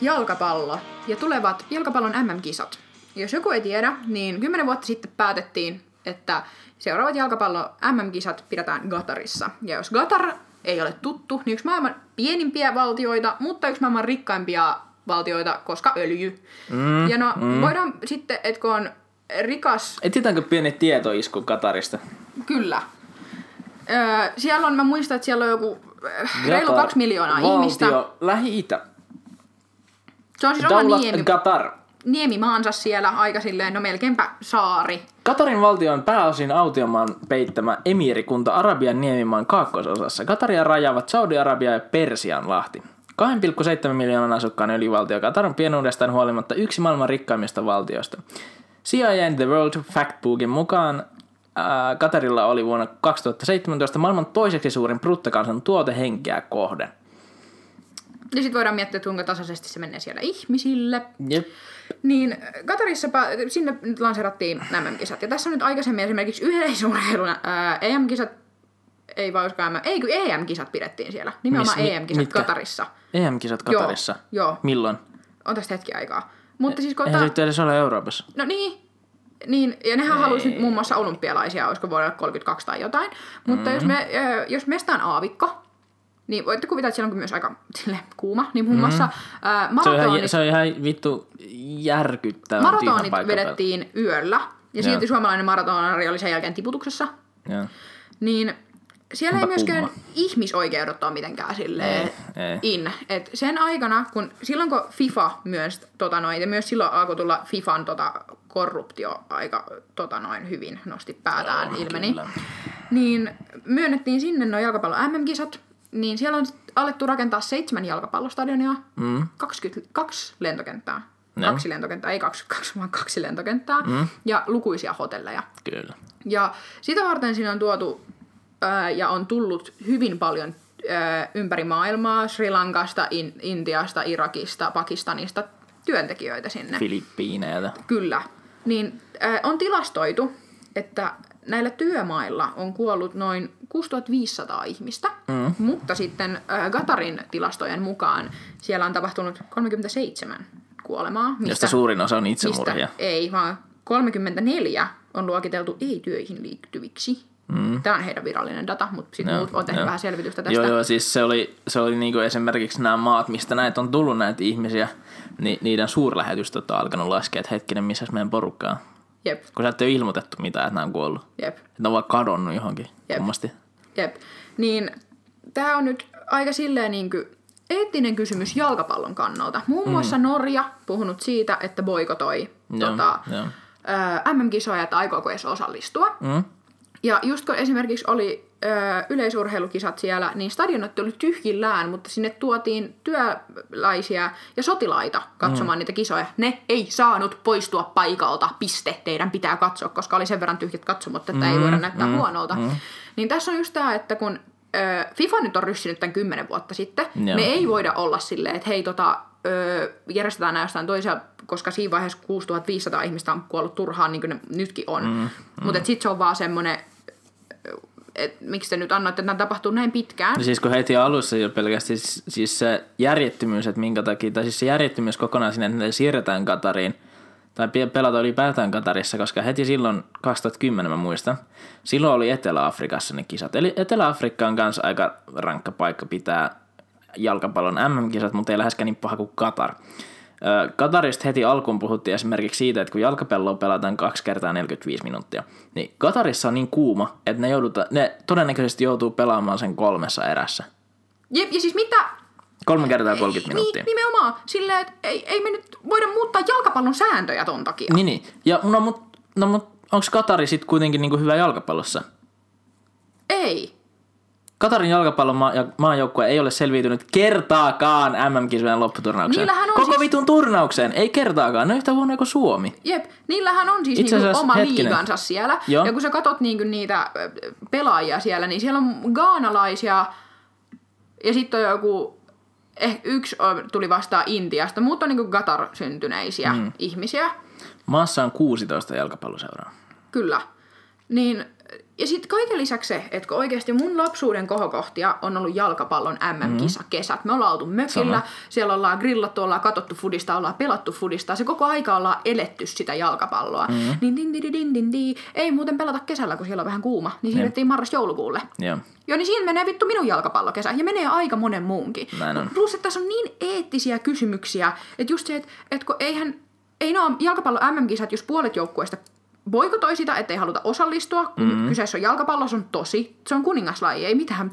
B: jalkapallo ja tulevat jalkapallon MM-kisat. Jos joku ei tiedä, niin 10 vuotta sitten päätettiin, että seuraavat jalkapallo MM-kisat pidetään Gatarissa. Ja jos Gatar ei ole tuttu, niin yksi maailman pienimpiä valtioita, mutta yksi maailman rikkaimpia valtioita, koska öljy.
C: Mm,
B: ja no, mm. voidaan sitten, että kun on rikas
C: Etsitäänkö pieni tietoisku Katarista?
B: Kyllä. Öö, siellä on, mä muistan, että siellä on joku reilu kaksi miljoonaa
C: valtio,
B: ihmistä.
C: Lähi-Itä.
B: Se on siis oma
C: Daulat
B: niemi,
C: Qatar.
B: niemimaansa siellä, aika silleen, no melkeinpä saari.
C: Katarin valtio on pääosin autiomaan peittämä emiirikunta Arabian niemimaan kaakkoisosassa. Kataria rajaavat Saudi-Arabia ja Persian lahti. 2,7 miljoonan asukkaan öljyvaltio Katar on pienuudestaan huolimatta yksi maailman rikkaimmista valtioista. CIAn The World Factbookin mukaan Katarilla oli vuonna 2017 maailman toiseksi suurin bruttokansan tuote henkeä kohden.
B: Ja sitten voidaan miettiä, että kuinka tasaisesti se menee siellä ihmisille.
C: Jep.
B: Niin Katarissa pä- sinne nyt lanseerattiin MM-kisat. Ja tässä on nyt aikaisemmin esimerkiksi yleisurheilun ää, EM-kisat, ei vaan EM, ei kun EM-kisat pidettiin siellä. Nimenomaan
C: Mis- mi-
B: EM-kisat
C: mitkä?
B: Katarissa.
C: EM-kisat Katarissa.
B: Joo, joo.
C: Milloin?
B: On tästä hetki aikaa. Mutta siis kun
C: Eihän se edes ole Euroopassa.
B: No niin. Niin, ja nehän halusi nyt muun muassa olympialaisia, olisiko vuodelle 32 tai jotain. Mutta mm-hmm. jos, me, ö, jos mestä on aavikko, niin voitte kuvitella, että siellä on myös aika sille, kuuma. Niin muun muassa mm-hmm. ä,
C: Se on, ihan,
B: maratonit,
C: se on ihan vittu järkyttävän
B: maratonit vedettiin yöllä. Ja silti suomalainen maratonari oli sen jälkeen tiputuksessa.
C: Joo.
B: Niin siellä ei myöskään
C: kumma.
B: ihmisoikeudet ole mitenkään silleen
C: Ei, ei.
B: in. Et sen aikana, kun silloin kun FIFA myös, tota noin, ja myös silloin alkoi tulla FIFAn tota, korruptio aika tota noin, hyvin nosti päätään
C: Joo,
B: ilmeni,
C: kyllä.
B: niin myönnettiin sinne nuo jalkapallon MM-kisat, niin siellä on alettu rakentaa seitsemän jalkapallostadionia,
C: Mm.
B: 22 lentokenttää.
C: Joo.
B: Kaksi lentokenttää, ei 22, vaan kaksi lentokenttää. Mm. Ja lukuisia hotelleja.
C: Kyllä.
B: Ja sitä varten siinä on tuotu ää, ja on tullut hyvin paljon ää, ympäri maailmaa, Sri Lankasta, in, Intiasta, Irakista, Pakistanista työntekijöitä sinne.
C: Filippiineiltä.
B: Kyllä. Niin ää, on tilastoitu, että näillä työmailla on kuollut noin 6500 ihmistä, mm. mutta sitten Gatarin tilastojen mukaan siellä on tapahtunut 37 kuolemaa. Mistä,
C: Josta suurin osa on
B: mistä
C: itsemurhia.
B: ei, vaan 34 on luokiteltu ei-työihin liittyviksi. Mm. Tämä on heidän virallinen data, mutta sitten muut on tehnyt
C: joo.
B: vähän selvitystä tästä.
C: Joo, joo, siis se oli, se oli niinku esimerkiksi nämä maat, mistä näitä on tullut näitä ihmisiä, niin niiden suurlähetystöt on alkanut laskea, että hetkinen, missä meidän porukkaa on.
B: Jep,
C: Kun sä et ole ilmoitettu mitään, että nämä on kuollut.
B: jep.
C: Että ne on vaan kadonnut johonkin
B: Jep.
C: kummasti.
B: Jep. Niin tämä on nyt aika silleen niin kuin eettinen kysymys jalkapallon kannalta. Muun muassa Norja puhunut siitä, että boikotoi
C: Mm. Joo,
B: tota,
C: joo.
B: MM-kisoja, että aikooko edes osallistua.
C: Mm?
B: Ja just kun esimerkiksi oli ö, yleisurheilukisat siellä, niin stadionat oli tyhjillään, mutta sinne tuotiin työläisiä ja sotilaita katsomaan mm. niitä kisoja. Ne ei saanut poistua paikalta, piste, teidän pitää katsoa, koska oli sen verran tyhjät katsomot, että mm. ei voida näyttää mm. huonolta. Mm. Niin tässä on just tämä, että kun ö, FIFA nyt on ryssinyt tämän kymmenen vuotta sitten,
C: Joo.
B: me ei voida olla silleen, että hei tota, ö, järjestetään nämä jostain toisia, koska siinä vaiheessa 6500 ihmistä on kuollut turhaan, niin kuin ne nytkin on. Mm, mm. Mutta sitten se on vaan semmoinen, että miksi te nyt annoitte, että tämä tapahtuu näin pitkään.
C: No siis kun heti alussa jo pelkästään siis, siis se järjettömyys, että minkä takia, tai siis se järjettömyys kokonaan sinne, että ne siirretään Katariin, tai pe- pelata ylipäätään Katarissa, koska heti silloin 2010 mä muistan, silloin oli Etelä-Afrikassa ne kisat. Eli Etelä-Afrikka on kanssa aika rankka paikka pitää jalkapallon MM-kisat, mutta ei läheskään niin paha kuin Katar. Katarista heti alkuun puhuttiin esimerkiksi siitä, että kun jalkapalloa pelataan kaksi kertaa 45 minuuttia, niin Katarissa on niin kuuma, että ne, jouduta, ne todennäköisesti joutuu pelaamaan sen kolmessa erässä.
B: Jep, ja siis mitä?
C: Kolme kertaa 30 minuuttia.
B: Niin, nimenomaan. Silleen, että ei, ei me nyt voida muuttaa jalkapallon sääntöjä ton takia.
C: Niin, niin. Ja no mut, no, mut onko Katari sitten kuitenkin niinku hyvä jalkapallossa?
B: Ei.
C: Katarin jalkapallon maa- ja maajoukkue ei ole selviytynyt kertaakaan MM-kisojen lopputurnaukseen.
B: Niillähän on
C: Koko
B: siis-
C: vitun turnaukseen, ei kertaakaan. Ne on yhtä huono kuin Suomi.
B: Jep, niillähän on siis
C: Itse
B: niinku oma
C: hetkinen.
B: liigansa siellä.
C: Joo.
B: Ja kun sä katot niinku niitä pelaajia siellä, niin siellä on gaanalaisia ja sitten on joku, eh, yksi tuli vastaan Intiasta, muut on niinku Qatar-syntyneisiä mm. ihmisiä.
C: Maassa on 16 jalkapalloseuraa.
B: Kyllä. Niin, ja sitten kaiken lisäksi se, että kun oikeasti mun lapsuuden kohokohtia on ollut jalkapallon MM-kisa kesät. Me ollaan oltu mökillä,
C: Sama.
B: siellä ollaan grillattu, ollaan katsottu fudista, ollaan pelattu fudista. Se koko aika ollaan eletty sitä jalkapalloa. Mm. Niin din, din, din, din, din. Ei muuten pelata kesällä, kun siellä on vähän kuuma. Niin siirrettiin marras-joulukuulle.
C: Joo.
B: Joo, niin siinä menee vittu minun jalkapallokesä ja menee aika monen muunkin.
C: Näin on.
B: Plus, että tässä on niin eettisiä kysymyksiä, että just se, että, että kun eihän, ei ne ole jalkapallon MM-kisat, jos puolet joukkueista boikotoi sitä, ettei haluta osallistua, kun mm-hmm. kyseessä on jalkapallo, se on tosi, se on kuningaslaji, ei mitään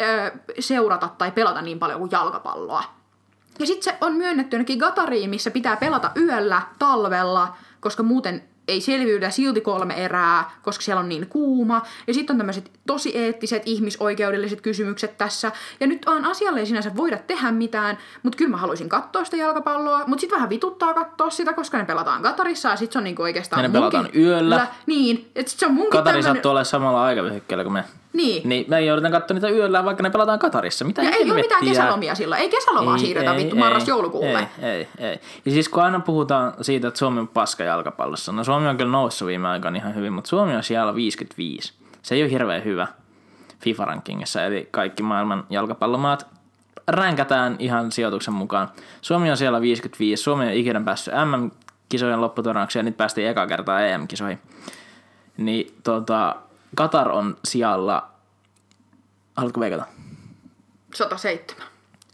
B: ö, seurata tai pelata niin paljon kuin jalkapalloa. Ja sitten se on myönnetty jonnekin Gatariin, missä pitää pelata yöllä, talvella, koska muuten ei selviydytä silti kolme erää, koska siellä on niin kuuma. Ja sitten on tämmöiset tosi eettiset, ihmisoikeudelliset kysymykset tässä. Ja nyt on asialle ei sinänsä voida tehdä mitään, mutta kyllä mä haluaisin katsoa sitä jalkapalloa. Mutta sitten vähän vituttaa katsoa sitä, koska ne pelataan Katarissa ja sitten se on niinku oikeastaan
C: Ja ne pelataan
B: munkin-
C: yöllä.
B: Niin, että sit se on munkin
C: Katari
B: tämmönen-
C: sattuu olla samalla aikavyöhykkeellä kuin me.
B: Niin.
C: Niin me joudutaan katsoa niitä yöllä, vaikka ne pelataan Katarissa. Mitä
B: Ja ei ole mitään kesälomia silloin. Ei kesälomaa siirretä vittu marras-joulukuulle.
C: Ei, ei, ei. Ja siis kun aina puhutaan siitä, että Suomi on paska jalkapallossa, no Suomi on kyllä noussut viime aikoina ihan hyvin, mutta Suomi on siellä 55. Se ei ole hirveän hyvä FIFA-rankingissa, eli kaikki maailman jalkapallomaat ränkätään ihan sijoituksen mukaan. Suomi on siellä 55, Suomi on ikinä päässyt MM-kisojen lopputurnaukseen ja nyt päästiin eka kertaa EM-kisoihin. Niin tota, Katar on sijalla, haluatko veikata?
B: 107.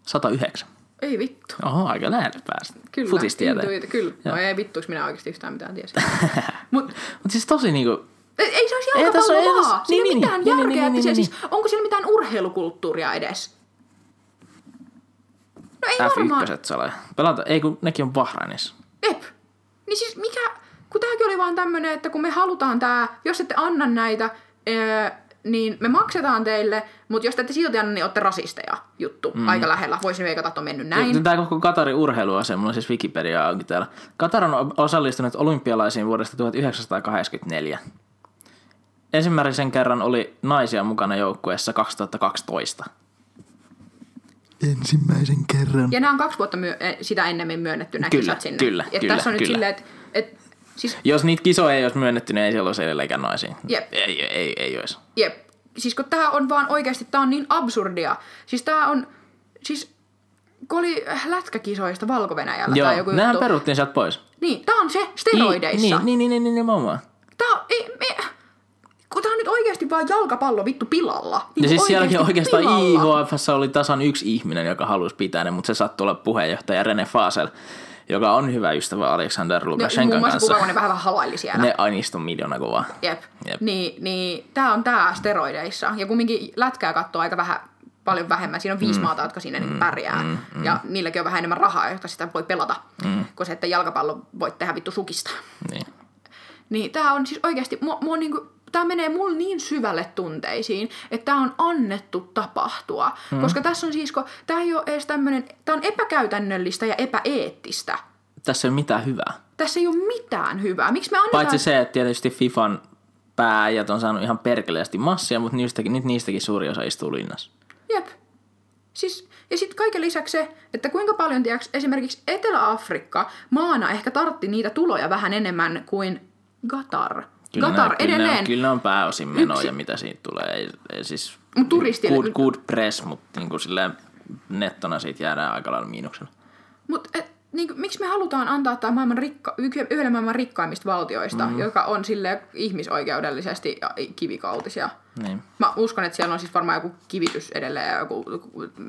C: 109.
B: Ei vittu.
C: Oho, aika lähelle päästä.
B: Kyllä,
C: Futistieteen.
B: intuiti- kyllä. No ei vittuis minä oikeasti yhtään mitään tiesi. Mut
C: Mutta siis tosi niinku,
B: ei, ei se olisi jalkapallo vaan. Siinä
C: niin,
B: ei
C: niin,
B: mitään
C: niin, niin,
B: järkeä.
C: niin, niin,
B: se-
C: niin,
B: siis, onko siellä mitään urheilukulttuuria edes? No ei varmaan.
C: F1 sale. Pelata, ei kun nekin on Bahrainissa.
B: Ep. Niin siis mikä, kun tämäkin oli vaan tämmönen, että kun me halutaan tää, jos ette anna näitä, ää, niin me maksetaan teille, mutta jos te ette silti anna, niin olette rasisteja juttu. Mm. Aika lähellä. Voisin veikata, että on mennyt näin.
C: Tämä koko Katarin urheiluase, mulla on siis Wikipedia auki täällä. Katar on osallistunut olympialaisiin vuodesta 1984. Ensimmäisen kerran oli naisia mukana joukkueessa 2012. Ensimmäisen kerran.
B: Ja nämä on kaksi vuotta myö- eh, sitä ennemmin myönnetty nämä
C: Kyllä,
B: kisat sinne.
C: kyllä,
B: Et
C: kyllä,
B: tässä on nyt
C: kyllä.
B: silleen, että et, siis,
C: Jos niitä kisoja ei olisi myönnetty, niin ei siellä olisi edelleenkään naisia.
B: Jep.
C: Ei, ei, ei, ei olisi.
B: jep, siis kun tämä on vaan oikeasti, tämä on niin absurdia. Siis tämä on, siis kun oli lätkäkisoista Valko-Venäjällä
C: Joo,
B: tai joku juttu.
C: peruttiin sieltä pois.
B: Niin, tämä on se steroideissa.
C: Niin, niin, niin, niin, niin, nimenomaan.
B: Tää on, ei, me, kun tää on nyt oikeasti vaan jalkapallo vittu pilalla.
C: Ja
B: Niinku
C: siis sielläkin
B: oikeesti
C: oikeastaan
B: pilalla.
C: IHF oli tasan yksi ihminen, joka halusi pitää ne, mutta se sattui olla puheenjohtaja Rene Fasel, joka on hyvä ystävä Alexander
B: No, muun
C: Lukashenkan
B: muassa
C: kanssa.
B: kun ne vähän halaili siellä.
C: Ne ainistui miljoona kovaa.
B: Jep.
C: Jep.
B: Niin, niin tää on tää steroideissa. Ja kumminkin lätkää katsoo aika vähän, paljon vähemmän. Siinä on viisi mm. maata, jotka siinä mm. pärjää. Mm. Mm. Ja niilläkin on vähän enemmän rahaa, jotta sitä voi pelata. Mm. Kuin se, että jalkapallo voit tehdä vittu sukista.
C: Niin.
B: Niin tää on siis oikeasti, mua, mua niinku, tää menee mulle niin syvälle tunteisiin, että tää on annettu tapahtua. Mm. Koska tässä on siis, kun tää ei ole edes tämmönen, tää on epäkäytännöllistä ja epäeettistä.
C: Tässä ei ole mitään hyvää.
B: Tässä ei ole mitään hyvää. Miksi me annetaan...
C: Paitsi se, että tietysti FIFAn pääjät on saanut ihan perkeleesti massia, mutta niistäkin, nyt niistäkin suuri osa istuu linnassa.
B: Jep. Siis, ja sitten kaiken lisäksi se, että kuinka paljon tiiäks, esimerkiksi Etelä-Afrikka maana ehkä tartti niitä tuloja vähän enemmän kuin Qatar.
C: Kyllä,
B: Qatar
C: ne, kyllä, ne,
B: edelleen.
C: on, kyllä ne on pääosin menoja, mitä siitä tulee. Ei, ei siis
B: Mut turistille-
C: good, good press, mutta niin kuin silleen nettona siitä jäädään aika lailla miinuksena.
B: Mutta niin, miksi me halutaan antaa tämä maailman rikka, yhdelle maailman rikkaimmista valtioista, mm. joka on sille ihmisoikeudellisesti kivikautisia?
C: Niin.
B: Mä uskon, että siellä on siis varmaan joku kivitys edelleen ja joku,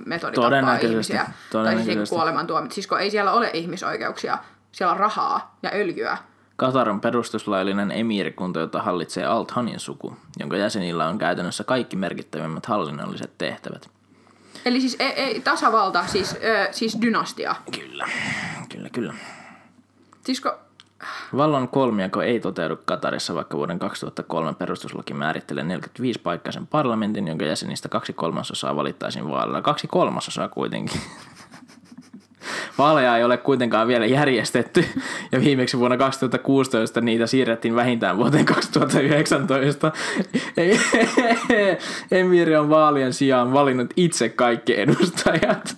B: metodi tappaa
C: Todennäköisesti,
B: ihmisiä. Tai siis kuolemantuomit. Siis kun ei siellä ole ihmisoikeuksia, siellä on rahaa ja öljyä.
C: Katar on perustuslaillinen emiirikunta, jota hallitsee Al-Thanin suku, jonka jäsenillä on käytännössä kaikki merkittävimmät hallinnolliset tehtävät.
B: Eli siis ei, ei, tasavalta, siis, ö, siis dynastia.
C: Kyllä, kyllä, kyllä.
B: Siis kun,
C: Vallan kolmiako ei toteudu Katarissa, vaikka vuoden 2003 perustuslaki määrittelee 45 paikkaisen parlamentin, jonka jäsenistä kaksi kolmasosaa valittaisiin vaaleilla. Kaksi kolmasosaa kuitenkin. Vaaleja ei ole kuitenkaan vielä järjestetty, ja viimeksi vuonna 2016 niitä siirrettiin vähintään vuoteen 2019. Ei- Emiri on vaalien sijaan valinnut itse kaikki edustajat.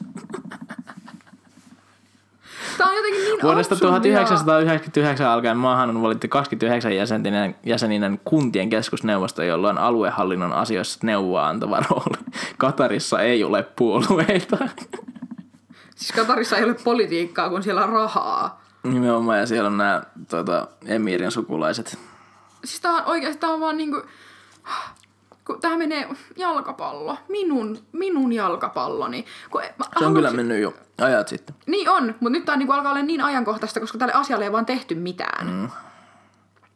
B: tää on jotenkin niin
C: Vuodesta
B: absurdia.
C: 1999 alkaen maahan on valittu 29 jäseninen, jäseninen kuntien keskusneuvosto, jolla on aluehallinnon asioissa neuvoa antava rooli. Katarissa ei ole puolueita.
B: Siis Katarissa ei ole politiikkaa, kun siellä on rahaa.
C: Nimenomaan, ja siellä on nämä tota, emirin sukulaiset.
B: Siis tää on oikeasti, tää on vaan niinku... Kun tää menee jalkapallo. Minun, minun jalkapalloni. Kun mä
C: Se on kyllä mennyt jo ajat sitten.
B: Niin on, mutta nyt tää niinku alkaa olla niin ajankohtaista, koska tälle asialle ei vaan tehty mitään. Mm.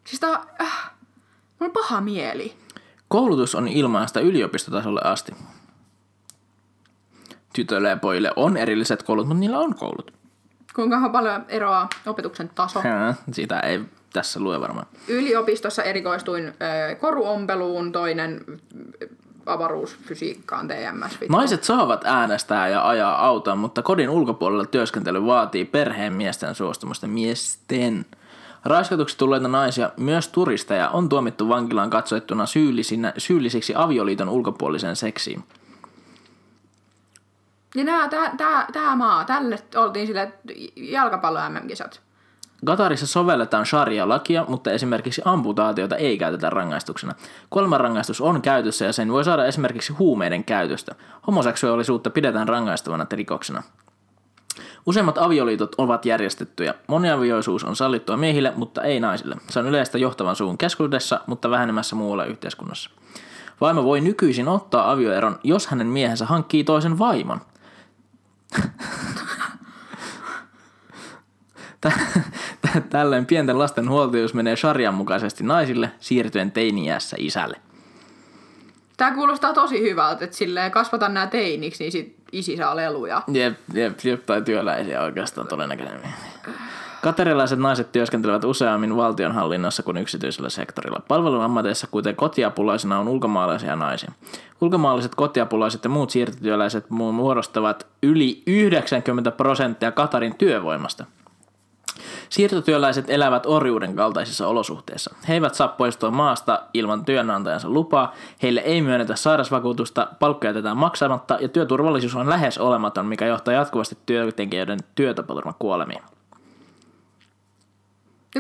B: Siis tää... Äh, mulla on paha mieli.
C: Koulutus on ilmaista yliopistotasolle asti. Tytöille ja pojille on erilliset koulut, mutta niillä on koulut.
B: Kuinka paljon eroaa opetuksen taso?
C: Hää, Sitä ei tässä lue varmaan.
B: Yliopistossa erikoistuin koruompeluun, toinen avaruusfysiikkaan, TMS.
C: Naiset saavat äänestää ja ajaa autoa, mutta kodin ulkopuolella työskentely vaatii perheen miesten suostumusta miesten. Raiskatuksi tulleita naisia, myös turisteja, on tuomittu vankilaan katsoettuna syyllisinä, syyllisiksi avioliiton ulkopuoliseen seksiin.
B: Ja nää, tää, tää, tää maa, tälle oltiin sille jalkapallo MM-kisat.
C: Katarissa sovelletaan sharia-lakia, mutta esimerkiksi amputaatiota ei käytetä rangaistuksena. Kuolemanrangaistus on käytössä ja sen voi saada esimerkiksi huumeiden käytöstä. Homoseksuaalisuutta pidetään rangaistavana rikoksena. Useimmat avioliitot ovat järjestettyjä. Moniavioisuus on sallittua miehille, mutta ei naisille. Se on yleistä johtavan suun keskuudessa, mutta vähenemässä muualla yhteiskunnassa. Vaimo voi nykyisin ottaa avioeron, jos hänen miehensä hankkii toisen vaimon. Tä- tä- Tällöin pienten lasten huoltajuus menee sarjan mukaisesti naisille, siirtyen teiniässä isälle.
B: Tää kuulostaa tosi hyvältä, että silleen kasvata nää teiniksi, niin sit isi saa leluja.
C: Jep, jep, jep, tai työläisiä oikeastaan todennäköisesti. Katerilaiset naiset työskentelevät useammin valtionhallinnossa kuin yksityisellä sektorilla. Palveluammateissa, kuten kotiapulaisena, on ulkomaalaisia naisia. Ulkomaalaiset kotiapulaiset ja muut siirtotyöläiset mu- muodostavat yli 90 prosenttia Katarin työvoimasta. Siirtotyöläiset elävät orjuuden kaltaisissa olosuhteissa. He eivät saa poistua maasta ilman työnantajansa lupaa, heille ei myönnetä sairausvakuutusta, palkkoja jätetään maksamatta ja työturvallisuus on lähes olematon, mikä johtaa jatkuvasti työntekijöiden työtapaturmakuolemiin.
B: Ja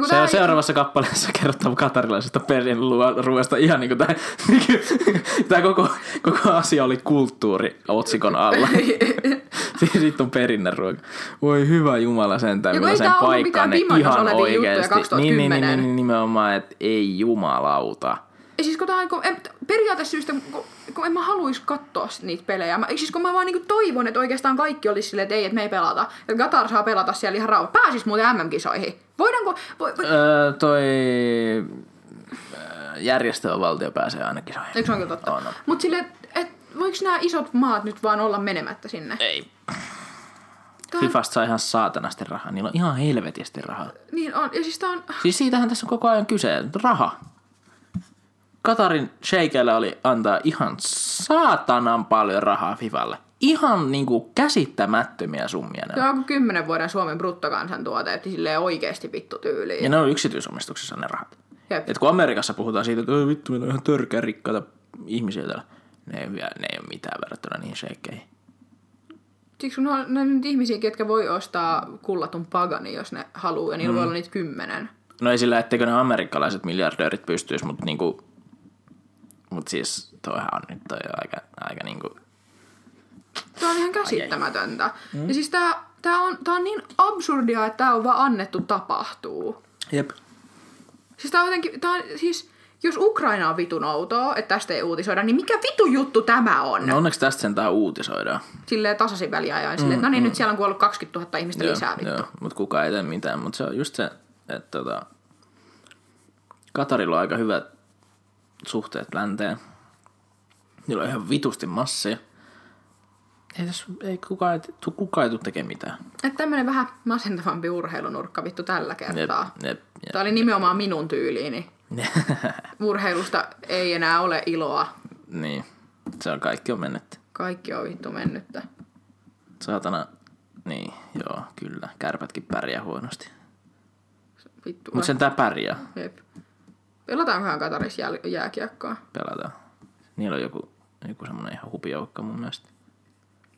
C: Se
B: tää
C: on seuraavassa kappaleessa kerrottava katarilaisesta perinruoasta ihan niin kuin tämä, tämä koko, koko asia oli kulttuuri otsikon alla. Sitten on perinneruoka. Voi hyvä Jumala sentään, paikkaan
B: mitään
C: ne
B: Pimangas
C: ihan oikeasti. Niin, niin,
B: 2010.
C: niin, niin, nimenomaan, että ei jumalauta.
B: Ja siis kun tää on, en, periaatteessa syystä, kun, kun en mä haluais katsoa niitä pelejä. Mä, siis kun mä vaan niinku toivon, että oikeastaan kaikki olisi silleen, että ei, että me ei pelata. Että Qatar saa pelata siellä ihan rauha. Pääsis muuten MM-kisoihin. Voidaanko... Voi, voi,
C: Öö, toi öö, järjestövaltio pääsee ainakin soihin.
B: eikö se on kyllä totta?
C: On.
B: Mut silleen, että et, voiko nämä isot maat nyt vaan olla menemättä sinne?
C: Ei.
B: On,
C: Fifasta saa ihan saatanasti rahaa. Niillä on ihan helvetisti rahaa.
B: niin on. Ja siis on...
C: Siis siitähän tässä on koko ajan kyse. Raha. Katarin sheikeillä oli antaa ihan saatanan paljon rahaa Fifalle. Ihan niinku käsittämättömiä summia ne
B: Se
C: on.
B: kymmenen vuoden Suomen bruttokansantuote, että silleen oikeesti vittu tyyliin.
C: Ja ne on yksityisomistuksessa ne rahat.
B: Jep.
C: Et kun Amerikassa puhutaan siitä, että "Oi vittu, meillä on ihan törkeä rikkaita ihmisiä täällä. Ne ei, vielä- ne ei ole mitään verrattuna niihin sheikkeihin.
B: Siksi kun on, ne on nyt ihmisiä, ketkä voi ostaa kullatun pagani, jos ne haluaa, ja niillä mm. voi olla niitä kymmenen.
C: No ei sillä, etteikö ne amerikkalaiset miljardöörit pystyisi, mutta niinku... Mut siis toihan on nyt toi aika, aika niinku...
B: Tämä on ihan käsittämätöntä. Mm. Ja siis tää, tää, on, tää on niin absurdia, että tää on vaan annettu tapahtuu.
C: Jep.
B: Siis tää on jotenkin, tää on, siis, jos Ukraina on vitun outoa, että tästä ei uutisoida, niin mikä vitu juttu tämä on?
C: No onneksi tästä sentään uutisoidaan.
B: Silleen tasaisin väliajoin, silleen, että no niin, nyt siellä on kuollut 20 000 ihmistä lisää vittu.
C: joo, mutta kukaan ei tee mitään. Mutta se on just se, että tota, Katarilla on aika hyvät suhteet länteen. Niillä on ihan vitusti masseja. Ei, tässä, ei kukaan, ei, tu- kukaan ei tule tekemään mitään.
B: Että tämmönen vähän masentavampi urheilunurkka vittu tällä kertaa.
C: Jep, jep, jep.
B: Tämä oli nimenomaan minun tyyliini. Urheilusta ei enää ole iloa.
C: niin, se on kaikki on mennyt.
B: Kaikki on vittu mennyttä.
C: Saatana, niin, joo, kyllä. Kärpätkin pärjää huonosti.
B: Vittu.
C: Mutta sen tää pärjää.
B: Jep. Pelataankohan Katarissa jää, jääkiekkoa?
C: Pelataan. Niillä on joku, joku semmonen ihan hupijoukka mun mielestä.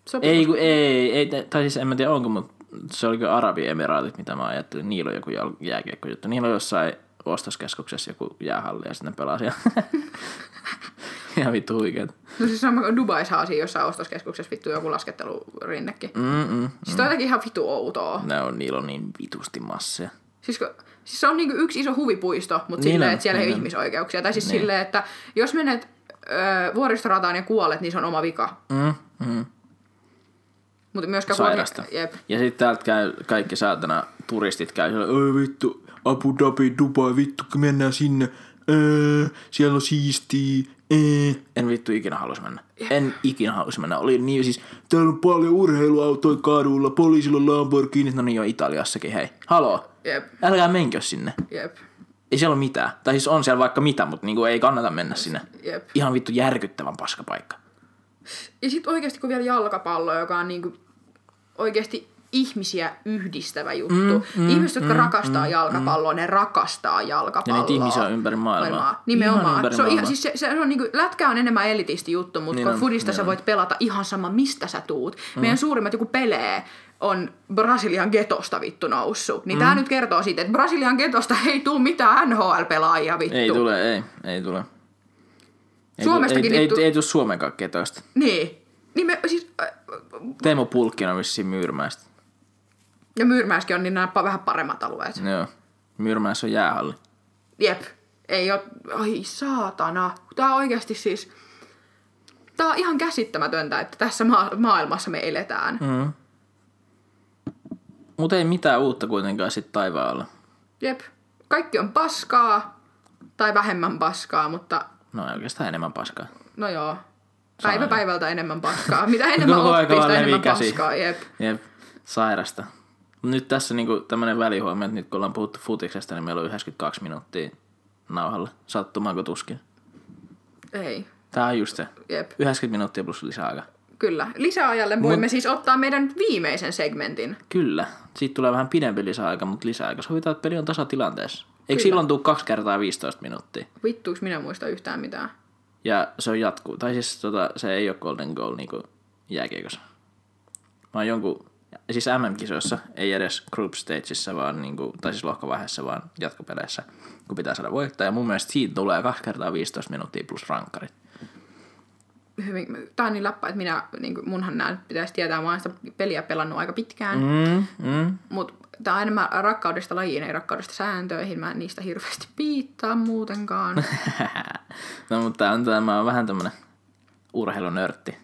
B: Sopii.
C: Ei, kun ei, ei, tai siis en mä tiedä onko, mutta se oli kyllä Arabiemiraatit, mitä mä ajattelin. Niillä on joku jal- jääkiekkojuttu. Niillä on jossain ostoskeskuksessa joku jäähalli ja sitten ne pelaa siellä. Ihan vittu huikeet.
B: No siis sama Dubaissa on siinä jossain ostoskeskuksessa vittu joku laskettelurinnekin.
C: Mm-mm.
B: Siis toi on jotenkin ihan vittu outoa.
C: Ne on, niillä on niin vitusti masseja.
B: Siis, kun, siis se on niinku yksi iso huvipuisto, mutta
C: Niin
B: silleen, että siellä ei
C: niin
B: ole
C: on.
B: ihmisoikeuksia. Tai siis niin. silleen, että jos menet öö, vuoristorataan ja kuolet, niin se on oma vika.
C: Mm, mm.
B: Mutta myöskään
C: Sairasta.
B: kun- Jep.
C: Ja sitten täältä käy kaikki saatana turistit käy siellä, oi vittu, Abu Dhabi, Dubai, vittu, mennään sinne. Öö, siellä on siistiä. En vittu ikinä halus mennä. En ikinä halus mennä. Oli niin siis, täällä on paljon urheiluautoja kadulla, poliisilla on Lamborghini. No niin jo Italiassakin, hei. Haloo.
B: Jep.
C: Älkää menkö sinne.
B: Jep.
C: Ei siellä ole mitään. Tai siis on siellä vaikka mitä, mutta niinku ei kannata mennä sinne.
B: Jep.
C: Ihan vittu järkyttävän paskapaikka.
B: Ja sitten oikeasti kun vielä jalkapallo, joka on niinku oikeasti ihmisiä yhdistävä juttu. Mm, mm, Ihmiset, jotka mm, rakastaa mm, jalkapalloa, mm. ne rakastaa jalkapalloa.
C: Ja niitä ihmisiä on ympäri maailmaa. Ihan
B: Nimenomaan.
C: ympäri
B: se on,
C: maailmaa.
B: siis se, se on niinku, lätkä on enemmän elitisti juttu, mutta
C: Niin
B: niin
C: on,
B: fudista
C: niin
B: sä
C: on.
B: voit pelata ihan sama, mistä sä tuut. Mm. Meidän suurimmat joku pelee on Brasilian getosta vittu noussut. Niin mm. tää nyt kertoo siitä, että Brasilian getosta ei tuu mitään NHL-pelaajia vittu.
C: Ei tule, ei, ei tule. Ei,
B: Suomestakin
C: ei,
B: vittu-
C: ei, ei, tule Suomenkaan ketoista.
B: Niin. niin me, siis, äh,
C: Teemu Pulkkinen on vissiin Myyrmäistä.
B: Ja Myyrmässäkin on niin nämä vähän paremmat alueet.
C: Joo. Myyrmäessä on jäähalli.
B: Jep. Ei oo... Ai saatana. Tää on oikeasti siis... Tää on ihan käsittämätöntä, että tässä ma- maailmassa me eletään.
C: Mm. Mutta ei mitään uutta kuitenkaan sit taivaalla.
B: Jep. Kaikki on paskaa. Tai vähemmän paskaa, mutta
C: No ei oikeastaan enemmän paskaa.
B: no joo. Päivä päivältä enemmän paskaa. Mitä enemmän
C: Koko aika
B: oppii, sitä enemmän
C: käsi.
B: paskaa. Jep.
C: Jep, sairasta. Mut Nyt tässä niinku tämmönen välihuomio, että nyt kun ollaan puhuttu futiksesta, niin meillä on 92 minuuttia nauhalle. Sattumaanko tuskin?
B: Ei.
C: Tää on just se.
B: Jep.
C: 90 minuuttia plus lisäaika.
B: Kyllä. Lisäajalle voimme siis ottaa meidän viimeisen segmentin.
C: Kyllä. Siitä tulee vähän pidempi lisäaika, mutta lisäaika. Sovitaan, että peli on tasatilanteessa. Eikö silloin tule kaksi kertaa 15 minuuttia?
B: Vittuuks minä muista yhtään mitään.
C: Ja se on jatkuu. Tai siis tota, se ei ole golden goal niinku jääkiekossa. Vaan jonkun, siis MM-kisoissa, ei edes group stageissa, vaan niinku, tai siis lohkovaiheessa, vaan jatkopeleissä, kun pitää saada voittaa. Ja mun mielestä siitä tulee kaksi kertaa 15 minuuttia plus rankkarit.
B: Hyvin, tää on niin läppä, että minä, niin kuin, munhan nää pitäisi tietää, mä oon sitä peliä pelannut aika pitkään.
C: Mm, mm.
B: Mutta tää on enemmän rakkaudesta lajiin, ei rakkaudesta sääntöihin. Mä en niistä hirveästi piittaa muutenkaan.
C: no mutta on tämä on vähän tämmönen urheilunörtti.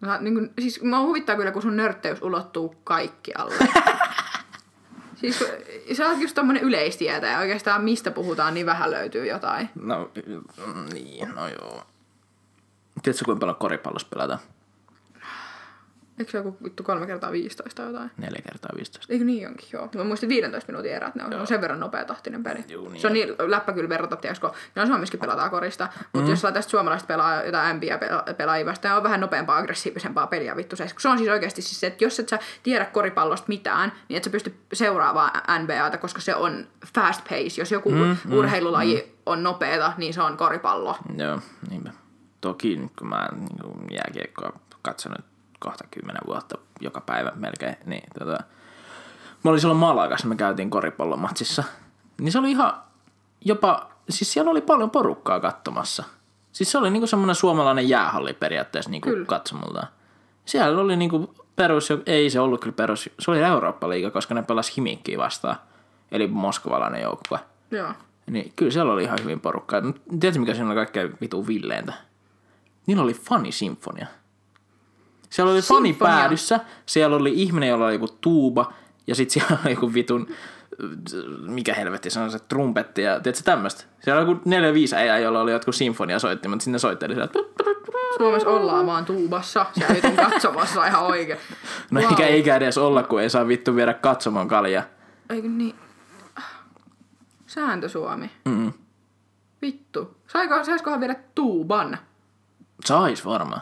B: Mä, niin kun, siis mä huvittaa kyllä, kun sun nörtteys ulottuu kaikkialle. siis kun- sä oot just tommonen yleistietä ja oikeastaan mistä puhutaan, niin vähän löytyy jotain.
C: No mm, niin, no joo. Tiedätkö kuinka paljon koripallossa pelataan?
B: Eikö se joku vittu kolme kertaa 15 tai jotain?
C: Neljä kertaa 15.
B: Eikö niin onkin, joo. Mä muistin 15 minuutin erät, ne on, on sen verran nopeatahtinen peli.
C: Juu, niin
B: se on niin läppä kyllä verrata, tiedätkö, no Suomessakin pelataan korista, mutta mm. jos tästä suomalaiset pelaa jotain NBA-pelaajia vastaan, on vähän nopeampaa, aggressiivisempaa peliä vittu se. Se on siis oikeasti siis se, että jos et sä tiedä koripallosta mitään, niin et sä pysty seuraavaan NBAta, koska se on fast pace. Jos joku mm, urheilulaji mm. on nopeeta, niin se on koripallo.
C: Joo, niinpä. Toki nyt kun mä niin jääkiekkoa katsonut kohta kymmenen vuotta joka päivä melkein, niin tota, mä olin silloin Malagas, me käytiin koripallomatsissa, niin se oli ihan jopa, siis siellä oli paljon porukkaa katsomassa. Siis se oli niinku semmoinen suomalainen jäähalli periaatteessa niinku
B: Kyllä.
C: katsomultaan. Siellä oli niinku perus, ei se ollut kyllä perus, se oli Eurooppa-liiga, koska ne pelasi Himikkiä vastaan, eli moskovalainen joukkue.
B: Joo.
C: Niin kyllä siellä oli ihan hyvin porukkaa. Tiedätkö mikä siinä oli kaikkein vitu villeintä? Niillä oli fanisinfonia. Siellä oli fani
B: Sinfonia?
C: päädyssä, siellä oli ihminen, jolla oli joku tuuba, ja sitten siellä oli joku vitun, mikä helvetti se on se trumpetti, ja tiedätkö tämmöistä? Siellä oli joku neljä viisi äijää, jolla oli jotkut sinfonia soitti, mutta sinne soitteli siellä.
B: Suomessa ollaan vaan tuubassa, siellä vitun katsomassa ihan oikein.
C: No
B: Wow.
C: eikä, eikä edes olla, kun ei saa vittu viedä katsomaan kaljaa.
B: Eikö niin? Sääntö Suomi.
C: Mm.
B: Vittu. Saiko, saiskohan viedä tuuban?
C: Sais varmaan.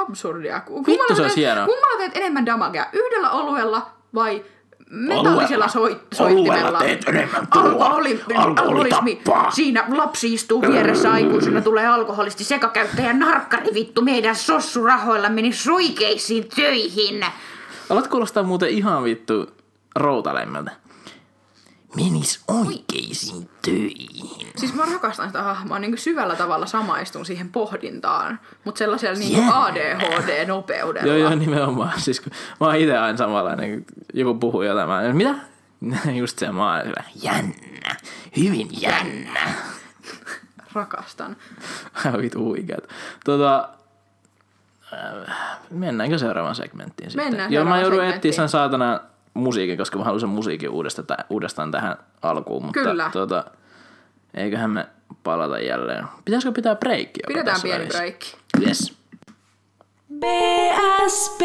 B: Absurdia.
C: Vittu, se olisi
B: teet-
C: hienoa.
B: Kummalla teet enemmän damagea? Yhdellä oluella vai metallisella soit, soittimella?
C: teet enemmän tuhoa.
B: Alkoholi,
C: Alkoholi
B: alkoholismi. Siinä lapsi istuu vieressä aikuisena, tulee alkoholisti sekakäyttäjä narkkari vittu meidän sossurahoilla meni suikeisiin töihin.
C: Alat kuulostaa muuten ihan vittu routalemmältä. Menis oikeisiin töihin.
B: Siis mä rakastan sitä hahmoa, niin syvällä tavalla samaistun siihen pohdintaan, mutta sellaisella niin
C: Jännä.
B: ADHD-nopeudella.
C: Joo, joo, nimenomaan. Siis kun mä oon itse aina samanlainen, kun joku puhuu jotain, mä oon, mitä? Just se, mä oon hyvä. Jännä. Hyvin jännä.
B: Rakastan.
C: Ihan vitu huikeet. Tota, äh, mennäänkö seuraavaan segmenttiin sitten?
B: Mennään
C: Joo, mä joudun etsiä sen saatana musiikin, koska mä haluan sen musiikin uudestaan, uudestaan tähän alkuun. Mutta
B: Kyllä.
C: Tota, eiköhän me palata jälleen. Pitäisikö pitää breikki
B: Pidetään pieni
C: välissä?
B: breikki.
C: Yes.
A: BSB.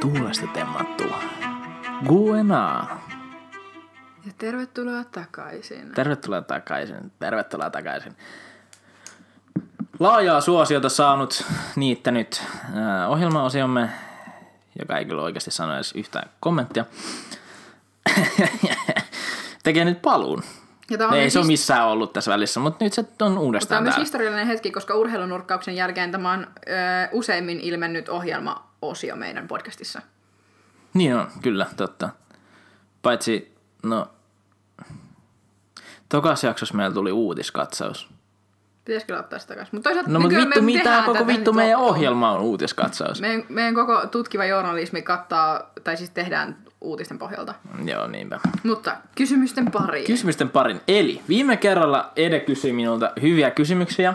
C: Tuulesta temmattu. Guena.
B: Ja tervetuloa takaisin.
C: Tervetuloa takaisin. Tervetuloa takaisin. Laajaa suosiota saanut niittänyt äh, ohjelmaosiomme, joka ei kyllä oikeasti sano edes yhtään kommenttia, tekee nyt paluun.
B: Ja on
C: Ei se ole missään ollut tässä välissä, mutta nyt se on
B: Tämä on
C: uudestaan
B: myös
C: täällä.
B: historiallinen hetki, koska urheilunurkkauksen jälkeen tämä on ö, useimmin ilmennyt ohjelmaosio meidän podcastissa.
C: Niin on, kyllä, totta. Paitsi, no, tokas jaksossa meillä tuli uutiskatsaus.
B: Pitäisikö ottaa sitä takaisin? Mutta
C: No mutta vittu, mitä koko vittu meidän
B: loppuun.
C: ohjelma on uutiskatsaus.
B: Meidän, meidän koko tutkiva journalismi kattaa, tai siis tehdään uutisten pohjalta.
C: Joo, niinpä.
B: Mutta kysymysten pariin.
C: Kysymysten parin. Eli viime kerralla Ede kysyi minulta hyviä kysymyksiä.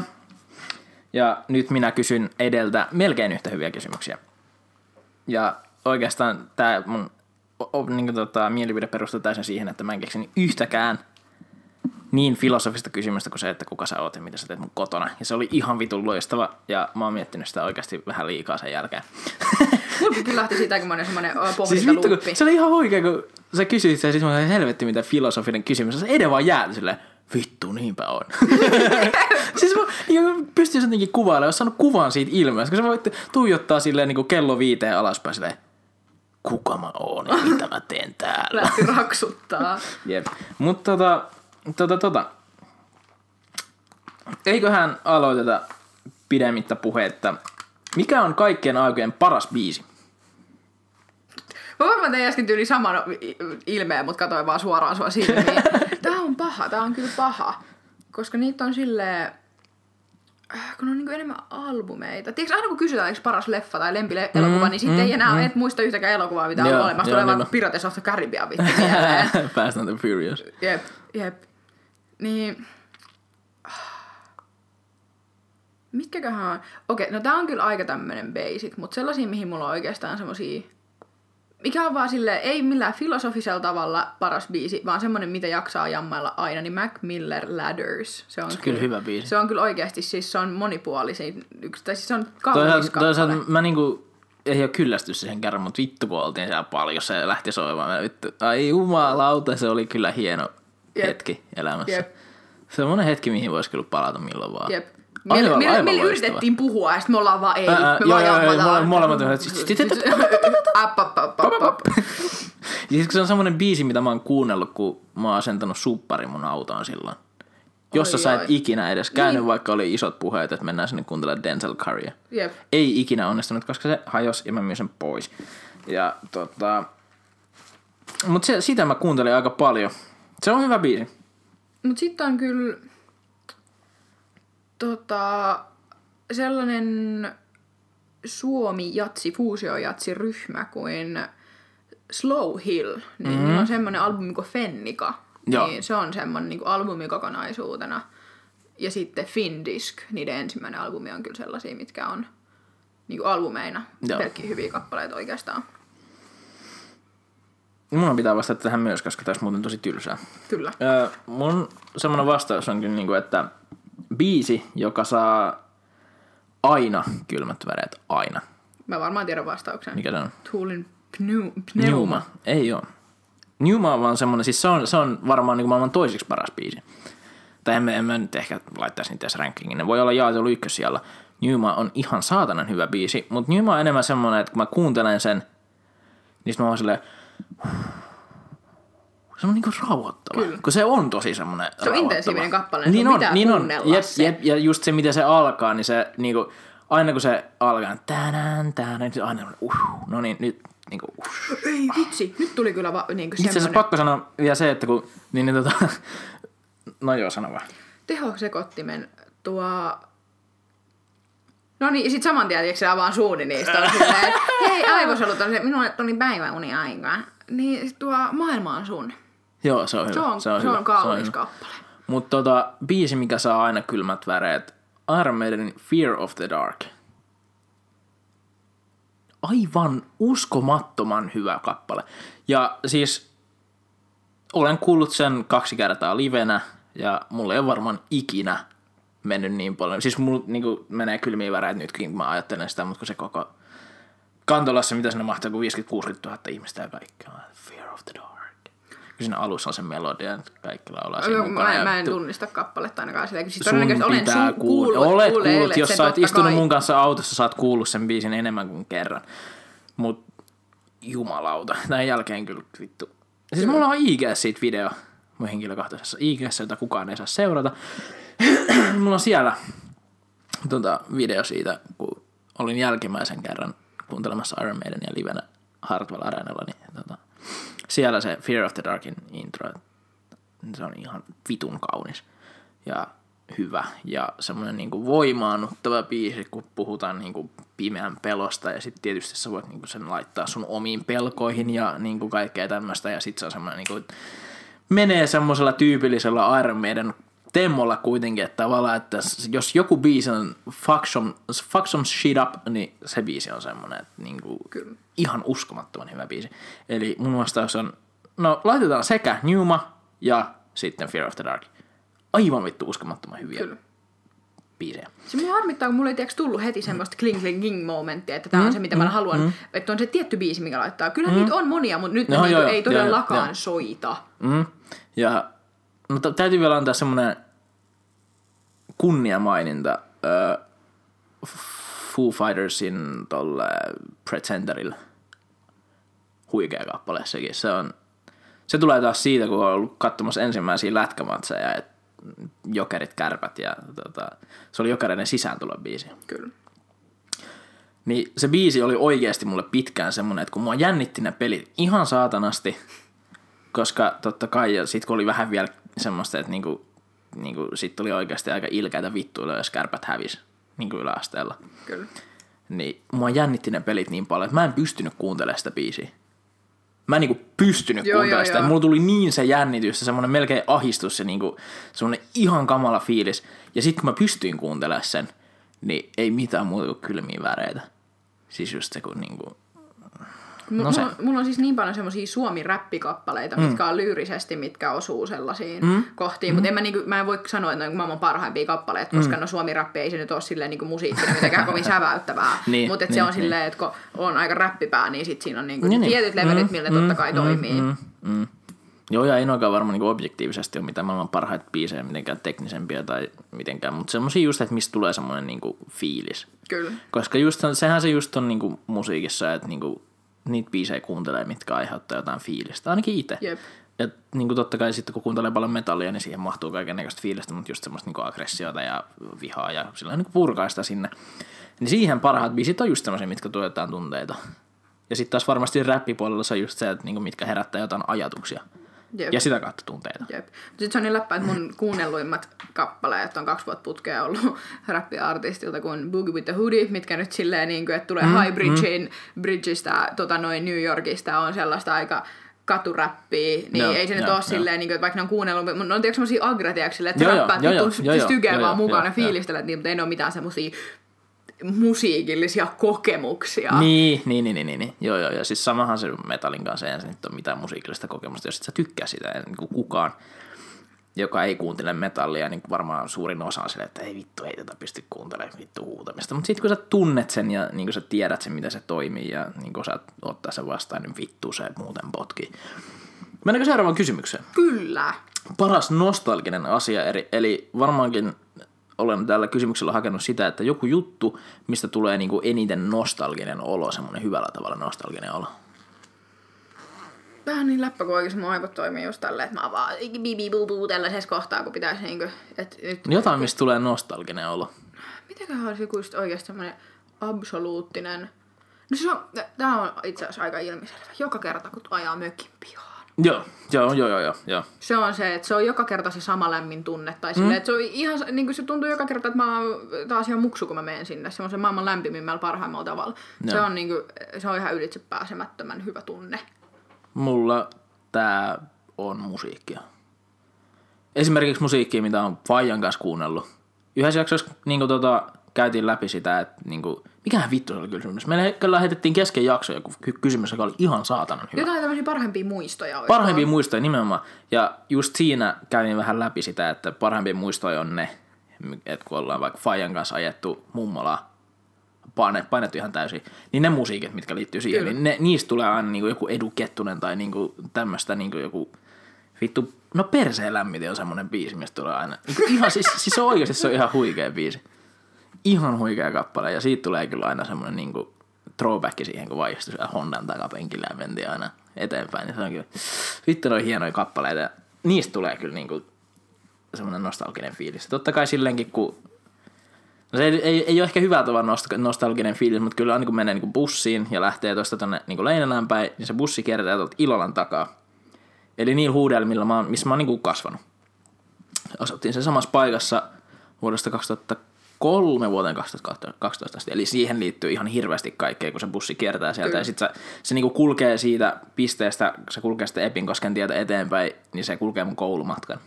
C: Ja nyt minä kysyn Edeltä melkein yhtä hyviä kysymyksiä. Ja oikeastaan tämä mun o, o, niin tota, mielipide perustuu täysin siihen, että mä en keksinyt yhtäkään niin filosofista kysymystä kuin se, että kuka sä oot ja mitä sä teet mun kotona. Ja se oli ihan vitun loistava ja mä oon miettinyt sitä oikeasti vähän liikaa sen jälkeen.
B: Mulki kyllä lähti siitä, kun mä olin semmoinen
C: Siis vittu, kun se oli ihan oikein, kun sä kysyit sen, siis mä olin, helvetti mitä filosofinen kysymys. Se Ede vaan jääty silleen, vittu niinpä on. siis mä ja pystyn jotenkin kuvailemaan, jos saanut kuvan siitä ilmeestä, kun sä voit tuijottaa silleen niin kuin kello viiteen alaspäin silleen, kuka mä oon ja mitä mä teen täällä.
B: Lähti raksuttaa.
C: Jep. Mutta tota, tota, tota. Eiköhän aloiteta pidemmittä puhetta. Mikä on kaikkien aikojen paras biisi?
B: Mä varmaan tein äsken tyyli saman ilmeen, mutta katsoin vaan suoraan sua silmiin. Tää on paha, tää on kyllä paha. Koska niitä on silleen, äh, kun on niinku enemmän albumeita. Tiedätkö, aina kun kysytään, eikö paras leffa tai lempielokuva, mm, niin sitten mm, ei enää mm. et muista yhtäkään elokuvaa, mitä on
C: Joo,
B: olemassa.
C: joo,
B: Tulee vaan
C: niinpä.
B: Pirates of the Caribbean vittu.
C: Fast and the Furious.
B: Jep, jep. Niin... Mitkäköhän on? Okei, no tää on kyllä aika tämmönen basic, mutta sellaisia, mihin mulla on oikeastaan semmosia... Mikä on vaan sille ei millään filosofisella tavalla paras biisi, vaan semmonen, mitä jaksaa jammailla aina, niin Mac Miller Ladders. Se on,
C: Se kyllä hyvä biisi.
B: Se on kyllä oikeasti, siis se on monipuolisin, yksi, tai siis se on kaunis
C: Toisaalta, toisaalta mä niinku, ei ole kyllästy siihen kerran, mutta vittu kun oltiin siellä paljon, se lähti soimaan. Vittu, ai jumalauta, se oli kyllä hieno
B: Jep.
C: hetki elämässä.
B: Jep.
C: Semmoinen hetki, mihin voisi kyllä palata milloin vaan.
B: Jep.
C: Aivan-
B: Meillä, meillä,
C: aivan
B: meillä yritettiin puhua, ja sitten me ollaan vaan ei.
C: Ää, ää,
B: me
C: joo, joo, joo, molemmat
B: app.
C: Ja se on semmoinen biisi, mitä mä oon kuunnellut, kun mä oon asentanut suppari mun autoon silloin. Jossa sä et ikinä edes käynyt, vaikka oli isot puheet, että mennään sinne kuuntelemaan Denzel Currya. Ei ikinä onnistunut, koska se hajosi ja mä myin sen pois. Ja tota... Mut se, sitä mä kuuntelin aika paljon. Se on hyvä biisi.
B: Mut sitten on kyllä tota, sellainen Suomi-jatsi, fuusio-jatsi ryhmä kuin Slow Hill. Niin mm-hmm. on semmoinen albumi kuin Fennika.
C: Joo.
B: Niin se on semmoinen niin albumi kokonaisuutena. Ja sitten Findisk, niiden ensimmäinen albumi on kyllä sellaisia, mitkä on niin albumeina.
C: Joo.
B: Pelkkiä hyviä kappaleita oikeastaan.
C: Mun pitää vastata tähän myös, koska tässä muuten tosi tylsää.
B: Kyllä.
C: Öö, mun semmoinen vastaus on kyllä niinku, että biisi, joka saa aina kylmät väreet, aina.
B: Mä varmaan tiedän vastauksen.
C: Mikä se on?
B: Pneu, pneuma.
C: Newma. Ei oo. Newma on vaan semmonen, siis se on, se on varmaan niin maailman toiseksi paras biisi. Tai en, en mä nyt ehkä laittaisi niitä tässä. Ne voi olla jaotellut ykkössijalla. Newma on ihan saatanan hyvä biisi, mutta Newma on enemmän semmonen, että kun mä kuuntelen sen, niin mä oon silleen, se on niinku rauhoittava.
B: Kyllä.
C: Kun se on tosi semmonen
B: Se on intensiivinen kappale, niin
C: Niin on,
B: pitää
C: niin on. Jep, jep, ja just se, miten se alkaa, niin se niinku, aina kun se alkaa, tänään, tänään, niin se aina on, uh, no niin, nyt niinku, uh.
B: Ei vitsi, nyt tuli kyllä va, niin
C: Itse asiassa pakko sanoa vielä se, että kun, niin, niin tota, no joo, sano vaan.
B: tehosekottimen tuo... No niin, sit saman tien, se avaan suuni niistä on silleen, hei aivosolut on se, minulle tuli päiväuni aika. Niin sit tuo maailma on sun.
C: Joo, se on hyvä.
B: Se on, se on,
C: hyvä.
B: kaunis
C: hyvä.
B: kappale.
C: Mutta tota, biisi, mikä saa aina kylmät väreet, Iron Maidenin Fear of the Dark. Aivan uskomattoman hyvä kappale. Ja siis olen kuullut sen kaksi kertaa livenä ja mulle ei varmaan ikinä mennyt niin paljon. Siis mulla niinku, menee kylmiä väreet nytkin, kun mä ajattelen sitä, mutta kun se koko Kantolassa, mitä sinne mahtaa, kun 50-60 000 ihmistä ja kaikki on Fear of the Dark. Kun siinä alussa on se melodia, että kaikki laulaa siinä mukana.
B: Mä, mä en
C: tu-
B: tunnista kappaletta ainakaan silleen. Siis
C: sun
B: olen
C: pitää
B: su-
C: kuulla.
B: kuullut,
C: Olet kuullut, jos sä oot istunut
B: kai.
C: mun kanssa autossa, sä oot kuullut sen biisin enemmän kuin kerran. Mut jumalauta, näin jälkeen kyllä vittu. Siis mulla on IG siitä video mun henkilökohtaisessa IG, jota kukaan ei saa seurata. mulla on siellä tota, video siitä, kun olin jälkimmäisen kerran kuuntelemassa Iron Maidenia livenä Hartwell Arenalla, niin tota, siellä se Fear of the Darkin intro, se on ihan vitun kaunis ja hyvä ja semmoinen niinku voimaannuttava biisi, kun puhutaan niinku pimeän pelosta ja sitten tietysti sä voit niinku sen laittaa sun omiin pelkoihin ja niinku kaikkea tämmöistä ja sitten se on semmoinen niinku, menee semmoisella tyypillisellä Iron Maiden temmolla kuitenkin, että tavallaan, että jos joku biisi on fuck some, fuck some shit up, niin se biisi on semmoinen, että niinku, ihan uskomattoman hyvä biisi. Eli mun vastaus on, no laitetaan sekä Newma ja sitten Fear of the Dark. Aivan vittu uskomattoman hyviä
B: Kyllä.
C: biisejä.
B: Se mua harmittaa, kun mulla ei tiiäks tullut heti semmoista kling kling king momenttia, että tää on se, mitä mä haluan, mm. että on se tietty biisi, mikä laittaa. Kyllä mm. niitä on monia, mutta nyt
C: No,
B: ne
C: joo,
B: niinku
C: joo,
B: ei todellakaan
C: joo, joo.
B: soita.
C: Mm. Ja no, t- täytyy vielä antaa semmoinen kunniamaininta uh, Foo Fightersin tolle Pretenderille. Huikea kappale sekin. Se, on, se tulee taas siitä, kun on ollut katsomassa ensimmäisiä lätkämatseja, et jokerit, kärpät ja tota, se oli jokereiden sisääntulobiisi.
B: Kyllä.
C: Niin se biisi oli oikeasti mulle pitkään semmonen, että kun mua jännitti ne pelit ihan saatanasti, koska totta kai, ja sit kun oli vähän vielä semmoista, että niinku, niinku, sit tuli oikeasti aika ilkeitä vittuilla, jos kärpät hävis niinku yläasteella.
B: Kyllä.
C: Niin mua jännitti ne pelit niin paljon, että mä en pystynyt kuuntelemaan sitä biisiä. Mä en niinku pystynyt
B: Joo,
C: kuuntelemaan
B: joo,
C: sitä.
B: joo.
C: Mulla tuli niin se jännitys, se semmoinen melkein ahistus, se niinku, semmoinen ihan kamala fiilis. Ja sitten kun mä pystyin kuuntelemaan sen, niin ei mitään muuta kuin kylmiä väreitä. Siis just se, kun niinku... No
B: mulla,
C: se.
B: on, mulla on siis niin paljon semmoisia suomi-räppikappaleita, mm. mitkä on lyyrisesti, mitkä osuu sellaisiin mm. kohtiin. Mm. Mutta en mä, niinku, mä en voi sanoa, että ne on maailman parhaimpia kappaleita, koska mm. no suomi-räppi ei se nyt ole silleen niinku musiikkina mitenkään kovin säväyttävää.
C: Niin,
B: Mutta
C: niin,
B: se on
C: niin.
B: silleen, että kun on aika räppipää, niin sit siinä on niinku
C: Niin, niin.
B: tietyt levelit,
C: Mm,
B: millä ne totta kai toimii.
C: Mm, mm. Joo, ja ei noinkaan varmaan niin objektiivisesti ole mitään maailman parhaita biisejä, mitenkään teknisempiä tai mitenkään, mutta semmoisia just, että mistä tulee semmoinen niin fiilis.
B: Kyllä.
C: Koska just, sehän se just on niin musiikissa, että niin kuin, niitä biisejä kuuntelee, mitkä aiheuttaa jotain fiilistä, ainakin itse.
B: Jep.
C: Ja niin kuin totta kai sitten kun kuuntelee paljon metallia, niin siihen mahtuu kaiken näköistä fiilistä, mutta just semmoista niin aggressiota ja vihaa ja sillä niin purkaa sitä sinne. Niin siihen parhaat biisit on just semmoisia, mitkä tuo jotain tunteita. Ja sitten taas varmasti räppipuolella se on just se, että niin kuin mitkä herättää jotain ajatuksia.
B: Jep.
C: Ja sitä kautta tunteita.
B: Jep. Sitten se on niin läppä, että mun kuunnelluimmat kappaleet on kaksi vuotta putkea ollut räppiartistilta kuin Boogie with the Hoodie, mitkä nyt silleen, niin kuin, että tulee mm, High Bridgein, mm. Bridgeistä, tota noin New Yorkista, on sellaista aika katuräppiä, niin
C: Joo,
B: ei se nyt
C: joo,
B: ole silleen, niin kuin, että vaikka ne on kuunnellut, mutta ne on tiedäkö semmosia aggretiaksi silleen, että
C: Joo, joo,
B: vittu vaan mukaan
C: joo,
B: ja fiilistelet, niin, mutta ei ne ole mitään semmosia musiikillisia kokemuksia.
C: Niin, niin, niin, niin, niin, niin. Joo, joo, ja siis samahan se metallin kanssa, ei se nyt ole mitään musiikillista kokemusta, jos et sä tykkää sitä, niin kuin kukaan, joka ei kuuntele metallia, niin varmaan suurin osa on silleen, että ei vittu, ei tätä pysty kuuntelemaan vittu huutamista. Mutta sitten kun sä tunnet sen ja niin kun sä tiedät sen, miten se toimii ja niin kun osaat ottaa sen vastaan, niin vittu se muuten potkii. Mennäänkö seuraavaan kysymykseen?
B: Kyllä.
C: paras nostalginen asia, eri, eli varmaankin olen tällä kysymyksellä hakenut sitä, että joku juttu, mistä tulee niinku eniten nostalginen olo, semmoinen hyvällä tavalla nostalginen olo.
B: Vähän niin läppä, kun oikeasti mun aivot toimii just tälleen, että mä oon vaan bibi tällaisessa kohtaa, kun pitäisi niinku, että nyt
C: Jotain, mistä tulee nostalginen olo.
B: Mitäköhän olisi joku just oikeasti semmoinen absoluuttinen... No siis on, tää on itse asiassa aika ilmiselvä. Joka kerta, kun ajaa mökin pihaan.
C: Joo, joo, joo, joo, joo. joo.
B: Se on se, että se on joka kerta se sama lämmin tunne. Tai silleen, että se, on ihan, niin kuin se tuntuu joka kerta, että mä oon taas ihan muksu, kun mä menen sinne. Se on se maailman lämpimimmällä parhaimmalla tavalla. Se
C: Joo.
B: on, niin kuin, se on ihan ylitse pääsemättömän hyvä tunne.
C: Mulla tää on musiikkia. Esimerkiksi musiikkia, mitä on Fajan kanssa kuunnellut. Yhdessä jaksossa niin tota, käytiin läpi sitä, että niin kuin, mikähän vittu se oli kysymys. Kyllä lähetettiin kesken jakso joku ky- kysymys, joka oli ihan saatanan hyvä.
B: Jotain tämmöisiä parhaimpia muistoja olisi.
C: Parhaimpia muistoja nimenomaan. Ja just siinä kävin vähän läpi sitä, että parhaimpia muistoja on ne, että kun ollaan vaikka Fajan kanssa ajettu mummolaa, paine, painettu ihan täysin, niin ne musiikit, mitkä liittyy siihen,
B: Kyllä.
C: niin ne, niistä tulee aina niinku joku Edu Kettunen tai niinku tämmöistä niinku joku vittu, no perseen lämmite on semmoinen biisi, mistä tulee aina, niinku ihan, siis, siis se oikeasti se on ihan huikea biisi. Ihan huikea kappale ja siitä tulee kyllä aina semmoinen niinku throwback siihen, kun vaihtui siellä Hondan takapenkillä ja mentiin aina eteenpäin. Niin se on kyllä, vittu on hienoja kappaleita ja niistä tulee kyllä niinku semmoinen nostalginen fiilis. Totta kai silleenkin, kun No se ei, ei, ei ole ehkä hyvä nost- nostalginen fiilis, mutta kyllä aina kun menee niin bussiin ja lähtee tuosta tuonne niin Leinälään päin, niin se bussi kiertää tuolta Ilolan takaa. Eli niillä huudelmilla, mä oon, missä mä oon niin kasvanut. Asuttiin se samassa paikassa vuodesta 2003 vuoteen 2012 asti. Eli siihen liittyy ihan hirveästi kaikkea, kun se bussi kiertää sieltä.
B: Kyllä.
C: Ja sitten se, se niin kulkee siitä pisteestä, se kulkee sitten Epinkosken tietä eteenpäin, niin se kulkee mun koulumatkan.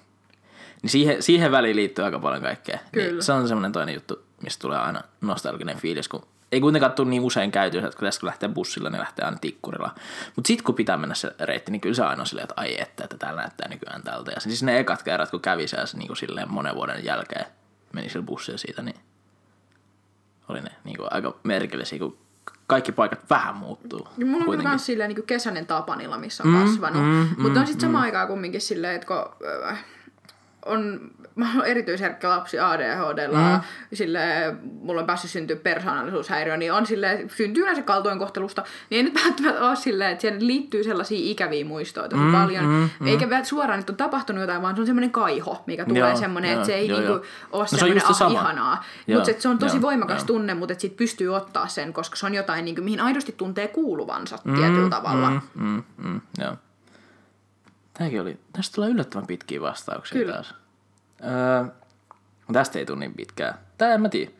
C: Niin siihen, siihen väliin liittyy aika paljon kaikkea.
B: Kyllä.
C: Niin se on semmoinen toinen juttu, mistä tulee aina nostalginen fiilis, kun ei kuitenkaan tule niin usein käyty, että kun lähtee bussilla, niin lähtee aina tikkurilla. Mutta sitten kun pitää mennä se reitti, niin kyllä se aina on silleen, että ai että, että täällä näyttää nykyään tältä. Ja siis ne ekat kerrat, kun kävi siellä niin kuin silleen monen vuoden jälkeen, meni sillä bussilla siitä, niin oli ne niin kuin aika merkillisiä, kun kaikki paikat vähän muuttuu.
B: Ja mulla on myös silleen niin kesäinen Tapanila, missä on mm, kasvanut. Mm, Mutta on sitten samaan aikaan kumminkin silleen, että kun äh, on, mä oon erityisherkkä lapsi ADHDlla mm. ja silleen, mulla on päässyt syntyä persoonallisuushäiriö, niin on silleen, syntyy yleensä kaltoinkohtelusta, niin ei nyt välttämättä ole silleen, että siihen liittyy sellaisia ikäviä muistoja tosi mm, paljon. Mm, mm. Eikä välttämättä suoraan, että on tapahtunut jotain, vaan se on semmoinen kaiho, mikä tulee
C: Joo,
B: semmoinen,
C: joo,
B: että se ei
C: joo,
B: niinku
C: joo.
B: ole
C: No
B: semmoinen
C: se
B: ah, ihanaa. Mutta se on tosi
C: joo,
B: voimakas
C: joo.
B: tunne, mutta sit pystyy ottaa sen, koska se on jotain, niinku, mihin aidosti tuntee kuuluvansa mm, tietyllä tavalla.
C: Mm, mm, mm, joo. Tämäkin oli, tästä tulee yllättävän pitkiä vastauksia
B: Kyllä.
C: taas. Öö, tästä ei tule niin pitkää. Tää en mä tiedä.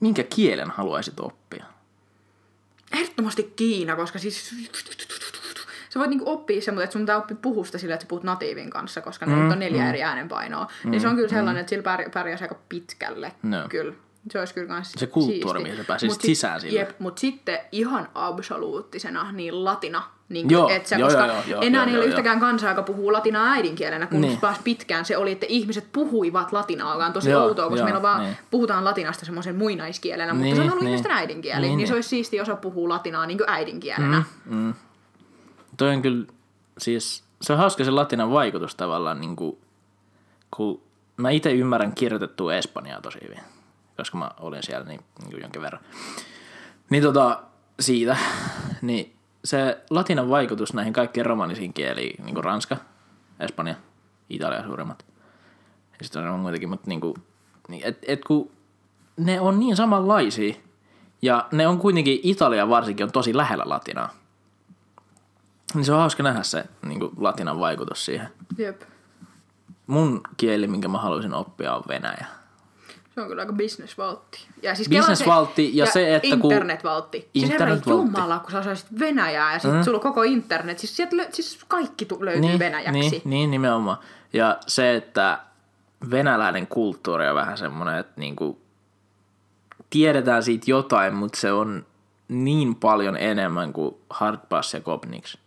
C: Minkä kielen haluaisit oppia?
B: Ehdottomasti Kiina, koska siis... Sä voit niinku oppia se, mutta et sun pitää oppia puhua sitä sillä, että sä puhut natiivin kanssa, koska ne nyt on neljä eri äänenpainoa. Niin se on kyllä sellainen, että sillä pärjä, pärjäisi aika pitkälle.
C: No.
B: Kyllä. Se olisi kyllä kans
C: Se kulttuuri,
B: siisti.
C: mihin sä pääsisit
B: Mut sit-
C: sisään sillä.
B: Jep, mutta sitten ihan absoluuttisena, niin latina. Niin
C: Joo,
B: et sä,
C: joo,
B: koska
C: joo, joo,
B: enää
C: joo,
B: ei ole
C: joo,
B: yhtäkään kansaa, joka puhuu latinaa äidinkielenä, kun
C: Niin.
B: taas pitkään se oli, että ihmiset puhuivat latinaa, joka on tosi
C: Joo,
B: outoa, koska
C: joo,
B: meillä on vaan,
C: niin.
B: puhutaan latinasta semmoisen muinaiskielenä, mutta
C: Niin,
B: se on ollut
C: niin.
B: ihmisten äidinkieli,
C: Niin,
B: niin,
C: niin.
B: se olisi siistiä osa puhua latinaa niin kuin äidinkielenä.
C: Mm. Toi on kyllä, siis se on hauska se latinan vaikutus tavallaan, niin kuin, kun mä itse ymmärrän kirjoitettua espanjaa tosi hyvin, koska mä olin siellä niin, niin jonkin verran. Niin tota, siitä, niin se latinan vaikutus näihin kaikkiin romanisiin kieliin, niin kuin ranska, espanja, italia suuremmat, ja sitten on muitakin, mutta niin kuin, niin et, et kun ne on niin samanlaisia, ja ne on kuitenkin, Italia varsinkin on tosi lähellä latinaa. Niin se on hauska nähdä se niin kuin latinan vaikutus siihen.
B: Jep.
C: Mun kieli, minkä mä haluaisin oppia, on venäjä.
B: Se on kyllä aika businessvaltti. Ja siis
C: Businessvaltti
B: kela
C: ja se, että kun-
B: internetvaltti. Siis
C: Internetvaltti.
B: jumala, kun sä osaisit venäjää ja sit mm. sulla on koko internet. Siis, sieltä lö- siis kaikki tu- löytyy
C: niin,
B: venäjäksi.
C: Niin, niin, nimenomaan. Ja se, että venäläinen kulttuuri on vähän semmoinen, että niinku, tiedetään siitä jotain, mutta se on niin paljon enemmän kuin Hardpass ja Kopniks.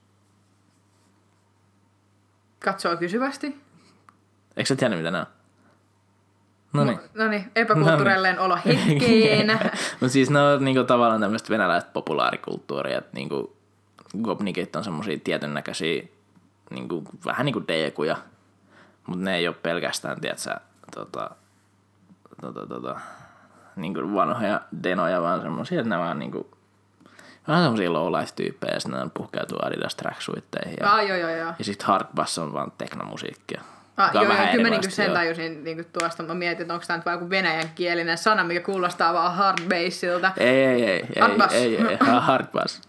B: Katsoo kysyvästi.
C: Eikö sä tiedä, mitä nämä on? No niin.
B: No niin, epäkulttuurelleen olo hetkeen.
C: Mutta siis ne on niinku tavallaan tämmöistä venäläistä populaarikulttuuria, että niinku gopnikit on semmosia tietyn näköisiä niinku, vähän niinku deekuja, mutta ne ei ole pelkästään, tiedätkö, tota, tota, tota, niinku vanhoja denoja, vaan semmosia, että ne vaan niinku, vähän semmosia low-life-tyyppejä, ja sitten ne puhkeutuu Adidas tracksuitteihin. Ja,
B: ah, joo, joo, joo.
C: ja sitten hardbass on vaan teknomusiikkia.
B: Ah, joo, joo, kyllä mä niinku sen tajusin niinku tuosta. Mä mietin, että onko tämä nyt vaan joku venäjänkielinen sana, mikä kuulostaa vaan hard bassilta.
C: Ei, ei, ei, ei,
B: Hardbass.
C: ei, ei, ei, hardbass.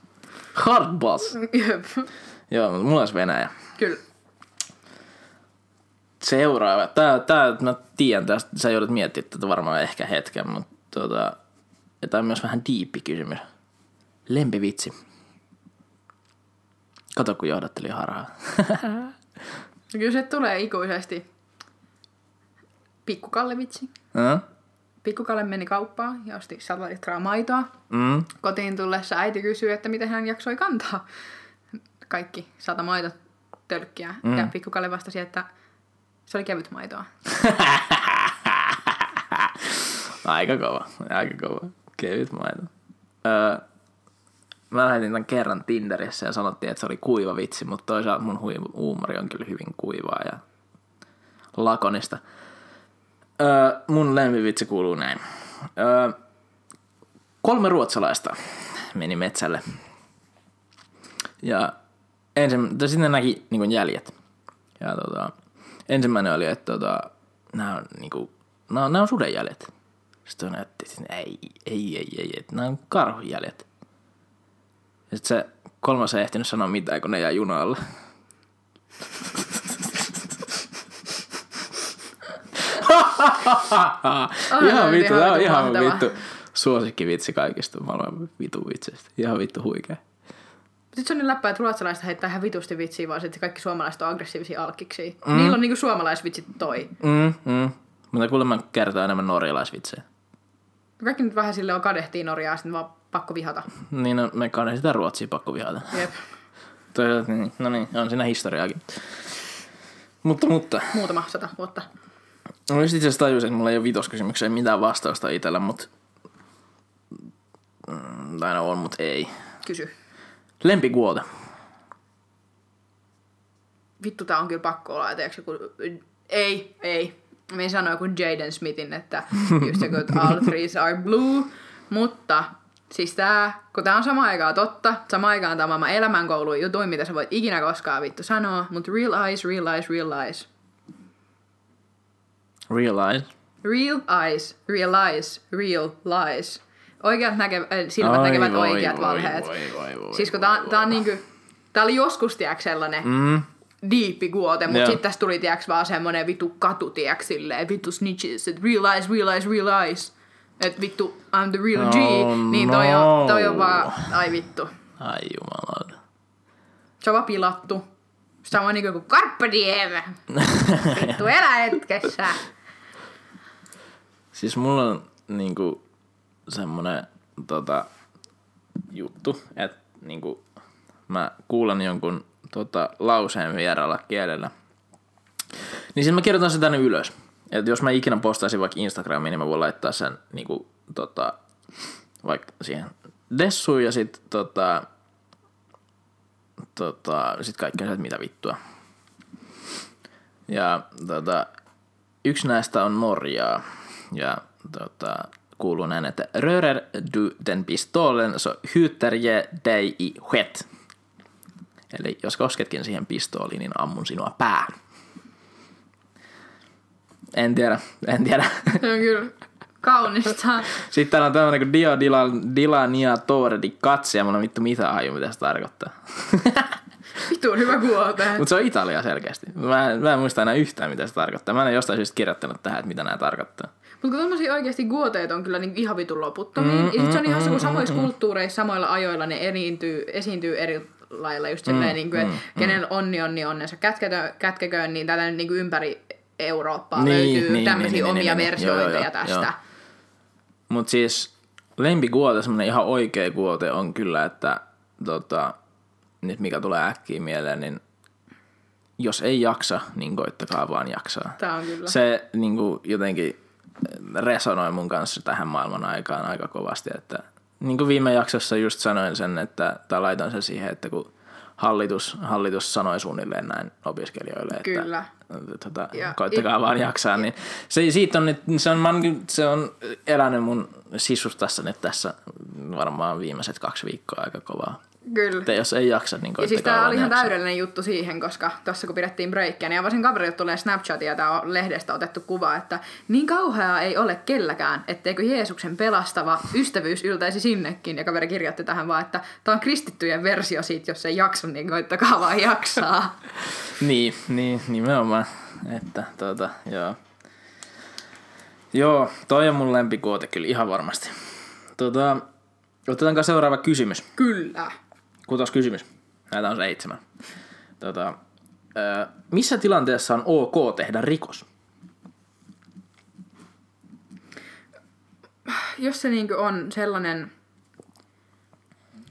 C: Hardbass.
B: Jep.
C: Joo, mutta mulla olisi Venäjä.
B: Kyllä.
C: Seuraava. Tää, tää, mä tiedän tästä, sä joudut miettimään tätä varmaan ehkä hetken, mutta tota, tää on myös vähän diippi kysymys. Lempivitsi. Kato, kun johdatteli harhaa.
B: Kyllä se tulee ikuisesti. Pikkukallevitsi.
C: Mm?
B: Pikkukalle meni kauppaan ja osti 100 litraa maitoa.
C: Mm?
B: Kotiin tullessa äiti kysyi, että miten hän jaksoi kantaa kaikki sata maitotölkkiä. Mm. Ja pikkukalle vastasi, että se oli kevyt maitoa.
C: Aika kova, aika kova. Kevyt maito. Öö, mä lähetin tämän kerran Tinderissä ja sanottiin, että se oli kuiva vitsi, mutta toisaalta mun huumori on kyllä hyvin kuivaa ja lakonista. Öö, mun lempivitsi kuuluu näin. Öö, kolme ruotsalaista meni metsälle. Ja ensin, sitten näki niin jäljet. Ja tota, ensimmäinen oli, että tota, nämä on, niin kuin, nämä on, nämä on sudenjäljet. Sitten näytti, että ei, ei, ei, ei, että nämä on karhunjäljet. Ja sitten se kolmas ei ehtinyt sanoa mitään, kun ne jäi junalle. ihan
B: oli
C: vittu,
B: ihan
C: tämä on ihan
B: mahtava.
C: vittu suosikkivitsi kaikista maailman vitun vitseistä. Ihan vittu huikea.
B: Sitten se on niin läppä, että ruotsalaiset heittää ihan vitusti vitsiä, vaan sitten kaikki suomalaiset on aggressiivisia alkkiksi. Mm. Niillä on niinku suomalaisvitsit toi.
C: Mm, mm. Mutta kuulemma kertoo enemmän norjalaisvitsejä.
B: Kaikki nyt vähän sille on kadehtii Norjaa, sitten vaan pakko vihata.
C: Niin, no, me kai sitä Ruotsia pakko vihata.
B: Jep.
C: Toisaalta, niin, no niin, on siinä historiaakin. Mutta, mutta.
B: Muutama sata vuotta.
C: No just itse asiassa tajusin, että mulla ei ole vitoskysymykseen mitään vastausta itsellä, mutta... Mm, Tai no on, mutta ei.
B: Kysy.
C: Lempikuote.
B: Vittu, tää on kyllä pakko olla, tiedätkö, kun... Ei, ei. Me sanoi joku Jaden Smithin, että just joku, että all trees are blue. Mutta siis tää, kun tää on sama aikaa totta, sama aikaan tää on maailman elämänkoulun jutuin, mitä sä voit ikinä koskaan vittu sanoa, mutta real eyes, real eyes, real eyes.
C: Realize.
B: Real eyes, real eyes, real lies. Oikeat näke, äh, silmät
C: Ai
B: näkevät
C: voi,
B: oikeat
C: voi,
B: valheet.
C: voi, voi, voi,
B: siis kun tää, on- tää on niinku, tää oli joskus tiedätkö sellainen,
C: Mm.
B: diippi guote, mutta
C: Joo.
B: sitten tässä tuli tiiäks vaan semmonen vittu katu, tiiäks silleen, vittu snitches, realize, realize, realize. Että vittu, I'm the real G,
C: Oh
B: niin toi on, toi on
C: no.
B: vaan, ai vittu.
C: Ai jumala.
B: Se on vaan pilattu. Sama niinku kuin Carpe Diem. Vittu, elä hetkessä.
C: Siis mulla on niinku semmonen tota, juttu, että niinku, mä kuulen jonkun tota, lauseen vieraalla kielellä. Niin sitten mä kirjoitan sen tänne ylös. Et jos mä ikinä postaisin vaikka Instagramiin, niin mä voin laittaa sen niinku, tota, vaikka siihen dessuun ja sit tota, tota, sit kaikki on se, että mitä vittua. Ja tota, yksi näistä on Norjaa. Ja tota, kuuluu näin, että Rörer du den pistolen så hyter je dig i sket. Eli jos kosketkin siihen pistooliin, niin ammun sinua päähän. En tiedä, en tiedä.
B: Se on kyllä kaunista.
C: Sitten täällä on tämmönen kuin Dio Dila, Dila Nia Tore di ja mulla on vittu mitään haju, mitä se tarkoittaa.
B: Vittu on hyvä guote.
C: Mutta se on Italia selkeästi. Mä, en- mä en muista enää yhtään, mitä se tarkoittaa. Mä en ole jostain syystä kirjoittanut tähän, että mitä nämä tarkoittaa.
B: Mutta kun tommosia oikeasti guoteet on kyllä niinku ihan vitun loputtomiin. Mm, ja sit se on ihan se, kun samoissa kulttuureissa, samoilla ajoilla ne esiintyy, esiintyy eri lailla just silleen, mm, niinku, että mm, kenellä onni onni onnensa kätketö, kätkeköön, niin tätä nyt niinku ympäri Eurooppaa
C: Niin,
B: löytyy
C: niin,
B: tämmöisiä
C: niin, niin,
B: omia
C: niin, niin.
B: versioita
C: Joo, joo,
B: tästä.
C: Mutta siis lempikuote, semmonen ihan oikea kuote on kyllä, että tota, nyt mikä tulee äkkiä mieleen, niin jos ei jaksa, niin koittakaa vaan jaksaa.
B: Tää on kyllä.
C: Se niin kuin, jotenkin resonoi mun kanssa tähän maailman aikaan aika kovasti, että niin kuin viime jaksossa just sanoin sen, että, tai laitan sen siihen, että kun hallitus, hallitus sanoi suunnilleen näin opiskelijoille, että
B: Kyllä.
C: Tota,
B: Ja-
C: koittakaa vaan jaksaa, niin se, siitä on nyt, se on, kyllä- se on elänyt mun sisustassa nyt tässä varmaan viimeiset kaksi viikkoa aika kovaa.
B: Kyllä.
C: Että jos ei jaksa, niin
B: Ja siis
C: vaan
B: oli ihan
C: jaksaa.
B: täydellinen juttu siihen, koska tuossa kun pidettiin breikkiä, niin avasin kaverille tulee Snapchatia, tää on lehdestä otettu kuva, että niin kauheaa ei ole kelläkään, etteikö Jeesuksen pelastava ystävyys yltäisi sinnekin. Ja kaveri kirjoitti tähän vaan, että tää on kristittyjen versio siitä, jos ei jaksa, niin koittakaa vaan jaksaa.
C: Niin, niin, nimenomaan. Että tota, joo. Joo, toi on mun lempikuote kyllä ihan varmasti. Tota, otetaanko seuraava kysymys?
B: Kyllä.
C: Kutos kysymys. Näitä on seitsemän. Tota, missä tilanteessa on ok tehdä rikos?
B: Jos se niinku on sellainen,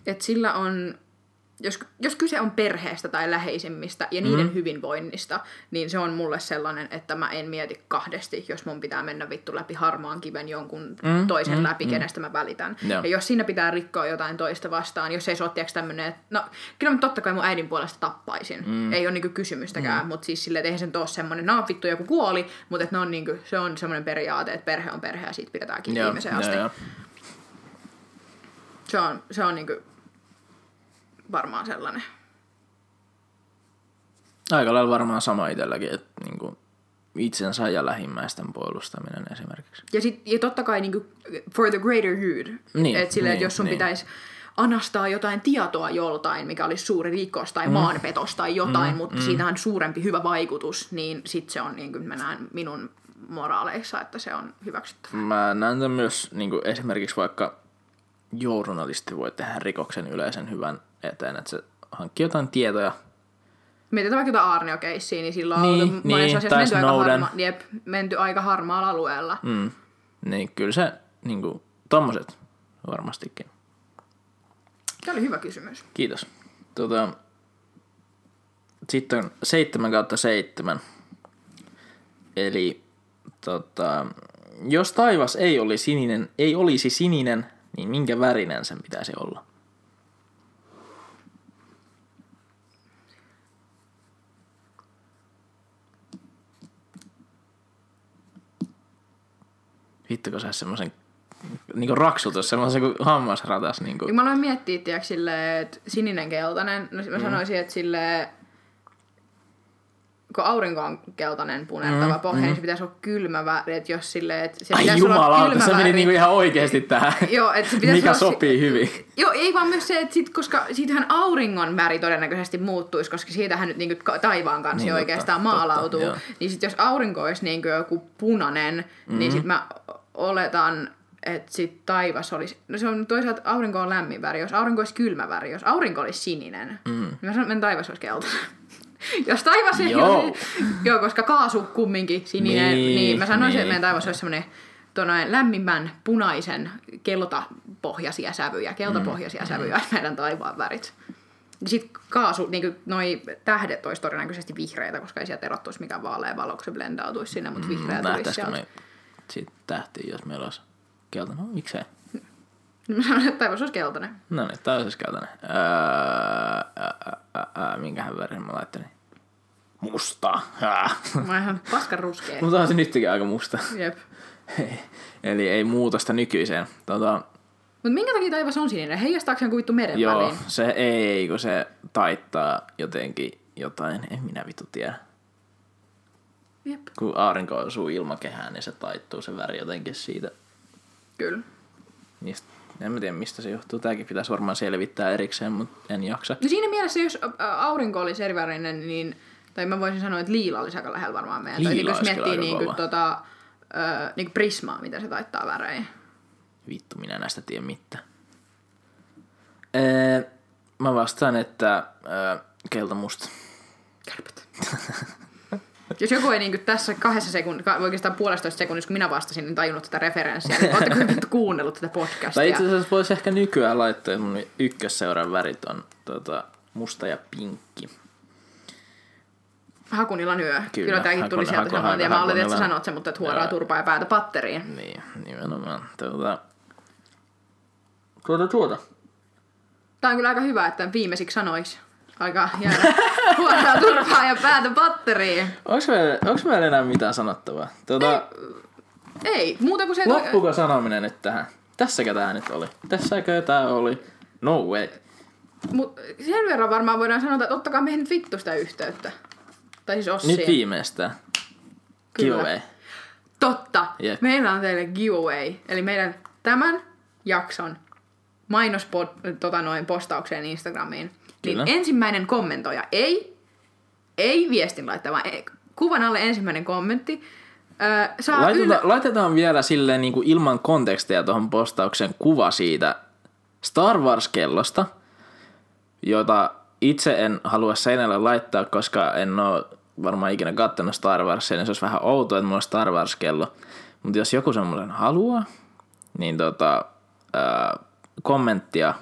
B: että sillä on jos, jos kyse on perheestä tai läheisimmistä ja niiden mm. hyvinvoinnista, niin se on mulle sellainen, että mä en mieti kahdesti, jos mun pitää mennä vittu läpi harmaan kiven jonkun mm. toisen mm. läpi, mm. kenestä mä välitän.
C: Joo.
B: Ja jos siinä pitää rikkoa jotain toista vastaan, jos ei se ole tämmönen, että no kyllä mä totta kai mun äidin puolesta tappaisin. Mm. Ei ole niinku kysymystäkään, mm. mutta siis silleen, että eihän se nyt ole semmonen, no vittu joku kuoli, mutta että ne on niinku, se on semmoinen periaate, että perhe on perhe ja siitä pidetään kiinni viimeiseen asti.
C: joo.
B: Se on, se on niinku varmaan sellainen.
C: Aika lailla varmaan sama itselläkin, että niinku itsensä ja lähimmäisten puolustaminen esimerkiksi.
B: Ja, sit, ja totta kai niinku for the greater good.
C: Niin,
B: että silleen,
C: niin,
B: että jos sun
C: niin.
B: pitäisi anastaa jotain tietoa joltain, mikä olisi suuri rikos tai mm. maanpetos tai jotain, mm, mutta mm. siitä on suurempi hyvä vaikutus, niin sit se on, niin kuin mä näen minun moraaleissa, että se on hyväksyttävää.
C: Mä näen tämän myös niin kuin esimerkiksi vaikka journalisti voi tehdä rikoksen yleisen hyvän eteen, että se hankkii jotain tietoja.
B: Mietitään vaikka jotain Arneo-keissiä, niin silloin
C: Niin,
B: on oltu monessa
C: niin,
B: asiassa
C: tai
B: menty aika, harma, jep, menty aika harmaalla alueella. Mm.
C: Mm. Niin kyllä se, niin kuin, tommoset varmastikin.
B: Tämä oli hyvä kysymys.
C: Kiitos. Tota, sitten on 7 kautta 7. Eli tota, jos taivas ei, oli sininen, ei olisi sininen, niin minkä värinen sen pitäisi olla? Vittu, se semmoisen niinku raksutus, semmoisen kuin hammasratas. Niinku.
B: Mä aloin miettiä, tiedätkö, silleen, että sininen keltainen, no mä sanoisin, että sille kun aurinko on keltainen punertava mm, pohja, mm. niin se pitäisi olla kylmä väri, että jos silleen, että se
C: Ai
B: pitäisi olla
C: jumalauta,
B: kylmä
C: se meni niinku ihan oikeesti tähän.
B: Joo, että se
C: Mikä
B: olla si-
C: sopii hyvin.
B: Joo, ei vaan myös se, että sit, koska siitähän auringon väri todennäköisesti muuttuisi, koska siitähän nyt niinku taivaan kanssa
C: Niin,
B: niin,
C: totta,
B: oikeastaan
C: totta,
B: maalautuu.
C: joo.
B: niin sit jos aurinko olisi niinku joku punainen, mm-hmm. niin sit mä oletan, että sit taivas olisi... No se on toisaalta aurinko on lämmin väri, jos aurinko olisi kylmä väri, jos aurinko olisi sininen, mm. niin mä sanon, että taivas olisi keltainen. jos taivas ei
C: Joo.
B: olisi... Joo, koska kaasu kumminkin sininen,
C: Niin,
B: niin, niin mä sanoisin,
C: niin.
B: että meidän taivas olisi semmoinen tuonne lämmimmän punaisen keltapohjaisia sävyjä, keltapohjaisia mm. sävyjä meidän taivaan värit. Sitten kaasu, niin noi tähdet olisi todennäköisesti vihreitä, koska ei sieltä erottuisi mikään vaalea valo, kun se blendautuisi sinne, mutta vihreä tulisi
C: Nähtäisikö
B: sieltä.
C: me sit tähtiä, jos meillä olisi keltainen? No miksei.
B: Mä sanoin, että taivas olisi keltainen.
C: No niin, tää olisi keltainen. Öö, ää, ää, ää, minkähän värin mä laittelin? Musta.
B: Mä ihan paskan ruskea.
C: Mutta on se nytkin aika musta.
B: Jep.
C: Eli ei muutosta nykyiseen. Tota,
B: Mutta minkä takia taivas on sininen? Heijastaako se kuittu meren
C: joo,
B: väliin?
C: se ei, kun se taittaa jotenkin jotain, en minä vittu tiedä.
B: Jep,
C: Kun aurinko osuu ilmakehään, niin se taittuu se väri jotenkin siitä.
B: kyllä.
C: Mistä, en mä tiedä, mistä se johtuu. Tääkin pitäisi varmaan selvittää erikseen, mutta en jaksa.
B: No siinä mielessä, jos aurinko olisi erivärinen, niin, tai mä voisin sanoa, että liila olisi aika lähellä varmaan meidän. Tai
C: Liila
B: niin, jos miettii niin kuin, tota, ö, niin kuin prismaa, miten se taittaa värejä.
C: Vittu, minä näistä tiedä mitään. Ee, mä vastaan, että ää, keltamusta.
B: Kärpät. Jos joku ei niin tässä kahdessa sekunnissa, oikeastaan puolestoista sekunnissa, kun minä vastasin, niin tajunnut tätä referenssiä, niin oletteko vittu kuunnellut tätä podcastia?
C: Tai itse asiassa voisi ehkä nykyään laittaa, että mun ykkösseuran värit on tota, musta ja pinkki.
B: Hakunilan yö. Kyllä,
C: Kyllä,
B: tämäkin tuli sieltä
C: Hakun-
B: saman tien. Mä oletin, että sä sanot sen, mutta että huoraa turpaa ja päätä patteriin.
C: Niin, nimenomaan. Tuota, tuota, tuota.
B: Tää on kyllä aika hyvä, että viimeisiksi sanois. Aika jäädä huoraa turpaa ja päätä patteriin.
C: Onks meillä, onks meillä enää mitään sanottavaa? Tuota,
B: Ei, muuta kuin se, että...
C: loppuuko sanominen nyt tähän? Tässäkö tää nyt oli? Tässäkö tää oli? No way.
B: Mut sen verran varmaan voidaan sanoa, että ottakaa meihin nyt vittu sitä yhteyttä. Tai siis Ossiin.
C: Nyt viimeistään.
B: Kyllä.
C: Giveaway.
B: Totta.
C: Jep.
B: Meillä on teille giveaway. Eli meidän tämän jakson mainospod, tota noin, postaukseen Instagramiin.
C: Kyllä.
B: Niin ensimmäinen kommentoija, ei, ei viestin laittaa, vaan ei, kuvan alle ensimmäinen kommentti. Öö, saa
C: Laiteta,
B: yl-
C: laitetaan vielä silleen niin kuin ilman kontekstia tuohon postauksen kuva siitä Star Wars-kellosta, jota itse en halua seinälle laittaa, koska en ole varmaan ikinä kattonut Star Warsia, niin se olisi vähän outoa, että mulla on Star Wars-kello. Mutta jos joku semmoisen haluaa, niin tota, ää, kommenttia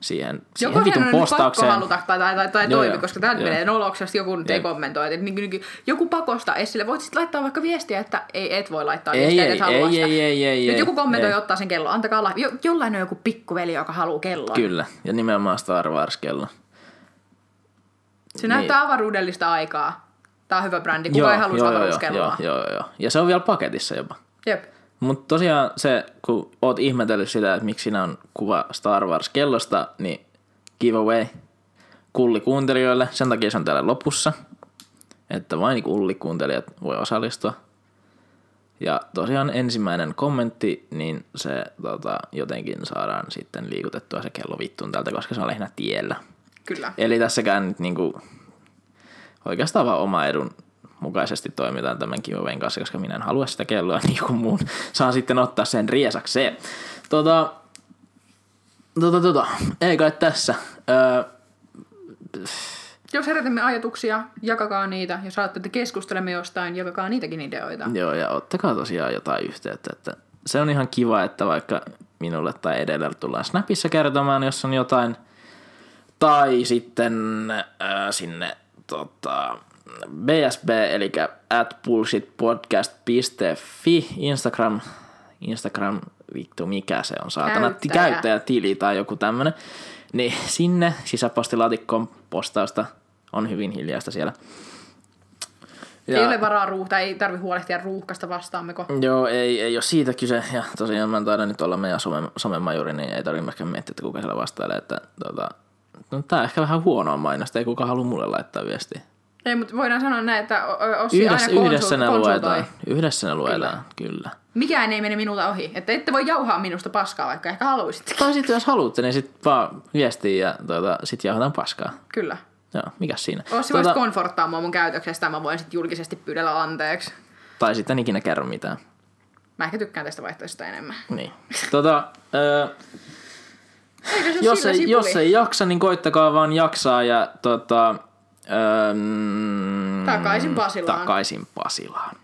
C: siihen, siihen
B: Joko
C: vitun
B: sen on nyt pakko
C: postaukseen.
B: haluta tai, tai, tai, tai
C: Joo,
B: toimi,
C: joo.
B: koska täältä menee noloksesta joku nyt ei kommentoi. Et, niin, niin, joku pakosta esille. Voit sitten laittaa vaikka viestiä, että ei, et voi laittaa
C: Ei,
B: viestiä,
C: ei,
B: että et halua
C: ei,
B: sitä.
C: ei, ei, ei,
B: Nyt joku kommentoi
C: ei.
B: ottaa sen kello. Antakaa lahja. Jo, jollain on joku pikkuveli, joka haluaa kelloa.
C: Kyllä, ja nimenomaan Star Wars-kello.
B: Se näyttää avaruudellista aikaa. Tää on hyvä brändi. Kuka
C: Joo,
B: ei halua
C: joo, joo,
B: avaruuskelloa?
C: Joo, joo, joo. Ja se on vielä paketissa jopa.
B: Jep.
C: Mutta tosiaan se, kun oot ihmetellyt sitä, että miksi siinä on kuva Star Wars-kellosta, niin giveaway kullikuuntelijoille. Sen takia se on täällä lopussa, että vain kullikuuntelijat voi osallistua. Ja tosiaan ensimmäinen kommentti, niin se tota, jotenkin saadaan sitten liikutettua se kello vittuun täältä, koska se on lähinnä tiellä.
B: Kyllä.
C: Eli tässäkään nyt niinku, oikeastaan vaan oma edun mukaisesti toimitaan tämän giveawayn kanssa, koska minä en halua sitä kelloa, niin joku muun saa sitten ottaa sen riesakseen. Tota, tota, tota, ei kai tässä. Öö,
B: Jos herätämme ajatuksia, jakakaa niitä. Jos saatte, että keskustelemme jostain, jakakaa niitäkin ideoita.
C: joo, ja ottakaa tosiaan jotain yhteyttä, että se on ihan kiva, että vaikka minulle tai edellä tullaan Snapissa kertomaan, jos on jotain, tai sitten äh, sinne tota, BSB, eli at bullshitpodcast.fi, Instagram, Instagram, vittu mikä se on, saatana,
B: Käyttäjä.
C: käyttäjätili tai joku tämmönen, niin sinne sisäpostilaatikkoon postausta on hyvin hiljaista siellä.
B: Ja... Ei ole varaa ruuhta, ei tarvi huolehtia ruuhkasta vastaammeko.
C: Joo, ei, ei ole siitä kyse. Ja tosiaan mä taidan nyt olla meidän some, somemajuri, niin ei tarvitse myöskään miettiä, että kuka siellä vastailee. Että, tota, no, tää on ehkä vähän huonoa mainosta, ei kuka halua mulle laittaa viestiä.
B: Ei, mutta voidaan sanoa näin, että Ossi
C: Yhdessä,
B: aina
C: yhdessä ne
B: konsultoi.
C: luetaan. Yhdessä ne luetaan, kyllä.
B: Mikään ei mene minulta ohi. Että ette voi jauhaa minusta paskaa, vaikka ehkä haluaisitte.
C: Tai sitten jos haluatte, niin sitten vaan viestii ja tuota, sitten jauhataan paskaa.
B: Kyllä.
C: Joo, mikä siinä?
B: Ossi voisi konforttaa mua mun käytöksestä, mä voin sitten julkisesti pyydellä anteeksi.
C: Tai sitten en ikinä kerro mitään.
B: Mä ehkä tykkään tästä vaihtoehdosta enemmän.
C: Niin. Tota, öö,
B: Eikö se ole
C: jos, ei,
B: sipuli?
C: jos ei jaksa, niin koittakaa vaan jaksaa ja tota, öö,
B: Takaisin Pasilaan.
C: Takaisin Pasilaan.